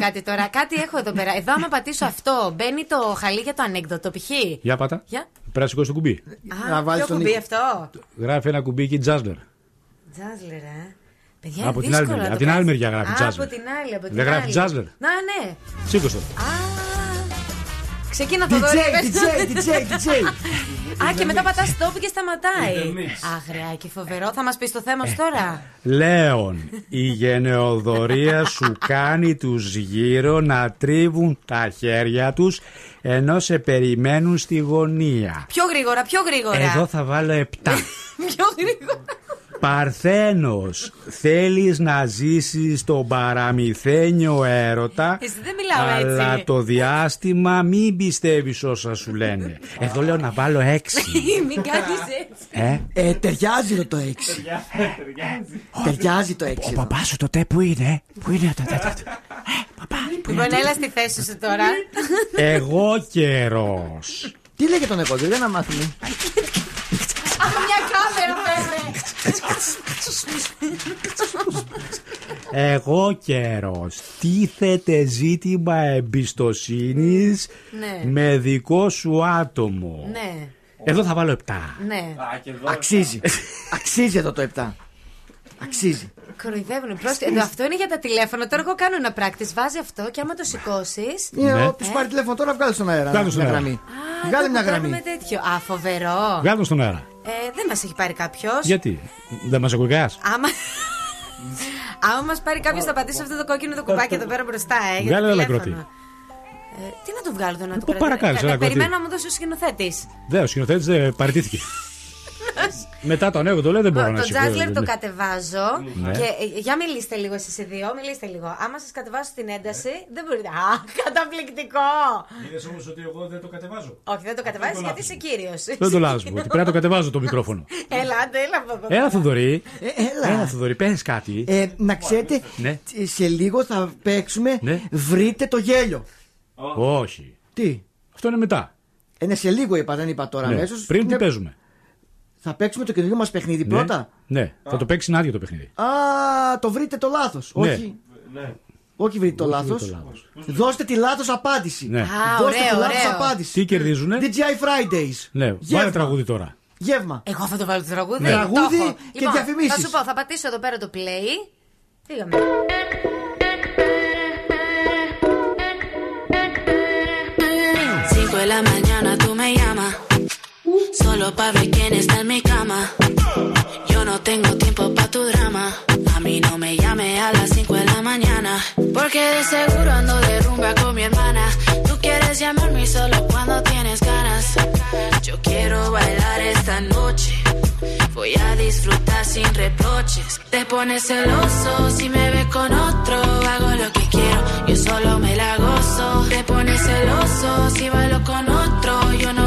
[SPEAKER 5] κάτι τώρα. Κάτι έχω εδώ πέρα. Εδώ, άμα πατήσω αυτό, μπαίνει το χαλί για το ανέκδοτο, π.χ.
[SPEAKER 3] Για πάτα.
[SPEAKER 5] Για.
[SPEAKER 3] Πρέπει να σηκώσει το κουμπί.
[SPEAKER 5] Α, ποιο κουμπί αυτό;
[SPEAKER 3] Γράφει ένα κουμπί εκεί Τζάσλερ.
[SPEAKER 5] Τζάσλερ, ε. Παιδιά,
[SPEAKER 3] Από
[SPEAKER 5] είναι
[SPEAKER 3] την άλλη
[SPEAKER 5] δύσκολο
[SPEAKER 3] μεριά.
[SPEAKER 5] να
[SPEAKER 3] Από
[SPEAKER 5] το
[SPEAKER 3] την άλλη
[SPEAKER 5] κάνεις.
[SPEAKER 3] μεριά γράφει
[SPEAKER 5] Α,
[SPEAKER 3] Τζάσλερ.
[SPEAKER 5] Από την άλλη, από την
[SPEAKER 3] Δεν γράφει
[SPEAKER 5] άλλη.
[SPEAKER 3] Τζάσλερ.
[SPEAKER 5] Να, ναι.
[SPEAKER 3] Σήκωσε το.
[SPEAKER 5] Ξεκίνα το
[SPEAKER 4] DJ,
[SPEAKER 5] δωρή.
[SPEAKER 4] DJ, DJ, DJ.
[SPEAKER 5] Α, και μετά πατάς stop και σταματάει.
[SPEAKER 3] In the mix.
[SPEAKER 5] Αγριάκι, φοβερό. Θα μας πεις το θέμα σου τώρα.
[SPEAKER 3] Λέων, η γενεοδορία σου κάνει τους γύρω να τρίβουν τα χέρια τους ενώ σε περιμένουν στη γωνία.
[SPEAKER 5] Πιο γρήγορα, πιο γρήγορα.
[SPEAKER 3] Εδώ θα βάλω 7.
[SPEAKER 5] Πιο γρήγορα.
[SPEAKER 3] Παρθένος, θέλεις να ζήσεις τον παραμυθένιο έρωτα
[SPEAKER 5] Εσύ δεν μιλάω έτσι.
[SPEAKER 3] αλλά το διάστημα μην πιστεύεις όσα σου λένε. Εδώ λέω να βάλω 6.
[SPEAKER 5] Μην κάνεις έτσι.
[SPEAKER 3] Ε,
[SPEAKER 4] Ε, ταιριάζει το το 6. Ταιριάζει το 6.
[SPEAKER 3] ο παπάς σου τότε που είναι, που είναι το
[SPEAKER 5] Λοιπόν, έλα στη θέση σου τώρα.
[SPEAKER 3] Εγώ καιρός.
[SPEAKER 4] Τι λέγε τον εγώ, δεν να μάθουμε.
[SPEAKER 5] Από μια κάμερα, φέρε.
[SPEAKER 3] Εγώ καιρός. Τίθεται ζήτημα εμπιστοσύνης
[SPEAKER 5] Ναι.
[SPEAKER 3] με δικό σου άτομο.
[SPEAKER 5] Ναι,
[SPEAKER 3] Εδώ θα βάλω 7.
[SPEAKER 5] ναι.
[SPEAKER 4] Αξίζει. Αξίζει εδώ το 7. Αξίζει.
[SPEAKER 5] Κοροϊδεύουν. Πρόσεχε. Εδώ αυτό είναι για τα τηλέφωνα. Τώρα εγώ κάνω ένα πράκτη. Βάζει αυτό και άμα το σηκώσει.
[SPEAKER 4] Ναι. Όποιο πάρει τηλέφωνο τώρα, βγάλει στον αέρα.
[SPEAKER 3] Βγάλε στον
[SPEAKER 4] μια
[SPEAKER 3] αέρα.
[SPEAKER 4] γραμμή. Βγάλε μια γραμμή.
[SPEAKER 5] Με τέτοιο. Α, φοβερό.
[SPEAKER 3] Βγάλω στον αέρα.
[SPEAKER 5] Ε, δεν μας έχει πάρει κάποιος.
[SPEAKER 3] Γιατί, δεν μας ακουγκάς.
[SPEAKER 5] Άμα. Άμα μας πάρει κάποιος, θα πατήσει αυτό το κόκκινο το κουμπάκι εδώ πέρα μπροστά, ε. για
[SPEAKER 3] Βγάλε
[SPEAKER 5] το
[SPEAKER 3] ένα
[SPEAKER 5] τηλέφωνο.
[SPEAKER 3] λακρότη.
[SPEAKER 5] Ε, τι να το βγάλω, δεν να το
[SPEAKER 3] Πού παρακάλεσε,
[SPEAKER 5] Κα-
[SPEAKER 3] ένα κρατή.
[SPEAKER 5] Περιμένω να μου δώσει ο σκηνοθέτης.
[SPEAKER 3] Δεν, ο σκηνοθέτης δεν παραιτήθηκε. Μετά το ανοίγω, το λέω δεν μπορώ να
[SPEAKER 5] Το
[SPEAKER 3] σηκώσω.
[SPEAKER 5] Τζάσλερ το κατεβάζω.
[SPEAKER 3] Ναι.
[SPEAKER 5] Και ε, για μιλήστε λίγο εσείς οι δύο, μιλήστε λίγο. Άμα σας κατεβάσω την ένταση, δεν μπορείτε. Α, καταπληκτικό!
[SPEAKER 3] Είδες όμως ότι εγώ δεν το κατεβάζω.
[SPEAKER 5] Όχι, δεν το κατεβάζεις γιατί είσαι κύριος.
[SPEAKER 3] Δεν το λάθος μου, ότι πρέπει να το κατεβάζω το μικρόφωνο.
[SPEAKER 5] Ελάτε, έλα από εδώ.
[SPEAKER 3] Έλα Θοδωρή.
[SPEAKER 4] έλα.
[SPEAKER 3] Έλα Θοδωρή, πες κάτι.
[SPEAKER 4] Ε, να ξέρετε,
[SPEAKER 3] Ναι.
[SPEAKER 4] σε λίγο θα παίξουμε
[SPEAKER 3] Ναι.
[SPEAKER 4] Βρείτε το γέλιο.
[SPEAKER 3] Όχι.
[SPEAKER 4] Τι;
[SPEAKER 3] Αυτό είναι μετά.
[SPEAKER 4] Είναι σε λίγο είπα, δεν είπα τώρα
[SPEAKER 3] Ναι.
[SPEAKER 4] αμέσως.
[SPEAKER 3] Πριν τι
[SPEAKER 4] Ναι.
[SPEAKER 3] παίζουμε;
[SPEAKER 4] Θα παίξουμε το καινούργιο μας παιχνίδι
[SPEAKER 3] Ναι.
[SPEAKER 4] πρώτα;
[SPEAKER 3] Ναι, θα το παίξει άδειο το παιχνίδι.
[SPEAKER 4] Α, το βρείτε το λάθος.
[SPEAKER 3] Ναι.
[SPEAKER 4] Όχι. Όχι βρείτε το
[SPEAKER 3] Όχι
[SPEAKER 4] λάθος.
[SPEAKER 3] βρείτε το λάθος.
[SPEAKER 4] Δώστε τη λάθος απάντηση.
[SPEAKER 3] Ναι.
[SPEAKER 5] Α,
[SPEAKER 4] Δώστε
[SPEAKER 5] ωραίο,
[SPEAKER 4] τη λάθος
[SPEAKER 5] ωραίο.
[SPEAKER 4] απάντηση.
[SPEAKER 3] Τι κερδίζουνε;
[SPEAKER 4] DJI Fridays.
[SPEAKER 3] Ναι, βάλε
[SPEAKER 4] Γεύμα.
[SPEAKER 3] τραγούδι τώρα.
[SPEAKER 4] Γεύμα.
[SPEAKER 5] Εγώ θα το βάλω το τραγούδι.
[SPEAKER 3] Ναι.
[SPEAKER 5] Το
[SPEAKER 4] Τραγούδι
[SPEAKER 5] έχω.
[SPEAKER 4] και
[SPEAKER 5] Λοιπόν,
[SPEAKER 4] διαφημίσεις.
[SPEAKER 5] Θα σου πω, θα πατήσω εδώ πέρα το play. Πήγαμε.
[SPEAKER 22] Cinco de la mañana tú me llamas. Solo para ver quién está en mi cama. Yo no tengo tiempo para tu drama. A mí no me llame a las 5 de la mañana. Porque de seguro ando de rumba con mi hermana. Tú quieres llamarme solo cuando tienes ganas. Yo quiero bailar esta noche. Voy a disfrutar sin reproches. Te pones celoso si me ves con otro. Hago lo que quiero, yo solo me la gozo. Te pones celoso si bailo con otro. Yo no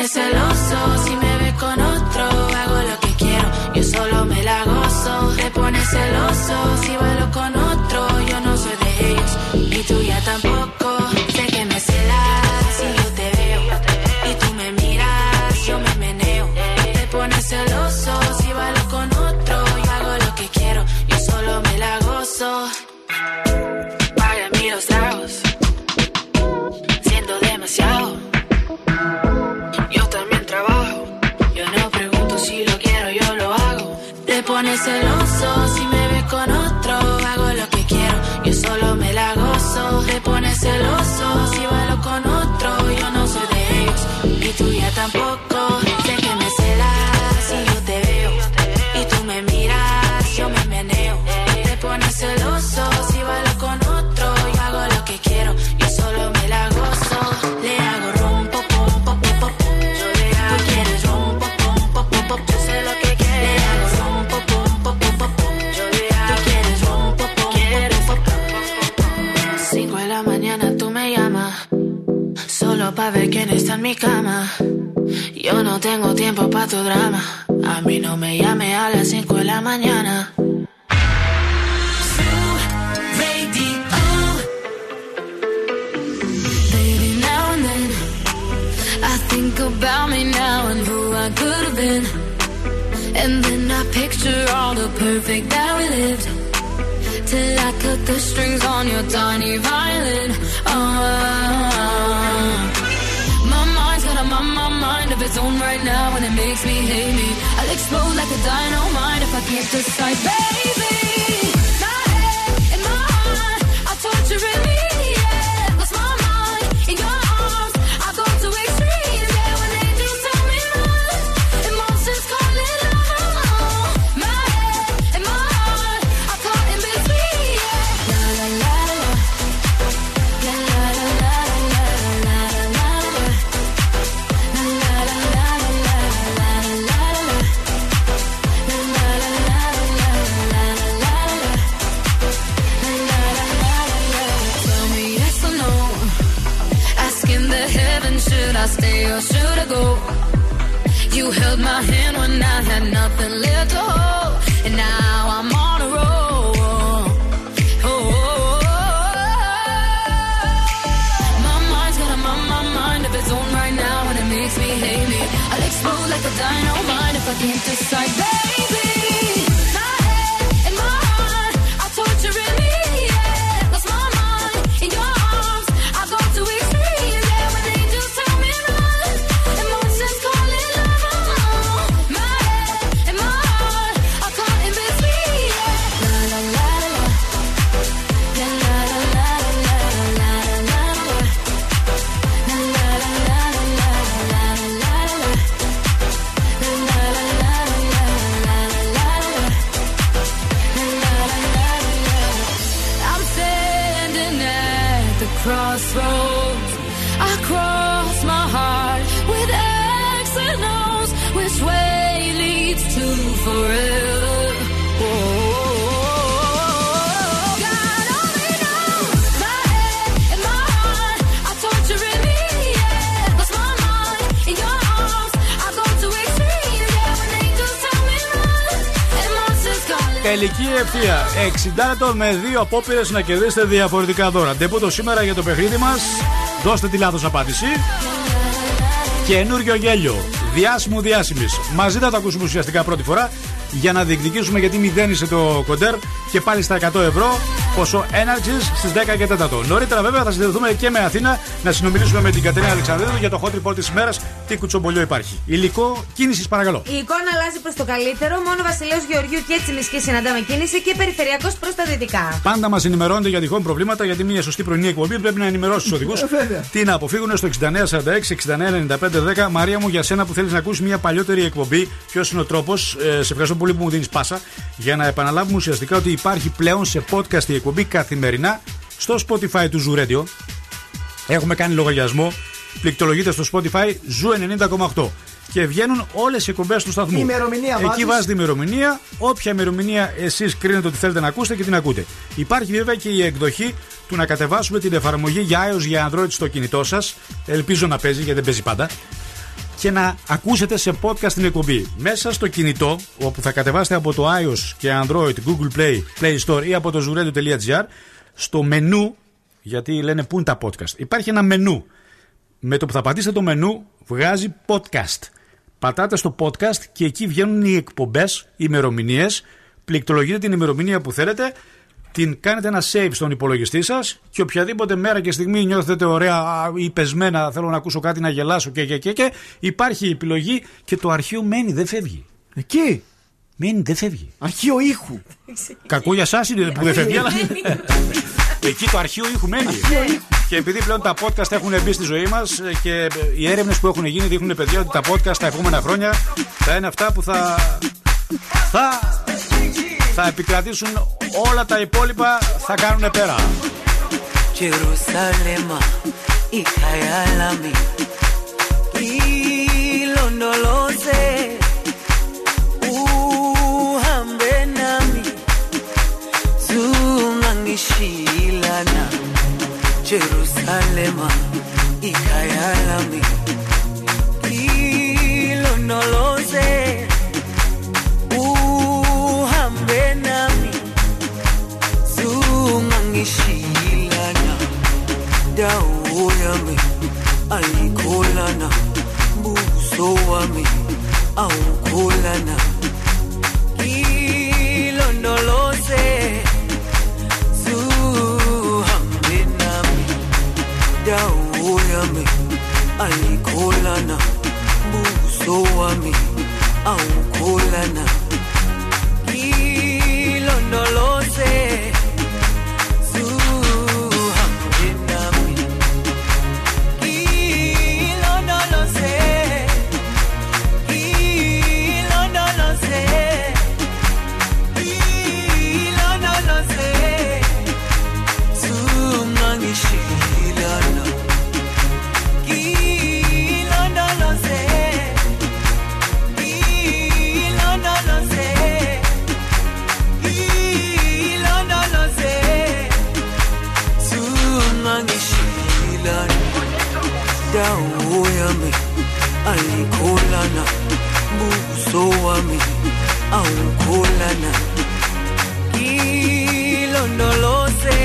[SPEAKER 22] pone celoso si me ve con otro. Hago lo que quiero, yo solo me la gozo. Se pone celoso si voy tu dynamite if I can't decide Baby,
[SPEAKER 3] 60 λεπτό με δύο απόπειρες να κερδίσετε διαφορετικά δώρα. Ντεπούτο σήμερα για το παιχνίδι μας. Δώστε τη λάθος απάντηση. Καινούριο γέλιο. Διάσημο διάσημης. Μαζί θα το ακούσουμε ουσιαστικά πρώτη φορά για να διεκδικήσουμε γιατί μηδένισε το κοντέρ και πάλι στα 100 ευρώ ποσό έναρξη στις 10 και 4. Νωρίτερα βέβαια θα συνδεθούμε και με Αθήνα να συνομιλήσουμε με την Κατερίνα Αλεξανδρίδου για το hot report της ημέρας. Τι κουτσομπολιό υπάρχει. Υλικό κίνησης παρακαλώ.
[SPEAKER 5] Η εικόνα αλλάζει προς το καλύτερο. Μόνο Βασιλέο Γεωργιού και Τσιμισκή συναντάμε κίνηση και περιφερειακός προς τα δυτικά.
[SPEAKER 3] Πάντα μας ενημερώνετε για τυχόν προβλήματα γιατί μια σωστή πρωινή εκπομπή πρέπει να ενημερώσει τους οδηγούς. τι να αποφύγουν στο 6946-699510. Μαρία μου, για σένα που θέλεις να ακούσει μια παλιότερη εκπομπή, ποιος είναι ο τρόπος. Ε, σε ευχαριστώ πολύ που μου δίνεις πάσα για να επαναλάβουμε ουσιαστικά ότι υπάρχει πλέον σε podcast η εκπομπή καθημερινά στο Spotify του Zoo Radio. Έχουμε κάνει λογαριασμό. Πληκτρολογείτε στο Spotify Zoo 90,8 και βγαίνουν όλες οι εκπομπές του σταθμού.
[SPEAKER 4] Η ημερομηνία
[SPEAKER 3] Εκεί
[SPEAKER 4] βάζεις.
[SPEAKER 3] βάζετε ημερομηνία, όποια ημερομηνία εσείς κρίνετε ότι θέλετε να ακούσετε και την ακούτε. Υπάρχει βέβαια και η εκδοχή του να κατεβάσουμε την εφαρμογή για iOS για Android στο κινητό σας. Ελπίζω να παίζει γιατί δεν παίζει πάντα. Και να ακούσετε σε podcast την εκπομπή. Μέσα στο κινητό, όπου θα κατεβάσετε από το iOS και Android, Google Play, Play Store ή από το zuradio.gr, στο μενού, γιατί λένε πού είναι τα podcast, υπάρχει ένα μενού. Με το που θα πατήσετε το μενού, βγάζει podcast. Πατάτε στο podcast και εκεί βγαίνουν οι εκπομπές, οι ημερομηνίες. Πληκτρολογείτε την ημερομηνία που θέλετε, την κάνετε ένα save στον υπολογιστή σας και οποιαδήποτε μέρα και στιγμή νιώθετε ωραία α, ή πεσμένα, θέλω να ακούσω κάτι να γελάσω και, και, και, και υπάρχει η επιλογή και το αρχείο μένει, δεν φεύγει.
[SPEAKER 4] Εκεί.
[SPEAKER 3] Μένει, δεν φεύγει.
[SPEAKER 4] Αρχείο ήχου.
[SPEAKER 3] Κακό για εσά είναι που δεν φεύγει, αλλά. Εκεί το αρχείο ήχου μένει. Και επειδή πλέον τα podcast έχουν μπει στη ζωή μας και οι έρευνες που έχουν γίνει δείχνουν παιδιά ότι τα podcast τα επόμενα χρόνια θα είναι αυτά που θα. θα θα επικρατήσουν όλα τα υπόλοιπα θα κάνουν πέρα.
[SPEAKER 26] Κερουσαλήμα, η Χαϊάλαμη, η Λοντολόζε, ου Αμπέναμι, Τζουμανισίλανα. Κερουσαλήμα, η dawo yami ayikholana buso wami awukholana. Ilondoloze zuhambe nami. Dawo yami ayikholana buso wami awukholana. Ilondoloze ayikholana buso wami awukholana ilondoloze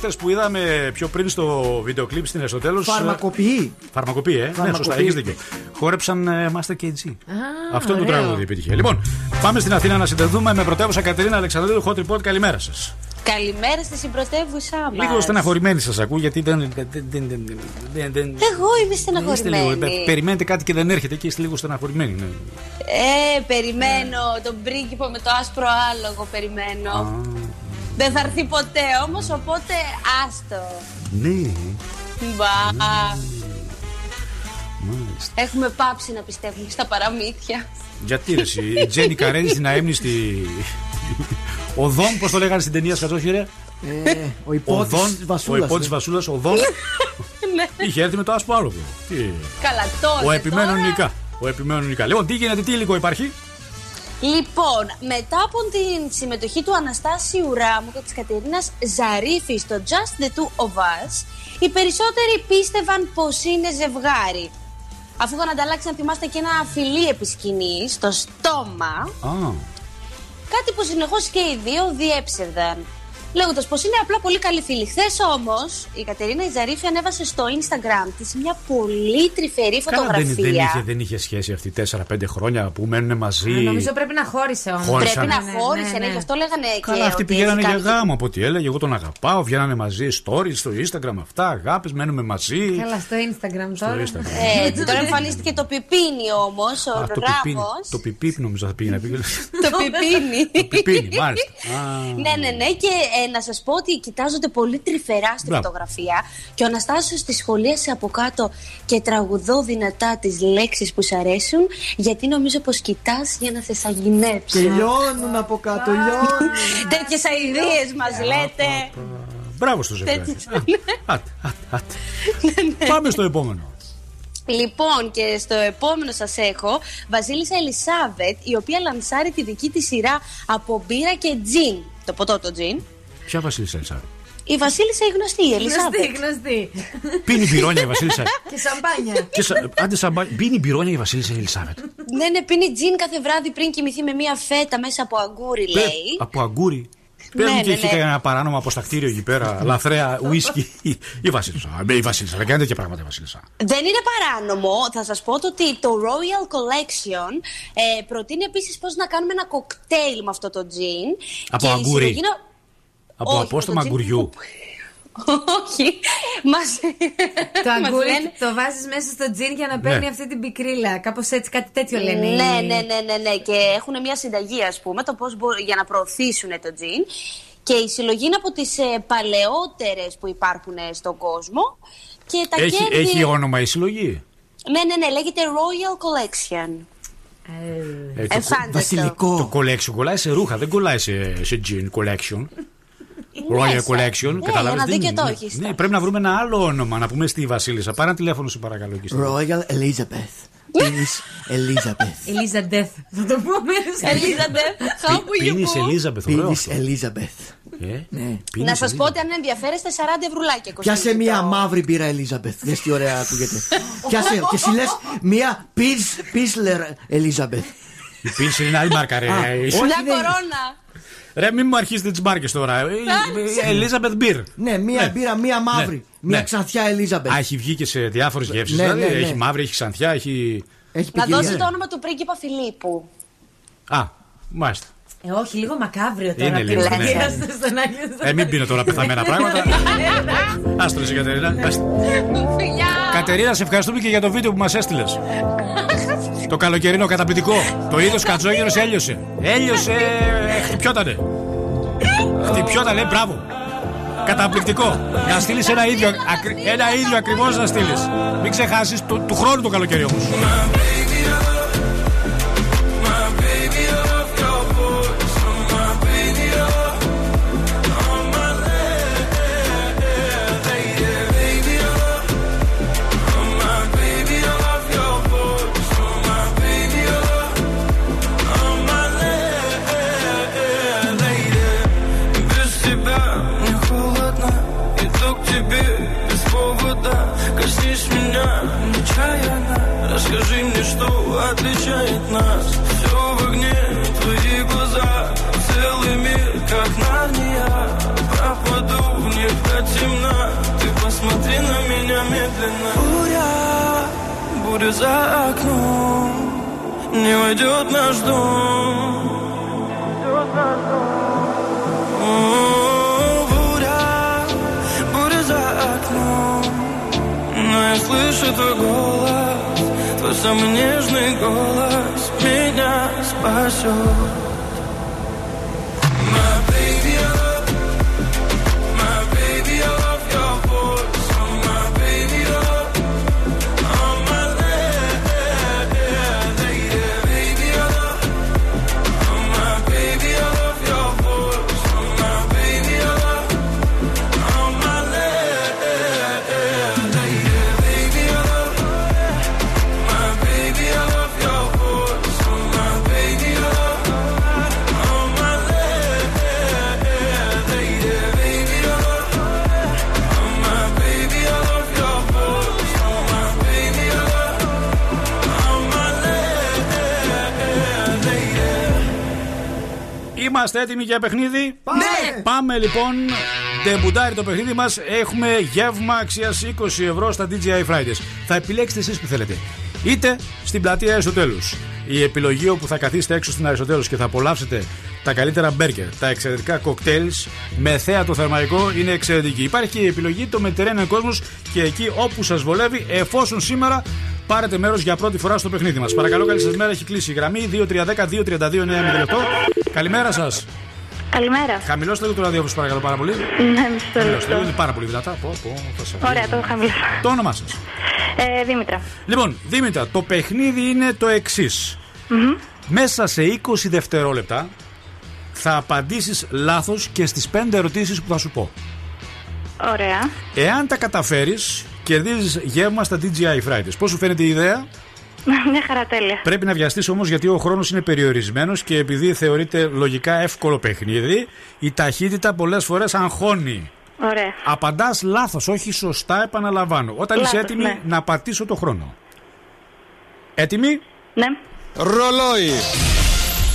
[SPEAKER 3] Οι νοσηλεύτρε που είδαμε πιο πριν στο βίντεο κλιπ στην Εσωτέλου.
[SPEAKER 4] Φαρμακοποιεί.
[SPEAKER 3] Φαρμακοποιεί, ε. Ναι, σωστά,
[SPEAKER 4] Φαρμακοποιεί.
[SPEAKER 3] έχει δίκιο. Χόρεψαν ε, Master KG. Αυτό το
[SPEAKER 5] ωραίο.
[SPEAKER 3] τραγούδι επιτυχία. Λοιπόν, πάμε στην Αθήνα να συνδεθούμε με πρωτεύουσα Κατερίνα Αλεξανδρίδου Hot Report. Καλημέρα σας.
[SPEAKER 29] Καλημέρα στη συμπρωτεύουσά μας.
[SPEAKER 3] Λίγο στεναχωρημένη σας ακούω γιατί δεν. δεν- δεν- δεν- δεν- δεν-
[SPEAKER 29] Εγώ είμαι
[SPEAKER 3] Είστε λίγο,
[SPEAKER 29] στεναχωρημένη.
[SPEAKER 3] ε, περιμένετε κάτι και δεν έρχεται και είστε λίγο στεναχωρημένοι. Ναι.
[SPEAKER 29] Ε, περιμένω τον πρίγκιπο με το άσπρο άλογο, περιμένω.
[SPEAKER 3] Α,
[SPEAKER 29] Δεν θα έρθει ποτέ όμως, οπότε άστο.
[SPEAKER 3] ναι.
[SPEAKER 29] Μπα.
[SPEAKER 3] Μάλιστα.
[SPEAKER 29] Έχουμε πάψει να πιστεύουμε στα παραμύθια.
[SPEAKER 3] Γιατί ρε, εσύ, η Τζένι Καρένι στην αέμνηστη. Οδόν, πώς το λέγανε στην ταινία Σκατζόχυρε.
[SPEAKER 4] Ε, ο υπότης
[SPEAKER 3] Οδόν,
[SPEAKER 4] της
[SPEAKER 3] ο
[SPEAKER 4] Βασούλας,
[SPEAKER 3] υπότης
[SPEAKER 4] ε.
[SPEAKER 3] Βασούλας, οδόν.
[SPEAKER 29] Ναι.
[SPEAKER 3] Είχε έρθει με το άσπρο άλογο. Τι.
[SPEAKER 29] Καλά, τότε
[SPEAKER 3] Ο επιμένων
[SPEAKER 29] τώρα.
[SPEAKER 3] νικά. Ο επιμένων νικά. Λοιπόν, τι γίνεται, τι υλικό υπάρχει;
[SPEAKER 29] Λοιπόν, μετά από την συμμετοχή του Αναστάσιου Ράμου και της Κατερίνας Ζαρίφη στο Just the Two of Us, οι περισσότεροι πίστευαν πως είναι ζευγάρι. Αφού είχαν ανταλλάξει, αν θυμάστε, και ένα φιλί επί σκηνής, στο στόμα,
[SPEAKER 3] Α,
[SPEAKER 29] κάτι που συνεχώς και οι δύο διέψευδαν. Λέγοντας πως είναι απλά πολύ καλή φίλη. Χθες όμως η Κατερίνα Ιζαρίφη ανέβασε στο Instagram της μια πολύ τρυφερή
[SPEAKER 3] καλά, δεν,
[SPEAKER 29] φωτογραφία.
[SPEAKER 3] δεν, είχε, δεν είχε σχέση αυτή 4-5 χρόνια που μένουν μαζί.
[SPEAKER 5] Νομίζω πρέπει να χώρισε όμως.
[SPEAKER 3] Χώρισαν.
[SPEAKER 29] Πρέπει να χώρισε, ναι, γι' αυτό λέγανε
[SPEAKER 3] Καλά,
[SPEAKER 29] και.
[SPEAKER 3] αυτοί
[SPEAKER 29] ότι
[SPEAKER 3] πηγαίνανε
[SPEAKER 29] έχει
[SPEAKER 3] για
[SPEAKER 29] κάνει-
[SPEAKER 3] γάμο από ό,τι έλεγε. Εγώ τον αγαπάω, βγαίνανε μαζί stories στο Instagram αυτά, αγάπε, μένουμε μαζί.
[SPEAKER 5] Καλά, στο Instagram
[SPEAKER 3] Στο
[SPEAKER 5] τώρα.
[SPEAKER 3] Instagram.
[SPEAKER 29] Έτσι, τώρα εμφανίστηκε το πιπίνι όμως, ο
[SPEAKER 3] Α, το πιπίνι.
[SPEAKER 29] Ράμο.
[SPEAKER 3] Το πιπίπ νομίζω θα πήγε να πει.
[SPEAKER 29] Το πιπίνι.
[SPEAKER 3] Πιπίνι, μάλιστα. Α,
[SPEAKER 29] Ναι, ναι, ναι. Και ε, να σας πω ότι κοιτάζονται πολύ τρυφερά στη
[SPEAKER 3] Μπράβο.
[SPEAKER 29] φωτογραφία. Και ο Αναστάσιος τη σχολίασε από κάτω και τραγουδώ δυνατά τις λέξεις που σ' αρέσουν, γιατί νομίζω πως κοιτάς για να θεσσαγυνέψω.
[SPEAKER 4] Και λιώνουν από κάτω, λιώνουν.
[SPEAKER 29] Τέτοιες αειδίε μας λέτε.
[SPEAKER 3] Μπράβο στο ζευγάρι.
[SPEAKER 29] Τέτοιες-
[SPEAKER 3] Α, άτε, άτε, άτε. Πάμε στο επόμενο.
[SPEAKER 29] Λοιπόν, και στο επόμενο σας έχω Βασίλισσα Ελισάβετ, η οποία λανσάρει τη δική της σειρά από μπύρα και τζιν. Το ποτό το τζιν.
[SPEAKER 3] Ποια Βασίλισσα Ελισάβετ.
[SPEAKER 29] Η Βασίλισσα η γνωστή, η Ελισάβετ.
[SPEAKER 5] Γνωστή, γνωστή.
[SPEAKER 3] Πίνει μπυρόνια η Βασίλισσα.
[SPEAKER 5] Και σαμπάνια.
[SPEAKER 3] Και σα... Άντε σαμπάνια. Πίνει μπυρόνια η Βασίλισσα Ελισάβετ.
[SPEAKER 29] ναι, ναι, πίνει τζιν κάθε βράδυ πριν κοιμηθεί με μία φέτα μέσα από αγκούρι,
[SPEAKER 3] Πε-
[SPEAKER 29] λέει.
[SPEAKER 3] Από αγκούρι.
[SPEAKER 29] Ναι,
[SPEAKER 3] Πες μου
[SPEAKER 29] ναι,
[SPEAKER 3] και έχει
[SPEAKER 29] ναι.
[SPEAKER 3] κανένα παράνομο αποστακτήριο εκεί πέρα, λαθρέα ουίσκι. Η Βασίλισσα. Ε, Η Βασίλισσα. Δεν κάνει τέτοια πράγματα η Βασίλισσα.
[SPEAKER 29] Δεν είναι παράνομο. Θα σας πω το ότι το Royal Collection ε, προτείνει επίσης πώς να κάνουμε ένα κοκτέιλ με αυτό το τζιν.
[SPEAKER 3] Από
[SPEAKER 29] Και η
[SPEAKER 3] αγκούρι.
[SPEAKER 29] συλλογή να-
[SPEAKER 3] Από
[SPEAKER 29] Όχι,
[SPEAKER 3] απόστομα
[SPEAKER 29] το τζιν-
[SPEAKER 3] αγκουριού.
[SPEAKER 29] Όχι. Μας...
[SPEAKER 5] Το
[SPEAKER 29] μας
[SPEAKER 5] αγκούρι
[SPEAKER 29] λένε-
[SPEAKER 5] το βάζεις μέσα στο τζιν για να παίρνει
[SPEAKER 3] Ναι.
[SPEAKER 5] αυτή την πικρίλα. Κάπως έτσι, κάτι τέτοιο λένε. οι-
[SPEAKER 29] Ναι, ναι, ναι, ναι, ναι. Και έχουν μια συνταγή, ας πούμε, το πώς μπορεί, για να προωθήσουν το τζιν. Και η συλλογή είναι από τις ε, παλαιότερες που υπάρχουν ε, στον κόσμο. Και τα
[SPEAKER 3] Έχει,
[SPEAKER 29] κέρδη.
[SPEAKER 3] έχει όνομα η συλλογή;
[SPEAKER 29] Ναι, ναι, ναι, λέγεται Royal Collection.
[SPEAKER 3] Ε, το,
[SPEAKER 29] Εφάνταστο.
[SPEAKER 3] το collection κολλάει σε ρούχα, δεν κολλάει σε, σε jean collection. Royal
[SPEAKER 29] Μέσα.
[SPEAKER 3] Collection,
[SPEAKER 29] Ναι,
[SPEAKER 3] κατάλαβες,
[SPEAKER 29] ένα
[SPEAKER 3] δεν
[SPEAKER 29] δίκιο
[SPEAKER 3] είναι,
[SPEAKER 29] το
[SPEAKER 3] ναι.
[SPEAKER 29] έχεις.
[SPEAKER 3] Ναι, πρέπει να βρούμε ένα άλλο όνομα, να πούμε στη Βασίλισσα. Πάρε ένα τηλέφωνο, σε παρακαλώ. εκεί στη-
[SPEAKER 4] Royal Elizabeth. Prince Elizabeth.
[SPEAKER 5] Ελίζα Ντεθ. Θα το πούμε.
[SPEAKER 29] Ελίζαντε, how
[SPEAKER 3] Πι-
[SPEAKER 29] will you
[SPEAKER 3] Πίνεις
[SPEAKER 29] go?
[SPEAKER 3] Ελίζαμπεθ, ωραίος
[SPEAKER 4] Prince
[SPEAKER 3] αυτό.
[SPEAKER 4] Elizabeth.
[SPEAKER 3] Ε,
[SPEAKER 4] Ναι.
[SPEAKER 29] Να
[SPEAKER 3] πίνεις
[SPEAKER 29] σας πω
[SPEAKER 3] Ελίζαμπεθ.
[SPEAKER 29] ότι αν ενδιαφέρεστε 40 ευρουλάκια κοστίζει.
[SPEAKER 4] Πιάσε μία
[SPEAKER 29] το-
[SPEAKER 4] μαύρη μπύρα Elizabeth. Δες τι ωραία ακούγεται. Πιάσε και εσύ λες μία Πίσλερ Elizabeth.
[SPEAKER 3] Η πίνση είναι άλλη μάρκα, ρε.
[SPEAKER 4] Α,
[SPEAKER 3] Είσαι-
[SPEAKER 4] όχι,
[SPEAKER 29] Μια
[SPEAKER 4] δεν-
[SPEAKER 29] κορώνα.
[SPEAKER 3] Ρε, μην μου αρχίσετε τις μάρκε τώρα. Ε, ε, Elizabeth Beer.
[SPEAKER 4] Ναι, μία
[SPEAKER 3] Ναι.
[SPEAKER 4] μπύρα, μία μαύρη.
[SPEAKER 3] Ναι.
[SPEAKER 4] Μία
[SPEAKER 3] Ναι.
[SPEAKER 4] ξανθιά Elizabeth.
[SPEAKER 3] Α, έχει βγει και σε διάφορες γεύσεις.
[SPEAKER 4] Ναι,
[SPEAKER 3] δηλαδή,
[SPEAKER 4] ναι, ναι.
[SPEAKER 3] έχει μαύρη, έχει ξανθιά, έχει.
[SPEAKER 4] Έχει
[SPEAKER 29] Να
[SPEAKER 4] ποικιλία.
[SPEAKER 29] δώσει το όνομα του πρίγκιπα Φιλίππου.
[SPEAKER 3] Α, μάλιστα.
[SPEAKER 5] Ε, όχι, λίγο μακάβριο τώρα.
[SPEAKER 3] Είναι λίγο, ναι.
[SPEAKER 5] πλησιάστε στον Άγιο
[SPEAKER 3] Ε, μην πίνω τώρα πεθαμένα πράγματα. Άστρο εσύ, Κατερίνα. Άστο.
[SPEAKER 29] Φιλιά!
[SPEAKER 3] Κατερίνα, σε ευχαριστούμε και για το βίντεο που μας έστειλες. το καλοκαιρινό καταπληκτικό. Το είδος κατζόγερο έλειωσε. Έλειωσε, ε, χτυπιότανε. Χτυπιότανε, μπράβο. Καταπληκτικό. Να στείλεις ένα ίδιο, ακρι- ένα ίδιο ακριβώς να στείλεις. Μην ξεχάσεις του, του χρόνου το καλοκαίρι
[SPEAKER 28] όμως. Меня нечаянно Расскажи мне, что отличает нас. Все в огне, твои глаза. Целый мир, как Нарния. Пропаду в них до темна. Ты посмотри на меня медленно. Буря, буря за окном. Не войдет наш дом. О, я слышу твой голос Твой самый нежный голос Меня спасет
[SPEAKER 3] Είμαστε έτοιμοι για παιχνίδι;
[SPEAKER 4] Ναι.
[SPEAKER 3] Πάμε λοιπόν. Ντεμπουτάρει το παιχνίδι μας. Έχουμε γεύμα αξίας 20 ευρώ στα DJI Fridays. Θα επιλέξετε εσείς που θέλετε. Είτε στην πλατεία Αριστοτέλους. Η επιλογή όπου θα καθίσετε έξω στην Αριστοτέλους και θα απολαύσετε τα καλύτερα μπέρκερ, τα εξαιρετικά κοκτέιλς με θέατο θερμαϊκό είναι εξαιρετική. Υπάρχει και η επιλογή το Mediterranean Cosmos και εκεί όπου σας βολεύει, εφόσον σήμερα πάρετε μέρος για πρώτη φορά στο παιχνίδι μας. Παρακαλώ, καλή σας μέρα. Έχει κλείσει η γραμμή 2310-232-908. Καλημέρα σας.
[SPEAKER 16] Καλημέρα.
[SPEAKER 3] Χαμηλώστε λίγο το ραδιόφωνο, σας παρακαλώ πάρα πολύ.
[SPEAKER 16] Ναι, μισό
[SPEAKER 3] Χαμηλώστε λίγο,
[SPEAKER 16] λεπτό.
[SPEAKER 3] είναι πάρα πολύ δυνατά. Πω, πω, θα σε
[SPEAKER 16] Ωραία, το χαμηλώσα.
[SPEAKER 3] Το όνομά σας.
[SPEAKER 16] Ε, Δήμητρα.
[SPEAKER 3] Λοιπόν, Δήμητρα, το παιχνίδι είναι το εξής. Μέσα σε 20 δευτερόλεπτα θα απαντήσεις λάθος και στις 5 ερωτήσεις που θα σου πω.
[SPEAKER 16] Ωραία.
[SPEAKER 3] Εάν τα καταφέρεις
[SPEAKER 6] κερδίζεις γεύμα στα DJI Fridays. Πώς σου φαίνεται η ιδέα,
[SPEAKER 30] Μια χαρά τέλεια.
[SPEAKER 6] Πρέπει να βιαστείς όμως γιατί ο χρόνος είναι περιορισμένος και επειδή θεωρείται λογικά εύκολο παιχνίδι, η ταχύτητα πολλές φορές αγχώνει.
[SPEAKER 30] Ωραία.
[SPEAKER 6] Απαντάς λάθος, όχι σωστά, επαναλαμβάνω. Όταν
[SPEAKER 30] λάθος, είσαι
[SPEAKER 6] έτοιμη,
[SPEAKER 30] ναι.
[SPEAKER 6] να πατήσω το χρόνο. Έτοιμη;
[SPEAKER 30] Ναι.
[SPEAKER 6] Ρολόι.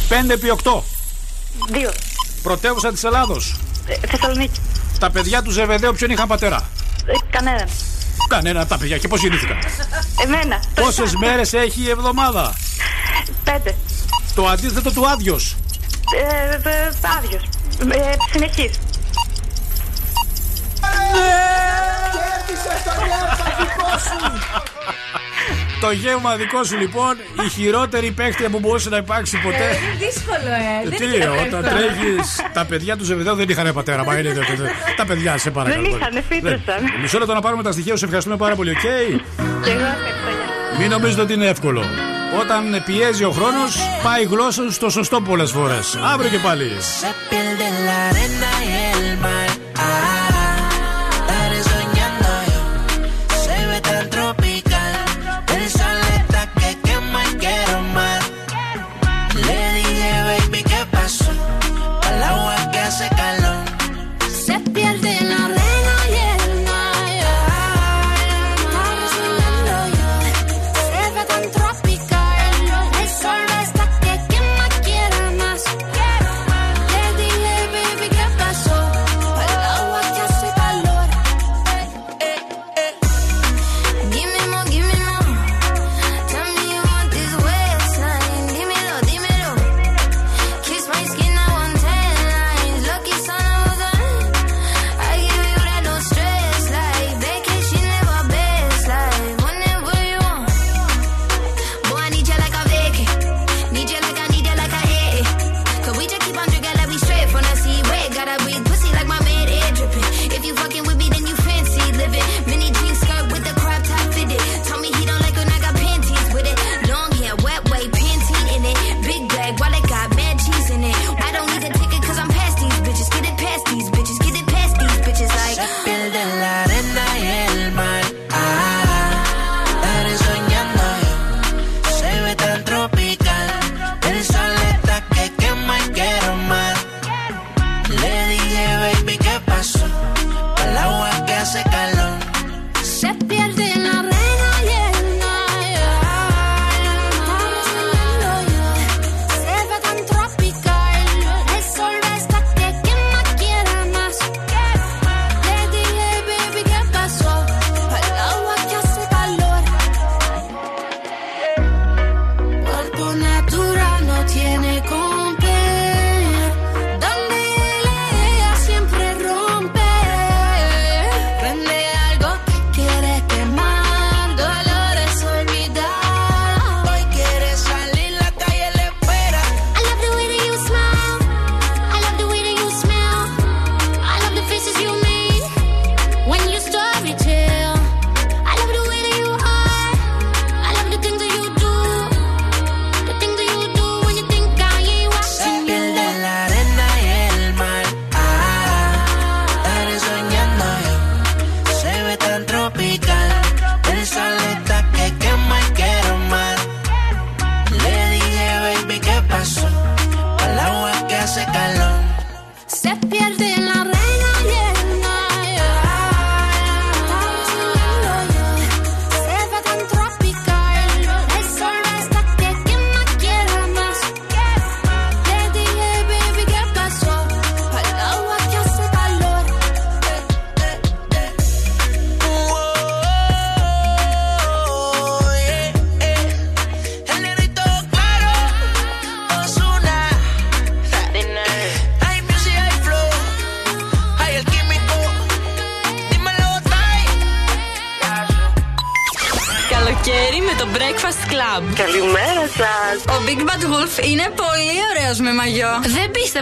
[SPEAKER 6] 5 επί 8.
[SPEAKER 30] 2.
[SPEAKER 6] Πρωτεύουσα της Ελλάδος.
[SPEAKER 30] Ε, Θεσσαλονίκη.
[SPEAKER 6] Τα παιδιά του Ζεβεδαίου ποιον είχαν πατέρα;
[SPEAKER 30] Ε, κανέναν.
[SPEAKER 6] Κανένα από τα παιδιά και πώς γεννήθηκαν;
[SPEAKER 30] Εμένα.
[SPEAKER 6] Πόσες μέρες έχει η εβδομάδα;
[SPEAKER 30] Πέντε.
[SPEAKER 6] Το αντίθετο του άδειος;
[SPEAKER 30] Ε, ε άδειος. Ε, συνεχής.
[SPEAKER 4] Ναι! Το νέο σου!
[SPEAKER 6] Το γεύμα δικό σου λοιπόν, η χειρότερη παίχτρια που μπορούσε να υπάρξει ε, ποτέ.
[SPEAKER 5] Είναι δύσκολο, ε.
[SPEAKER 6] Τι,
[SPEAKER 5] είναι
[SPEAKER 6] όταν τρέχεις. τα παιδιά του Ζεβεδέου δεν είχαν πατέρα, μα είναι. Τα παιδιά σε παρακαλώ.
[SPEAKER 30] Δεν είχαν, ναι.
[SPEAKER 6] φύτρωσαν. Μισό λεπτό να πάρουμε τα στοιχεία, σε ευχαριστούμε πάρα πολύ, OK; Okay?
[SPEAKER 30] Και εγώ ευχαριστώ.
[SPEAKER 6] Μην νομίζετε ότι είναι εύκολο. Όταν πιέζει ο χρόνος, πάει η γλώσσα στο σωστό πολλές φορές. Αύριο και πάλι.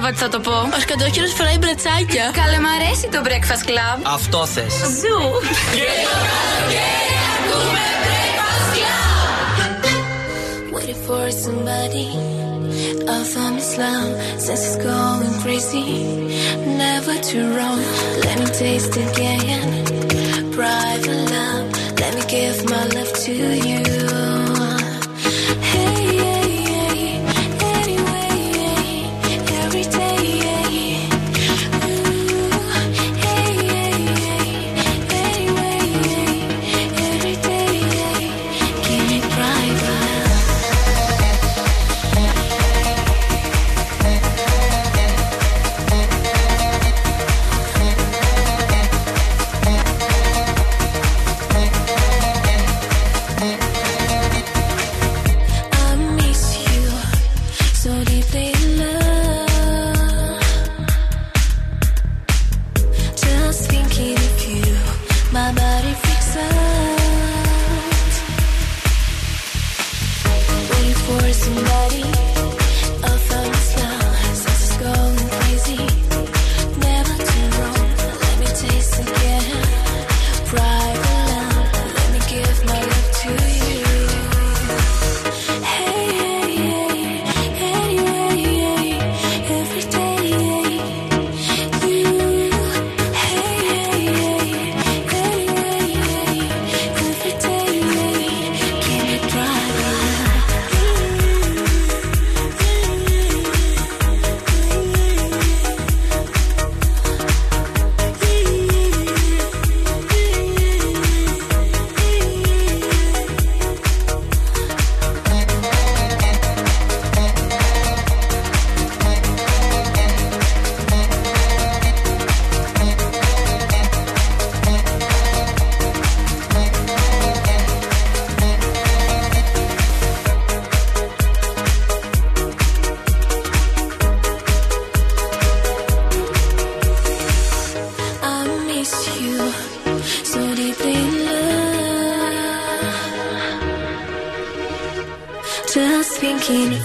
[SPEAKER 31] Breakfast θα το πω. Ο σκατόχυρο φοράει μπρετσάκια. Καλέ, μ' αρέσει το Breakfast Club.
[SPEAKER 1] Αυτό θε.
[SPEAKER 31] Ζου.
[SPEAKER 6] Και το ακούμε Breakfast Club. Waiting for somebody. I found this love it's going crazy. Never too wrong. Let me taste again. Private love. Let me give my love to you.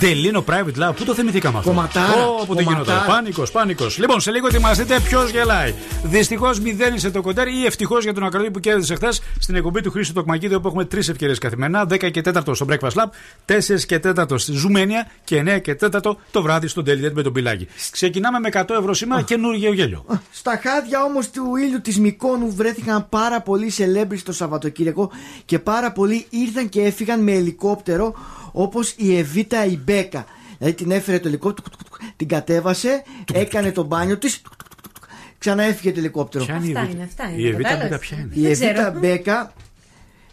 [SPEAKER 3] Τελίνο private love, πού το θυμηθήκαμε αυτό;
[SPEAKER 4] Κομματάρα,
[SPEAKER 3] Ω, πού το
[SPEAKER 4] κομματάρα.
[SPEAKER 3] γινόταν. Πάνικος, πάνικος. Λοιπόν, σε λίγο ετοιμαστείτε ποιος γελάει; Δυστυχώς μηδένισε το κοντέρ ή ευτυχώς για τον ακροατή που κέρδισε χθες στην εκπομπή του Χρήστο Τοκμακίδη όπου έχουμε τρεις ευκαιρίες καθημερινά. 10 και 4 στο Breakfast Lab, 4 και 4 στη Ζουμένια και 9 και 4 το βράδυ στο Daily Date με τον Πιλάκη. Ξεκινάμε με 100 ευρώ σήμερα καινούργιο γέλιο.
[SPEAKER 4] Στα χάδια όμως του ήλιου της Μικόνου βρέθηκαν πάρα πολλοί celebrities το Σαββατοκύριακο και πάρα πολλοί ήρθαν και έφυγαν με ελικόπτερο όπως η Εβίτα η Μπέκα. Δηλαδή την έφερε το ελικόπτερο, την κατέβασε, έκανε το μπάνιο της, ξανά έφυγε το ελικόπτερο.
[SPEAKER 3] Ποια είναι η
[SPEAKER 5] Αυτά
[SPEAKER 3] Εβίτα;
[SPEAKER 5] είναι, αυτά είναι.
[SPEAKER 3] Η Εβίτα
[SPEAKER 5] Κατάλαβες.
[SPEAKER 3] Μπέκα ποια είναι;
[SPEAKER 4] Η
[SPEAKER 5] Δεν
[SPEAKER 4] Εβίτα
[SPEAKER 5] ξέρω.
[SPEAKER 4] Μπέκα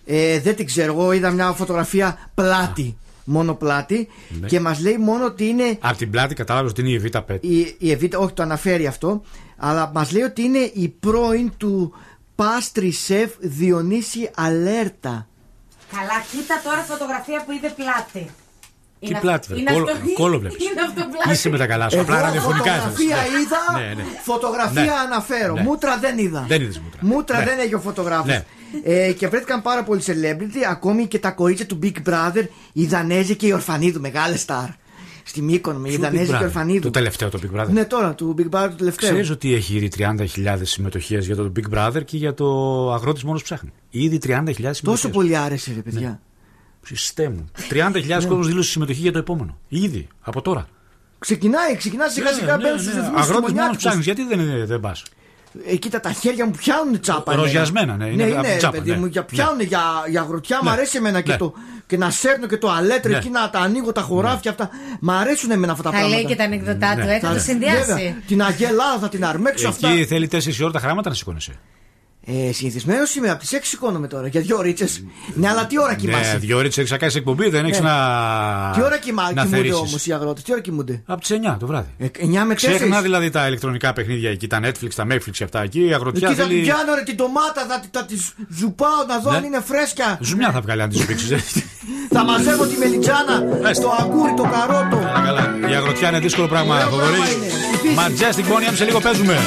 [SPEAKER 4] ε, δεν την ξέρω. Εγώ είδα μια φωτογραφία πλάτη. Μόνο πλάτη.
[SPEAKER 3] Ναι.
[SPEAKER 4] Και μας λέει μόνο ότι είναι
[SPEAKER 3] Από την πλάτη κατάλαβες ότι είναι η Εβίτα Πέτ.
[SPEAKER 4] η, η Εβίτα, όχι το αναφέρει αυτό, αλλά μας λέει ότι είναι η πρώην του Πάστρι Σεφ Διονύση Αλέρτα.
[SPEAKER 5] Καλά, κοίτα τώρα φωτογραφία που είδε πλάτη.
[SPEAKER 3] Τι
[SPEAKER 5] Είναι
[SPEAKER 3] πλάτη,
[SPEAKER 5] αυτό-
[SPEAKER 3] βρε,
[SPEAKER 5] είναι
[SPEAKER 3] κόλο-
[SPEAKER 5] αυτό-
[SPEAKER 3] κόλο βλέπεις.
[SPEAKER 5] Είναι αυτό πλάτη.
[SPEAKER 3] Είσαι με τα καλά σου. Απλά
[SPEAKER 4] Εγώ
[SPEAKER 3] ραδιοφωνικά
[SPEAKER 4] φωτογραφία
[SPEAKER 3] έφερες.
[SPEAKER 4] είδα,
[SPEAKER 3] Ναι, ναι.
[SPEAKER 4] φωτογραφία
[SPEAKER 3] Ναι.
[SPEAKER 4] αναφέρω.
[SPEAKER 3] Ναι.
[SPEAKER 4] Μούτρα δεν είδα.
[SPEAKER 3] Δεν είδες μούτρα.
[SPEAKER 4] Μούτρα
[SPEAKER 3] Ναι.
[SPEAKER 4] δεν έχει ο φωτογράφος.
[SPEAKER 3] Ναι.
[SPEAKER 4] Ε, και βρέθηκαν πάρα πολλοί celebrity, ακόμη και τα κορίτσια του Big Brother, η Δανέζη και η Ορφανίδου, μεγάλες στάρ. Στη Μύκονο, με η
[SPEAKER 3] Ποιο
[SPEAKER 4] Δανέζη
[SPEAKER 3] Big
[SPEAKER 4] και η
[SPEAKER 3] Brother?
[SPEAKER 4] Ορφανίδου.
[SPEAKER 3] Το τελευταίο το Big Brother.
[SPEAKER 4] Ναι, τώρα, του Big Brother του τελευταίου.
[SPEAKER 3] Ξέρεις ότι έχει ήδη 30.000 συμμετοχές για το Big Brother και για το αγρότης μόνος ψάχνει. Ήδη 30.000 συμμετοχές.
[SPEAKER 4] Τόσο πολύ άρεσε, ρε παιδιά.
[SPEAKER 3] Χριστέ μου. 30.000 κόσμος δήλωσε συμμετοχή για το επόμενο. Ήδη, από τώρα.
[SPEAKER 4] Ξεκινάει, ξεκινάει σιγά σιγά μπαίνουν στους ρυθμούς
[SPEAKER 3] Αγρότης μόνος ψάχνεις. Γιατί δεν, δεν πας;
[SPEAKER 4] Ε, κοίτα, τα χέρια μου πιάνουν τσάπα. εμένα.
[SPEAKER 3] Ροζιασμένα, ναι, είναι
[SPEAKER 4] ναι,
[SPEAKER 3] από
[SPEAKER 4] είναι,
[SPEAKER 3] τσάπα,
[SPEAKER 4] παιδί
[SPEAKER 3] ναι.
[SPEAKER 4] μου, για, πιάνουν για, για αγροτιά. Μ'
[SPEAKER 3] Ναι.
[SPEAKER 4] αρέσει εμένα και,
[SPEAKER 3] Ναι.
[SPEAKER 4] το, και να σέρνω και το αλέτρε
[SPEAKER 3] Ναι.
[SPEAKER 4] εκεί να τα ανοίγω τα χωράφια αυτά. Μ' αρέσουν εμένα αυτά τα
[SPEAKER 5] Θα
[SPEAKER 4] πράγματα.
[SPEAKER 5] λέει και τα ανεκδοτά του, ε, θα
[SPEAKER 4] Θα-
[SPEAKER 5] το συνδυάσει.
[SPEAKER 4] Βέβαια, την Αγγέλα θα την αρμέξω αυτά.
[SPEAKER 3] Εκεί θέλει 4 ώρα τα χράματα να σηκώνεσαι.
[SPEAKER 4] Ε, Συνηθισμένος είμαι, από τις 6 σηκώνομαι τώρα για δύο ρίτσε. Ναι, αλλά τι ώρα κοιμάσαι;
[SPEAKER 3] Ναι, δύο ώρες έχει να κάνεις εκπομπή, δεν έχεις
[SPEAKER 4] Ναι.
[SPEAKER 3] να.
[SPEAKER 4] Τι ώρα κοιμά,
[SPEAKER 3] να
[SPEAKER 4] κοιμούνται
[SPEAKER 3] θερήσεις.
[SPEAKER 4] όμως οι αγρότες, τι ώρα κοιμούνται;
[SPEAKER 3] Από τις 9 το βράδυ.
[SPEAKER 4] Ε, 9 με 4.
[SPEAKER 3] Ξέχνα δηλαδή τα ηλεκτρονικά παιχνίδια εκεί, τα Netflix, τα Netflix αυτά εκεί. Η αγροτιά
[SPEAKER 4] Εκεί θα την
[SPEAKER 3] θέλει.
[SPEAKER 4] πιάνω ρε την ντομάτα, θα, τη- θα τη ζουπάω να δω
[SPEAKER 3] Ναι.
[SPEAKER 4] αν είναι φρέσκια.
[SPEAKER 3] Ζουμιά θα βγάλει αν τη σου πήξει.
[SPEAKER 4] Θα μαζεύω τη μελιτζάνα, το αγκούρι, το καρότο.
[SPEAKER 3] Καλά. Η αγροτιά είναι δύσκολο πράγμα.
[SPEAKER 4] Ωραίο
[SPEAKER 3] Φοβερή.
[SPEAKER 4] πράγμα είναι. Η φύση.
[SPEAKER 3] Majestic Bonnie, σε λίγο παίζουμε.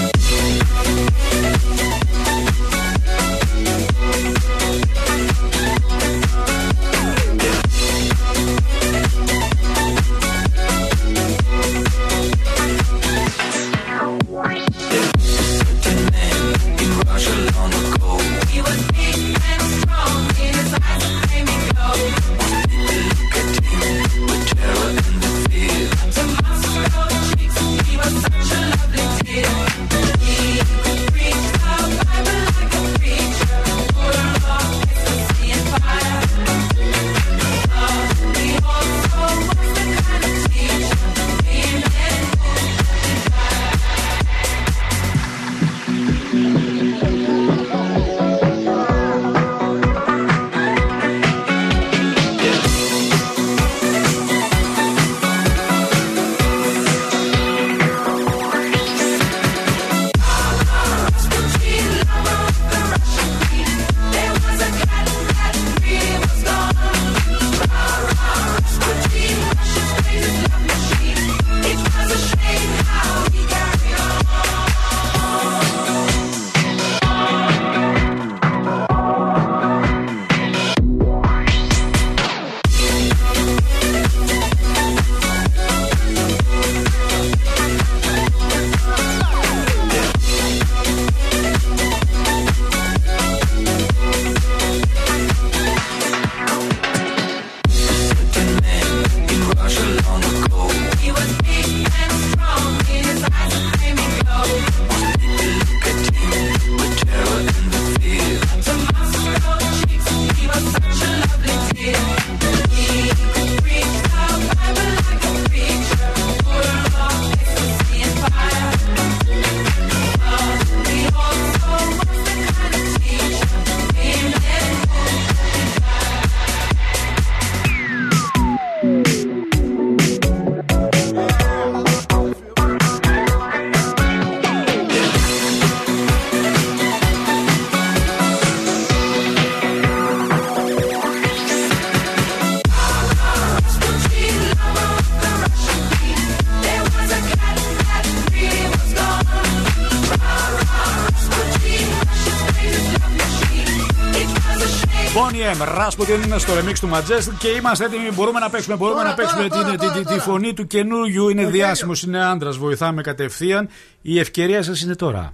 [SPEAKER 3] M. Rasputin είναι στο remix του Majestic και είμαστε έτοιμοι. Μπορούμε να παίξουμε, μπορούμε
[SPEAKER 4] Τώρα,
[SPEAKER 3] να παίξουμε
[SPEAKER 4] τώρα,
[SPEAKER 3] την-
[SPEAKER 4] τώρα,
[SPEAKER 3] τη- τη-
[SPEAKER 4] τώρα,
[SPEAKER 3] τη φωνή του καινούριου. Είναι διάσημος, είναι άντρας. Βοηθάμε κατευθείαν. Η ευκαιρία σας είναι τώρα.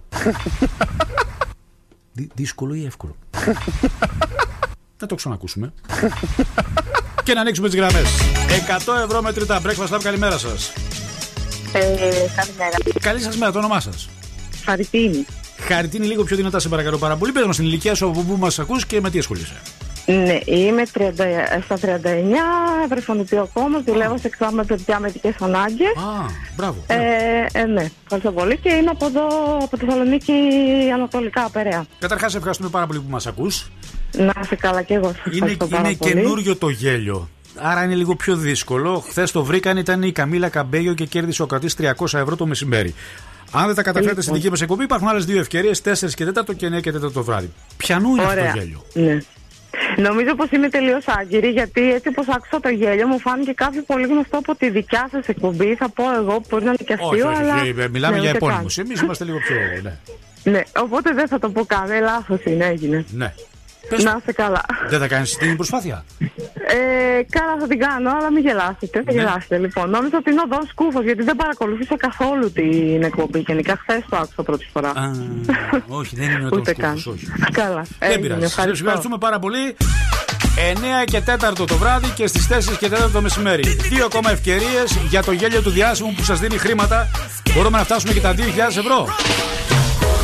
[SPEAKER 3] Δυ- δύσκολο ή εύκολο; Να το ξανακούσουμε. και να ανοίξουμε τις γραμμές. 100 ευρώ μετρητά. Breakfast Lab, καλημέρα σας.
[SPEAKER 30] Ε, καλημέρα.
[SPEAKER 3] Καλή σας μέρα, το όνομά σας.
[SPEAKER 30] Χαριτίνη.
[SPEAKER 3] Χαριτίνη, λίγο πιο δυνατά, σε παρακαλώ πάρα πολύ. Πες μας την ηλικία σου από πού μας ακούς και με τι ασχολείσαι.
[SPEAKER 30] Ναι, είμαι 30, στα 39, βρεφονιπίο κόμμα, δουλεύω σε εξάμεινο με παιδιά με ειδικές ανάγκες.
[SPEAKER 3] Α, μπράβο.
[SPEAKER 30] Ε, ε, ναι, ευχαριστώ πολύ και είμαι από εδώ, από τη Θεσσαλονίκη Ανατολικά, Περαία.
[SPEAKER 3] Καταρχάς, ευχαριστούμε πάρα πολύ που μας ακούς.
[SPEAKER 30] Να είσαι καλά και εγώ. σας
[SPEAKER 3] Είναι,
[SPEAKER 30] ευχαριστώ πάρα
[SPEAKER 3] είναι
[SPEAKER 30] πολύ.
[SPEAKER 3] καινούριο το γέλιο. Άρα είναι λίγο πιο δύσκολο. Χθες το βρήκαν, ήταν η Καμίλα Καμπέγιο και κέρδισε ο κρατής 300 ευρώ το μεσημέρι. Αν δεν τα καταφέρετε στην δική μας εκπομπή, υπάρχουν άλλες δύο ευκαιρίες, 4 και 4 και 9 και 4 το βράδυ. Πιανού είναι αυτό
[SPEAKER 30] Ωραία.
[SPEAKER 3] το γέλιο.
[SPEAKER 30] Ναι. Νομίζω πως είμαι τελείως άγκυρη γιατί έτσι όπω άκουσα το γέλιο μου φάνηκε κάποιο πολύ γνωστό από τη δικιά σας εκπομπή. Θα πω εγώ που μπορεί να είναι και
[SPEAKER 3] Όχι,
[SPEAKER 30] αστείο,
[SPEAKER 3] όχι,
[SPEAKER 30] αλλά.
[SPEAKER 3] όχι, ε, μιλάμε
[SPEAKER 30] ναι,
[SPEAKER 3] για
[SPEAKER 30] ούτε καν.
[SPEAKER 3] επώνυμους. Εμείς είμαστε λίγο πιο. Ναι.
[SPEAKER 30] Ναι, οπότε δεν θα το πω καν. Ε, λάθος είναι, έγινε.
[SPEAKER 3] ναι.
[SPEAKER 30] Να είστε καλά.
[SPEAKER 3] Δεν θα κάνεις την προσπάθεια;
[SPEAKER 30] Ε, καλά θα την κάνω, αλλά μην γελάσετε.
[SPEAKER 3] Ναι.
[SPEAKER 30] Μην γελάσετε λοιπόν. Νόμιζα ότι είναι ο Δόν Σκούφος γιατί δεν παρακολουθήσα καθόλου την εκπομπή. Γενικά χθες το άκουσα πρώτη φορά.
[SPEAKER 3] Α, όχι, δεν είναι ο
[SPEAKER 30] Ούτε
[SPEAKER 3] Τόμος
[SPEAKER 30] καν.
[SPEAKER 3] Κούφος, όχι.
[SPEAKER 30] Καλά.
[SPEAKER 3] Δεν
[SPEAKER 30] έγινε,
[SPEAKER 3] πειράζει. Σας
[SPEAKER 30] ευχαριστώ.
[SPEAKER 3] ευχαριστούμε πάρα πολύ. 9 και 4 το βράδυ και στις 4 και 4 το μεσημέρι. Δύο ακόμα ευκαιρίες για το γέλιο του διάσημου που σας δίνει χρήματα. Μπορούμε να φτάσουμε και τα 2.000 ευρώ.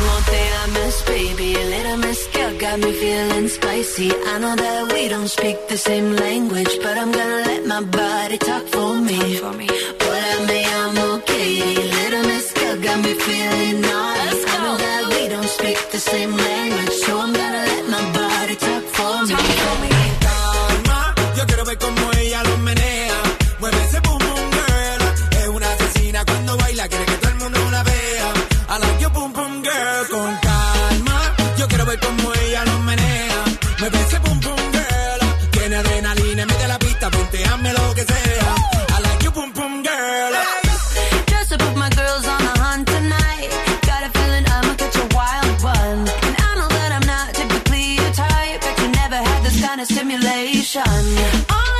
[SPEAKER 32] More thing I miss, baby. A little miss girl got me feeling spicy. I know that we don't speak the same language, but I'm gonna let my body talk for me. But I may, I'm okay. Little miss girl got me feeling naughty. I know that we don't speak the same language, so I'm
[SPEAKER 22] passion.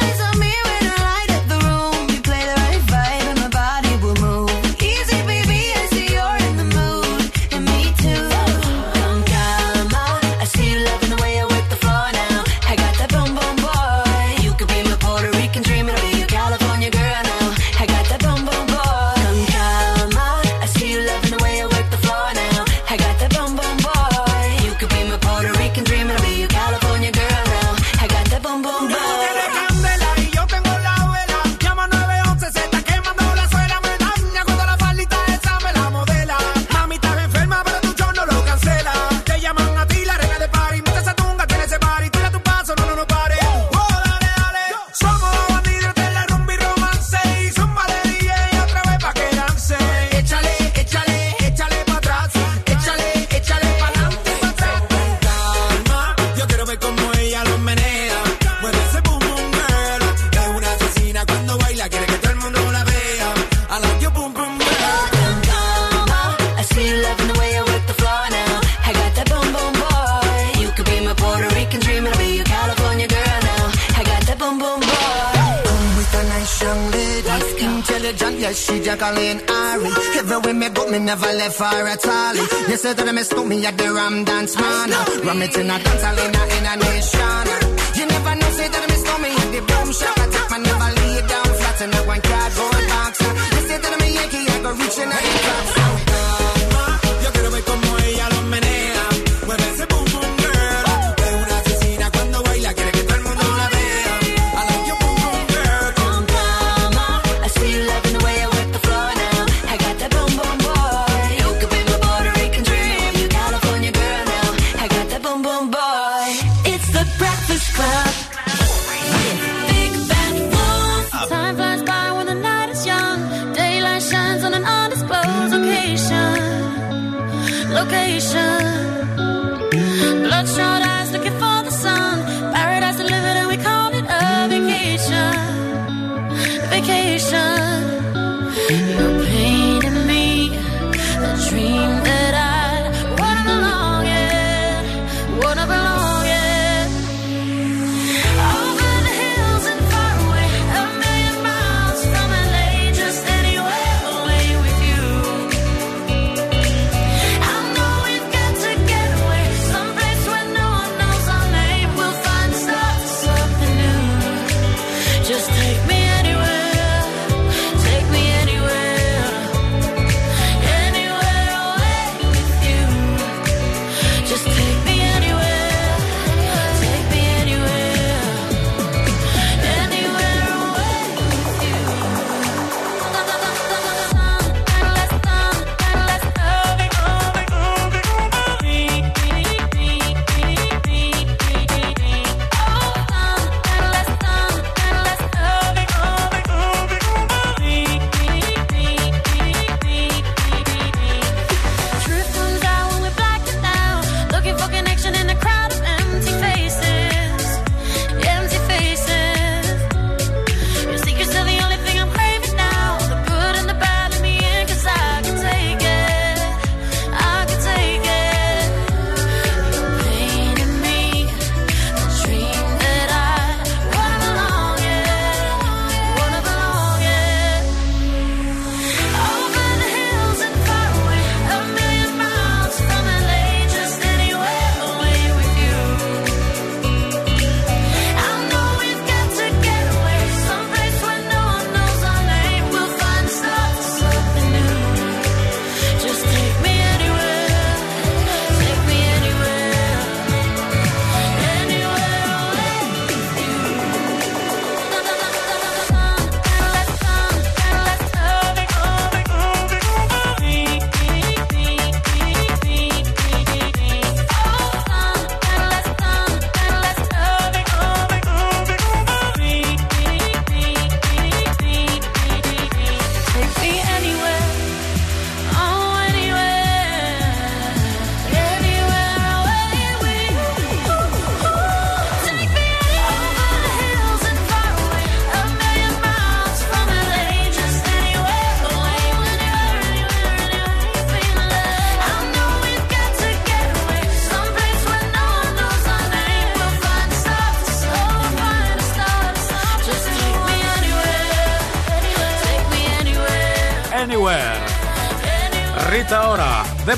[SPEAKER 22] Yes, she Jacqueline Ari. Everywhere me go, me never left her at all. You said that I miss me at the Ram Dance Man. Ram it in a dance hall in a, in a nation. You never know, say that I miss me at the boom shop. I take my never lay down flat in a one cardboard box. You said that a Yankee, I go reaching out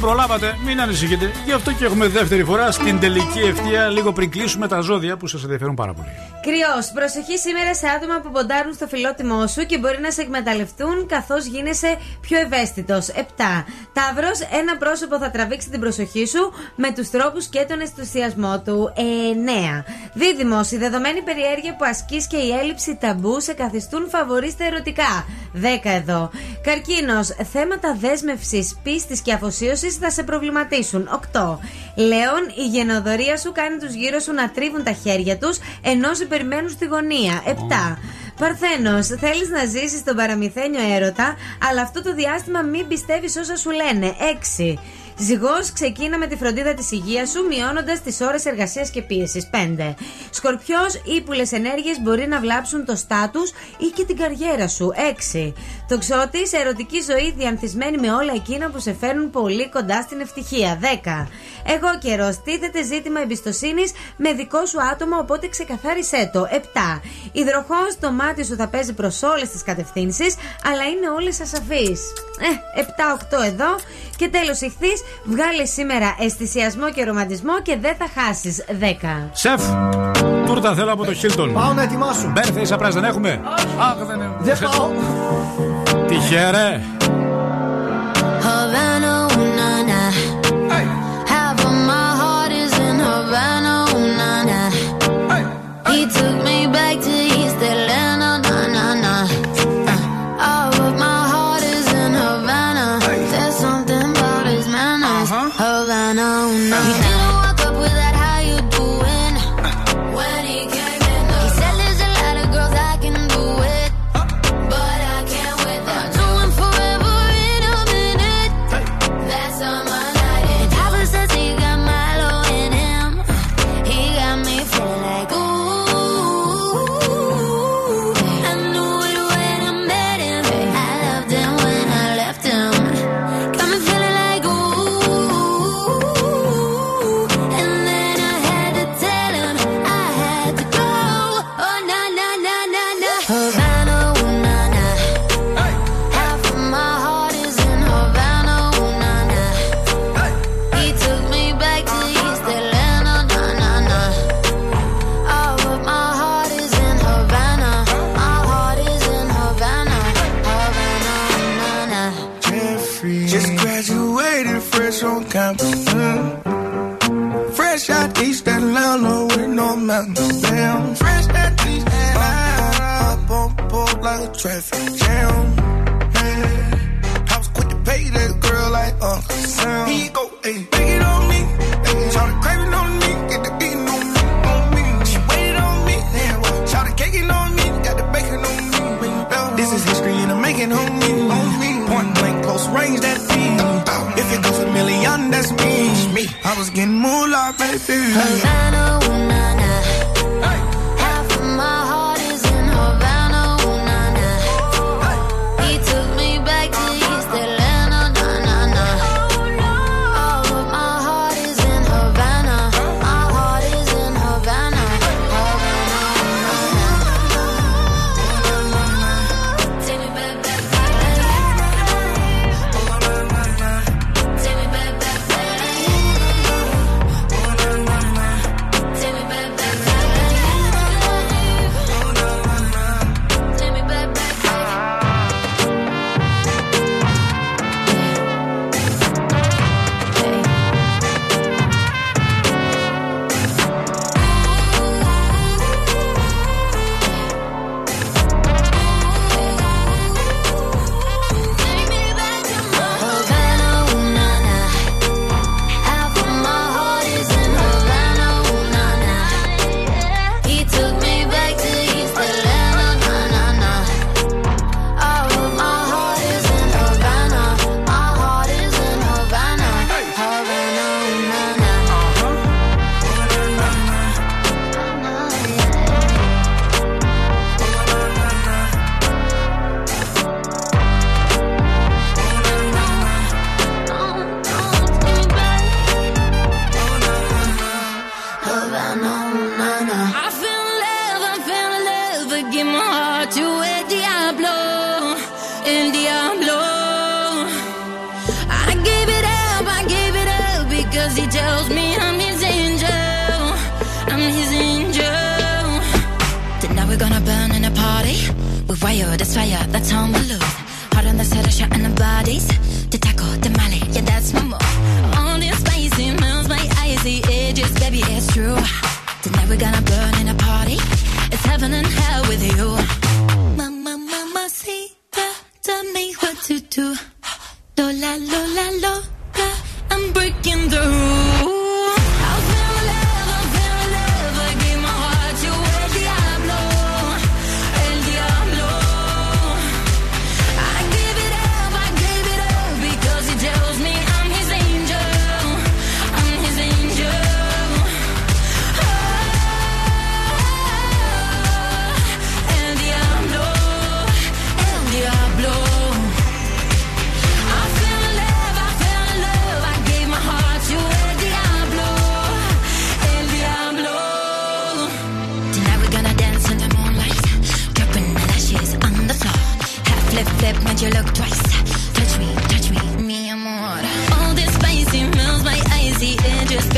[SPEAKER 6] προλάβατε, μην ανησυχείτε. Γι' αυτό και έχουμε δεύτερη φορά στην τελική ευθεία λίγο πριν κλείσουμε τα ζώδια που σας ενδιαφέρουν πάρα πολύ.
[SPEAKER 5] Κρυός, προσοχή σήμερα σε άτομα που ποντάρουν στο φιλότιμό σου και μπορεί να σε εκμεταλλευτούν καθώς γίνεσαι πιο ευαίσθητος. 7. Ταύρος, ένα πρόσωπο θα τραβήξει την προσοχή σου με τους τρόπους και τον ενθουσιασμό του. 9. Δίδυμος, η δεδομένη περιέργεια που ασκείς και η έλλειψη ταμπού σε καθιστούν φαβορή στα ερωτικά. 10 εδώ. Καρκίνος, θέματα δέσμευσης, πίστης και αφοσίωσης θα σε προβληματίσουν. 8. Λέων, η γενοδορία σου κάνει τους γύρω σου να τρίβουν τα χέρια τους ενώ σε περιμένουν στη γωνία. 7. Παρθένος, θέλεις να ζήσεις τον παραμυθένιο έρωτα, αλλά αυτό το διάστημα μην πιστεύεις όσα σου λένε. 6. Ζυγός, ξεκίνα με τη φροντίδα της υγείας σου, μειώνοντας τις ώρες εργασίας και πίεσης. 5. Σκορπιός, ύπουλες ενέργειες μπορεί να βλάψουν το στάτου ή και την καριέρα σου. 6. Τοξότης, ερωτική ζωή διανθισμένη με όλα εκείνα που σε φέρνουν πολύ κοντά στην ευτυχία. 10. Εγώ καιρός, τίθεται ζήτημα εμπιστοσύνης με δικό σου άτομο, οπότε ξεκαθάρισέ το. 7. Υδροχός, το μάτι σου θα παίζει προς όλες τις κατευθύνσεις, αλλά είναι όλες ασαφείς. Ε, 7-8 εδώ. Και τέλος, ηχθείς, βγάλε σήμερα αισθησιασμό και ρομαντισμό και δεν θα χάσεις. 10.
[SPEAKER 6] Σεφ, τούρτα θέλω από το Χίλτον.
[SPEAKER 4] Πάω να ετοιμάσω.
[SPEAKER 6] Μπέρθε surprise δεν έχουμε; Αχ, δεν έχουμε.
[SPEAKER 4] Δεν πάω.
[SPEAKER 6] Τυχερέ.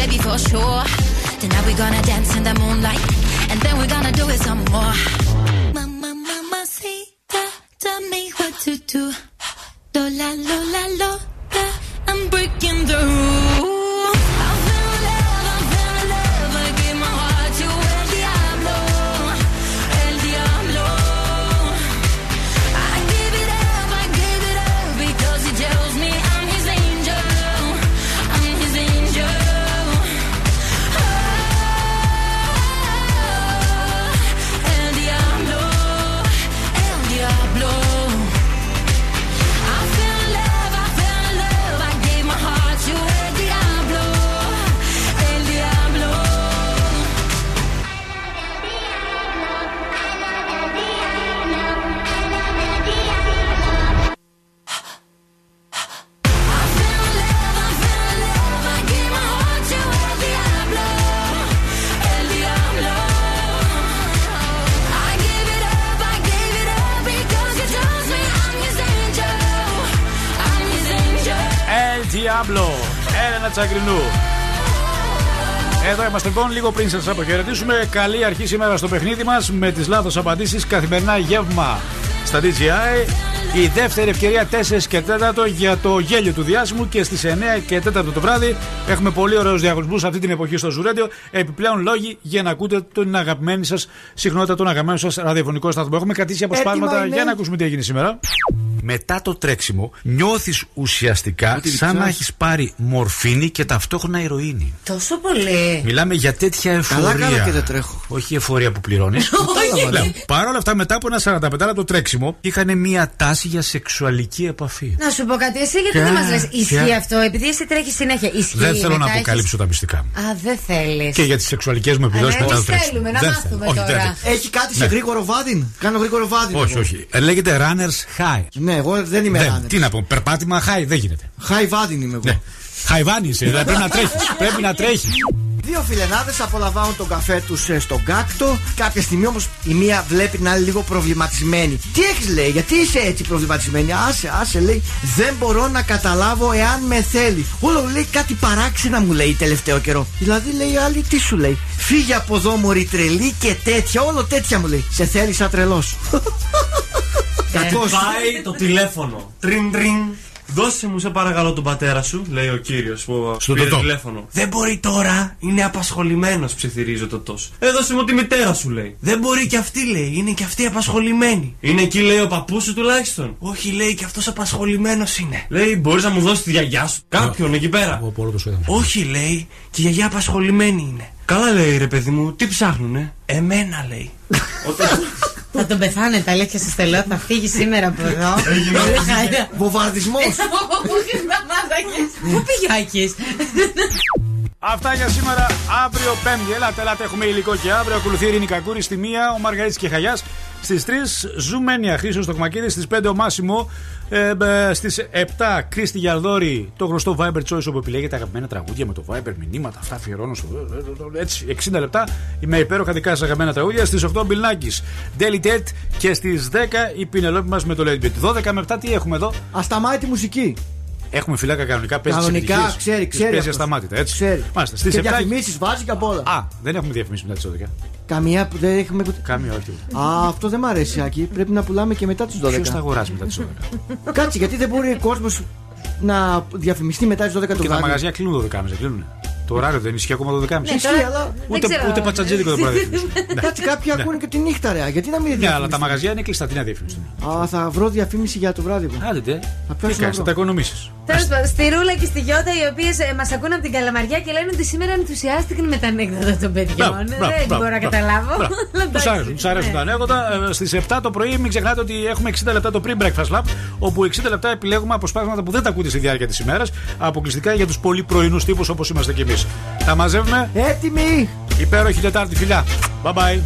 [SPEAKER 33] Baby,
[SPEAKER 22] for sure. Tonight we're gonna dance in the moonlight, and then we're gonna do it some more. Mama, mama, see, tell me what to do. Do la lo la lo la, I'm breaking through. I
[SPEAKER 3] Τσακρινού. Εδώ είμαστε λοιπόν, λίγο πριν σας αποχαιρετήσουμε. Καλή αρχή σήμερα στο παιχνίδι μας με τις λάθος απαντήσεις. Καθημερινά γεύμα στα DJI. Η δεύτερη ευκαιρία 4 και 4 για το γέλιο του διάσημου και στις 9 και 4 το βράδυ έχουμε πολύ ωραίους διαγωνισμούς αυτή την εποχή στο Ζουρέντιο. Επιπλέον λόγοι για να ακούτε την αγαπημένη σας συχνότητα, τον αγαπημένο σας ραδιοφωνικό σταθμό. Έχουμε κρατήσει αποσπάσματα
[SPEAKER 4] είμαι.
[SPEAKER 3] για να ακούσουμε τι έγινε σήμερα. Μετά το τρέξιμο νιώθεις ουσιαστικά σαν να έχεις πάρει μορφίνη και ταυτόχρονα ηρωίνη.
[SPEAKER 5] Τόσο πολύ.
[SPEAKER 3] Μιλάμε για τέτοια εφορία.
[SPEAKER 4] Καλά κάνω και δεν τρέχω.
[SPEAKER 3] Όχι η εφορία που πληρώνεις.
[SPEAKER 5] Όχι.
[SPEAKER 3] Παρ' όλα αυτά, μετά από ένα 45 λεπτό τρέξιμο, είχαν μία τάση για σεξουαλική επαφή.
[SPEAKER 5] Να σου πω κάτι, εσύ γιατί
[SPEAKER 3] Ποια,
[SPEAKER 5] δεν μας λες. Ισχύει
[SPEAKER 3] ποια.
[SPEAKER 5] αυτό, επειδή εσύ τρέχεις συνέχεια. Ισχύει.
[SPEAKER 3] Δεν θέλω να
[SPEAKER 5] μετά
[SPEAKER 3] αποκαλύψω τα μυστικά μου.
[SPEAKER 5] έχεις- Α, δεν θέλεις.
[SPEAKER 3] Και για τις σεξουαλικές μου επιδόσει
[SPEAKER 5] Αλλά
[SPEAKER 3] μετά το
[SPEAKER 5] εμείς
[SPEAKER 3] τρέξιμο.
[SPEAKER 5] θέλουμε να
[SPEAKER 3] Δεν
[SPEAKER 5] μάθουμε
[SPEAKER 3] θέλω. Όχι,
[SPEAKER 5] τώρα.
[SPEAKER 3] δεν θέλω.
[SPEAKER 4] Έχει κάτι σε
[SPEAKER 3] Ναι.
[SPEAKER 4] γρήγορο βάδιν; Κάνω γρήγορο βάδιν.
[SPEAKER 3] Όχι,
[SPEAKER 4] εγώ.
[SPEAKER 3] όχι. Ε, Λέγεται runners high.
[SPEAKER 4] Ναι, εγώ δεν είμαι
[SPEAKER 3] Δεν,
[SPEAKER 4] ράνερ.
[SPEAKER 3] τι να πω, περπάτημα high δεν γίνεται.
[SPEAKER 4] Χάι βάδιν είμαι εγώ.
[SPEAKER 3] Ναι. Χαϊβάνι είσαι, δηλαδή πρέπει να τρέχεις. Πρέπει να τρέχεις.
[SPEAKER 4] Δύο φιλενάδες απολαμβάνουν τον καφέ τους στον κάκτο. Κάποια στιγμή όμως η μία βλέπει την άλλη λίγο προβληματισμένη. Τι έχεις λέει, γιατί είσαι έτσι προβληματισμένη; Άσε, άσε λέει, δεν μπορώ να καταλάβω εάν με θέλει. Όλο λέει κάτι παράξενα μου λέει τελευταίο καιρό. Δηλαδή λέει η άλλη, τι σου λέει. Φύγε από εδώ μωρή τρελή και τέτοια, όλο τέτοια μου λέει. Σε θέλει σαν τρελός. Κακός.
[SPEAKER 12] Πάει το τηλέφωνο. Τρίν τρίν. Δώσε μου σε παρακαλώ τον πατέρα σου, λέει ο κύριος που
[SPEAKER 3] Στο
[SPEAKER 12] πήρε
[SPEAKER 3] τοτό.
[SPEAKER 12] τηλέφωνο. Δεν μπορεί τώρα, είναι απασχολημένος, ψιθυρίζω το τόσο. Έδωσε μου τη μητέρα σου, λέει. Δεν μπορεί και αυτή, λέει, είναι και αυτή απασχολημένη. Είναι εκεί, λέει, ο παππούς σου τουλάχιστον. Όχι, λέει, και αυτός απασχολημένος είναι. Λέει, μπορείς να μου δώσεις τη γιαγιά σου. Κάποιον εκεί πέρα.
[SPEAKER 3] Από όλο το σώμα.
[SPEAKER 12] Όχι, λέει, και η γιαγιά απασχολημένη είναι. Καλά, λέει, ρε παιδί μου, τι ψάχνουνε; Εμένα, λέει.
[SPEAKER 5] Θα τον πεθάνετε, αλήθεια σας τελώ. Θα φύγει σήμερα από εδώ. Πολύ χάλια.
[SPEAKER 4] Βομβαρδισμός.
[SPEAKER 5] Πού πήγε ο Άκης;
[SPEAKER 3] Αυτά για σήμερα. Αύριο Πέμπτη. Ελάτε, ελάτε. Έχουμε υλικό και αύριο. Ακολουθεί η Ειρήνη Κακούρη στη 1, ο Μαργαρίτη και Χαγιάς. Στις 3 Ζουμένια Χρήσο Τοκμακίδη. Στις 5 ο Μάσιμο. Ε, Στις 7 Κρίστη Γιαλδόρη. Το γνωστό Viber Choice όπου επιλέγετε αγαπημένα τραγούδια με το Viber μηνύματα. Αυτά αφιερώνω στο. Έτσι, 60 λεπτά με υπέροχα δικά σας αγαπημένα τραγούδια. Στις 8 Μπιλνάκης. Daily Ted και στις 10 η Πινελόπη μας με το Lady Beat. 12 με 7 τι έχουμε εδώ;
[SPEAKER 4] Ασταμάτητη μουσική.
[SPEAKER 3] Έχουμε φυλάκα κανονικά, παίζει τις
[SPEAKER 4] Κανονικά,
[SPEAKER 3] επιτυχίες.
[SPEAKER 4] ξέρει,
[SPEAKER 3] Τις
[SPEAKER 4] ξέρει
[SPEAKER 3] Παίζει
[SPEAKER 4] αυτός.
[SPEAKER 3] ασταμάτητα, έτσι.
[SPEAKER 4] Ξέρει.
[SPEAKER 3] Μάλιστα, στις
[SPEAKER 4] Και
[SPEAKER 3] 7.
[SPEAKER 4] διαφημίσεις βάζει και απ' όλα.
[SPEAKER 3] Α, δεν έχουμε διαφημίσεις μετά τις 12.
[SPEAKER 4] Καμία που δεν έχουμε.
[SPEAKER 3] Καμία, όχι.
[SPEAKER 4] Α, αυτό δεν μ' αρέσει, Άκη. Πρέπει να πουλάμε και μετά τις 12.
[SPEAKER 3] Ποιο θα αγοράσει μετά τις 12.
[SPEAKER 4] Κάτσε, γιατί δεν μπορεί ο κόσμος να διαφημιστεί μετά τις 12 το
[SPEAKER 3] Και τα
[SPEAKER 4] βράδυ;
[SPEAKER 3] μαγαζιά κλείνουν 12.30, δεν κλείνουν. Το ωράριο δεν ισχύει ακόμα 12.30.
[SPEAKER 4] Ναι, Ισχύει, αλλά
[SPEAKER 3] Ούτε, ούτε πατσατζίδικο δεν μπορεί να διαφημίσει.
[SPEAKER 4] Κάτσε, κάποιοι
[SPEAKER 3] Ναι.
[SPEAKER 4] ακούνε και τη νύχτα, ρε. Γιατί να μην
[SPEAKER 3] Ναι, αλλά
[SPEAKER 4] διαφημιστεί;
[SPEAKER 3] τα μαγαζιά είναι κλειστά. Τι να διαφημίσουν.
[SPEAKER 4] Α, θα βρω διαφήμιση για το βράδυ μου.
[SPEAKER 3] Άντε, τε.
[SPEAKER 4] Θα
[SPEAKER 3] Τι
[SPEAKER 4] πιάσω να
[SPEAKER 3] κάνεις, θα
[SPEAKER 4] βρω.
[SPEAKER 3] τα οικονομήσεις.
[SPEAKER 5] Τέλος πάντων, στη Ρούλα και στη Γιώτα, οι οποίες μας ακούν από την Καλαμαριά και λένε ότι σήμερα ενθουσιάστηκαν με τα ανέκδοτα των παιδιών. Δεν μπορώ να καταλάβω. Αλλά
[SPEAKER 3] Τους
[SPEAKER 5] εντάξει.
[SPEAKER 3] αρέσουν, τους αρέσουν τα ανέκδοτα. Στις 7 το πρωί, μην ξεχνάτε ότι έχουμε 60 λεπτά το pre-breakfast lab, όπου 60 λεπτά επιλέγουμε αποσπάσματα που δεν τα ακούτε στη διάρκεια της ημέρας, αποκλειστικά για τους πολύ πρωινού τύπους όπως είμαστε κι εμείς. Τα μαζεύουμε.
[SPEAKER 4] Έτοιμοι.
[SPEAKER 3] Υπέροχη Τετάρτη, φιλιά. Bye bye.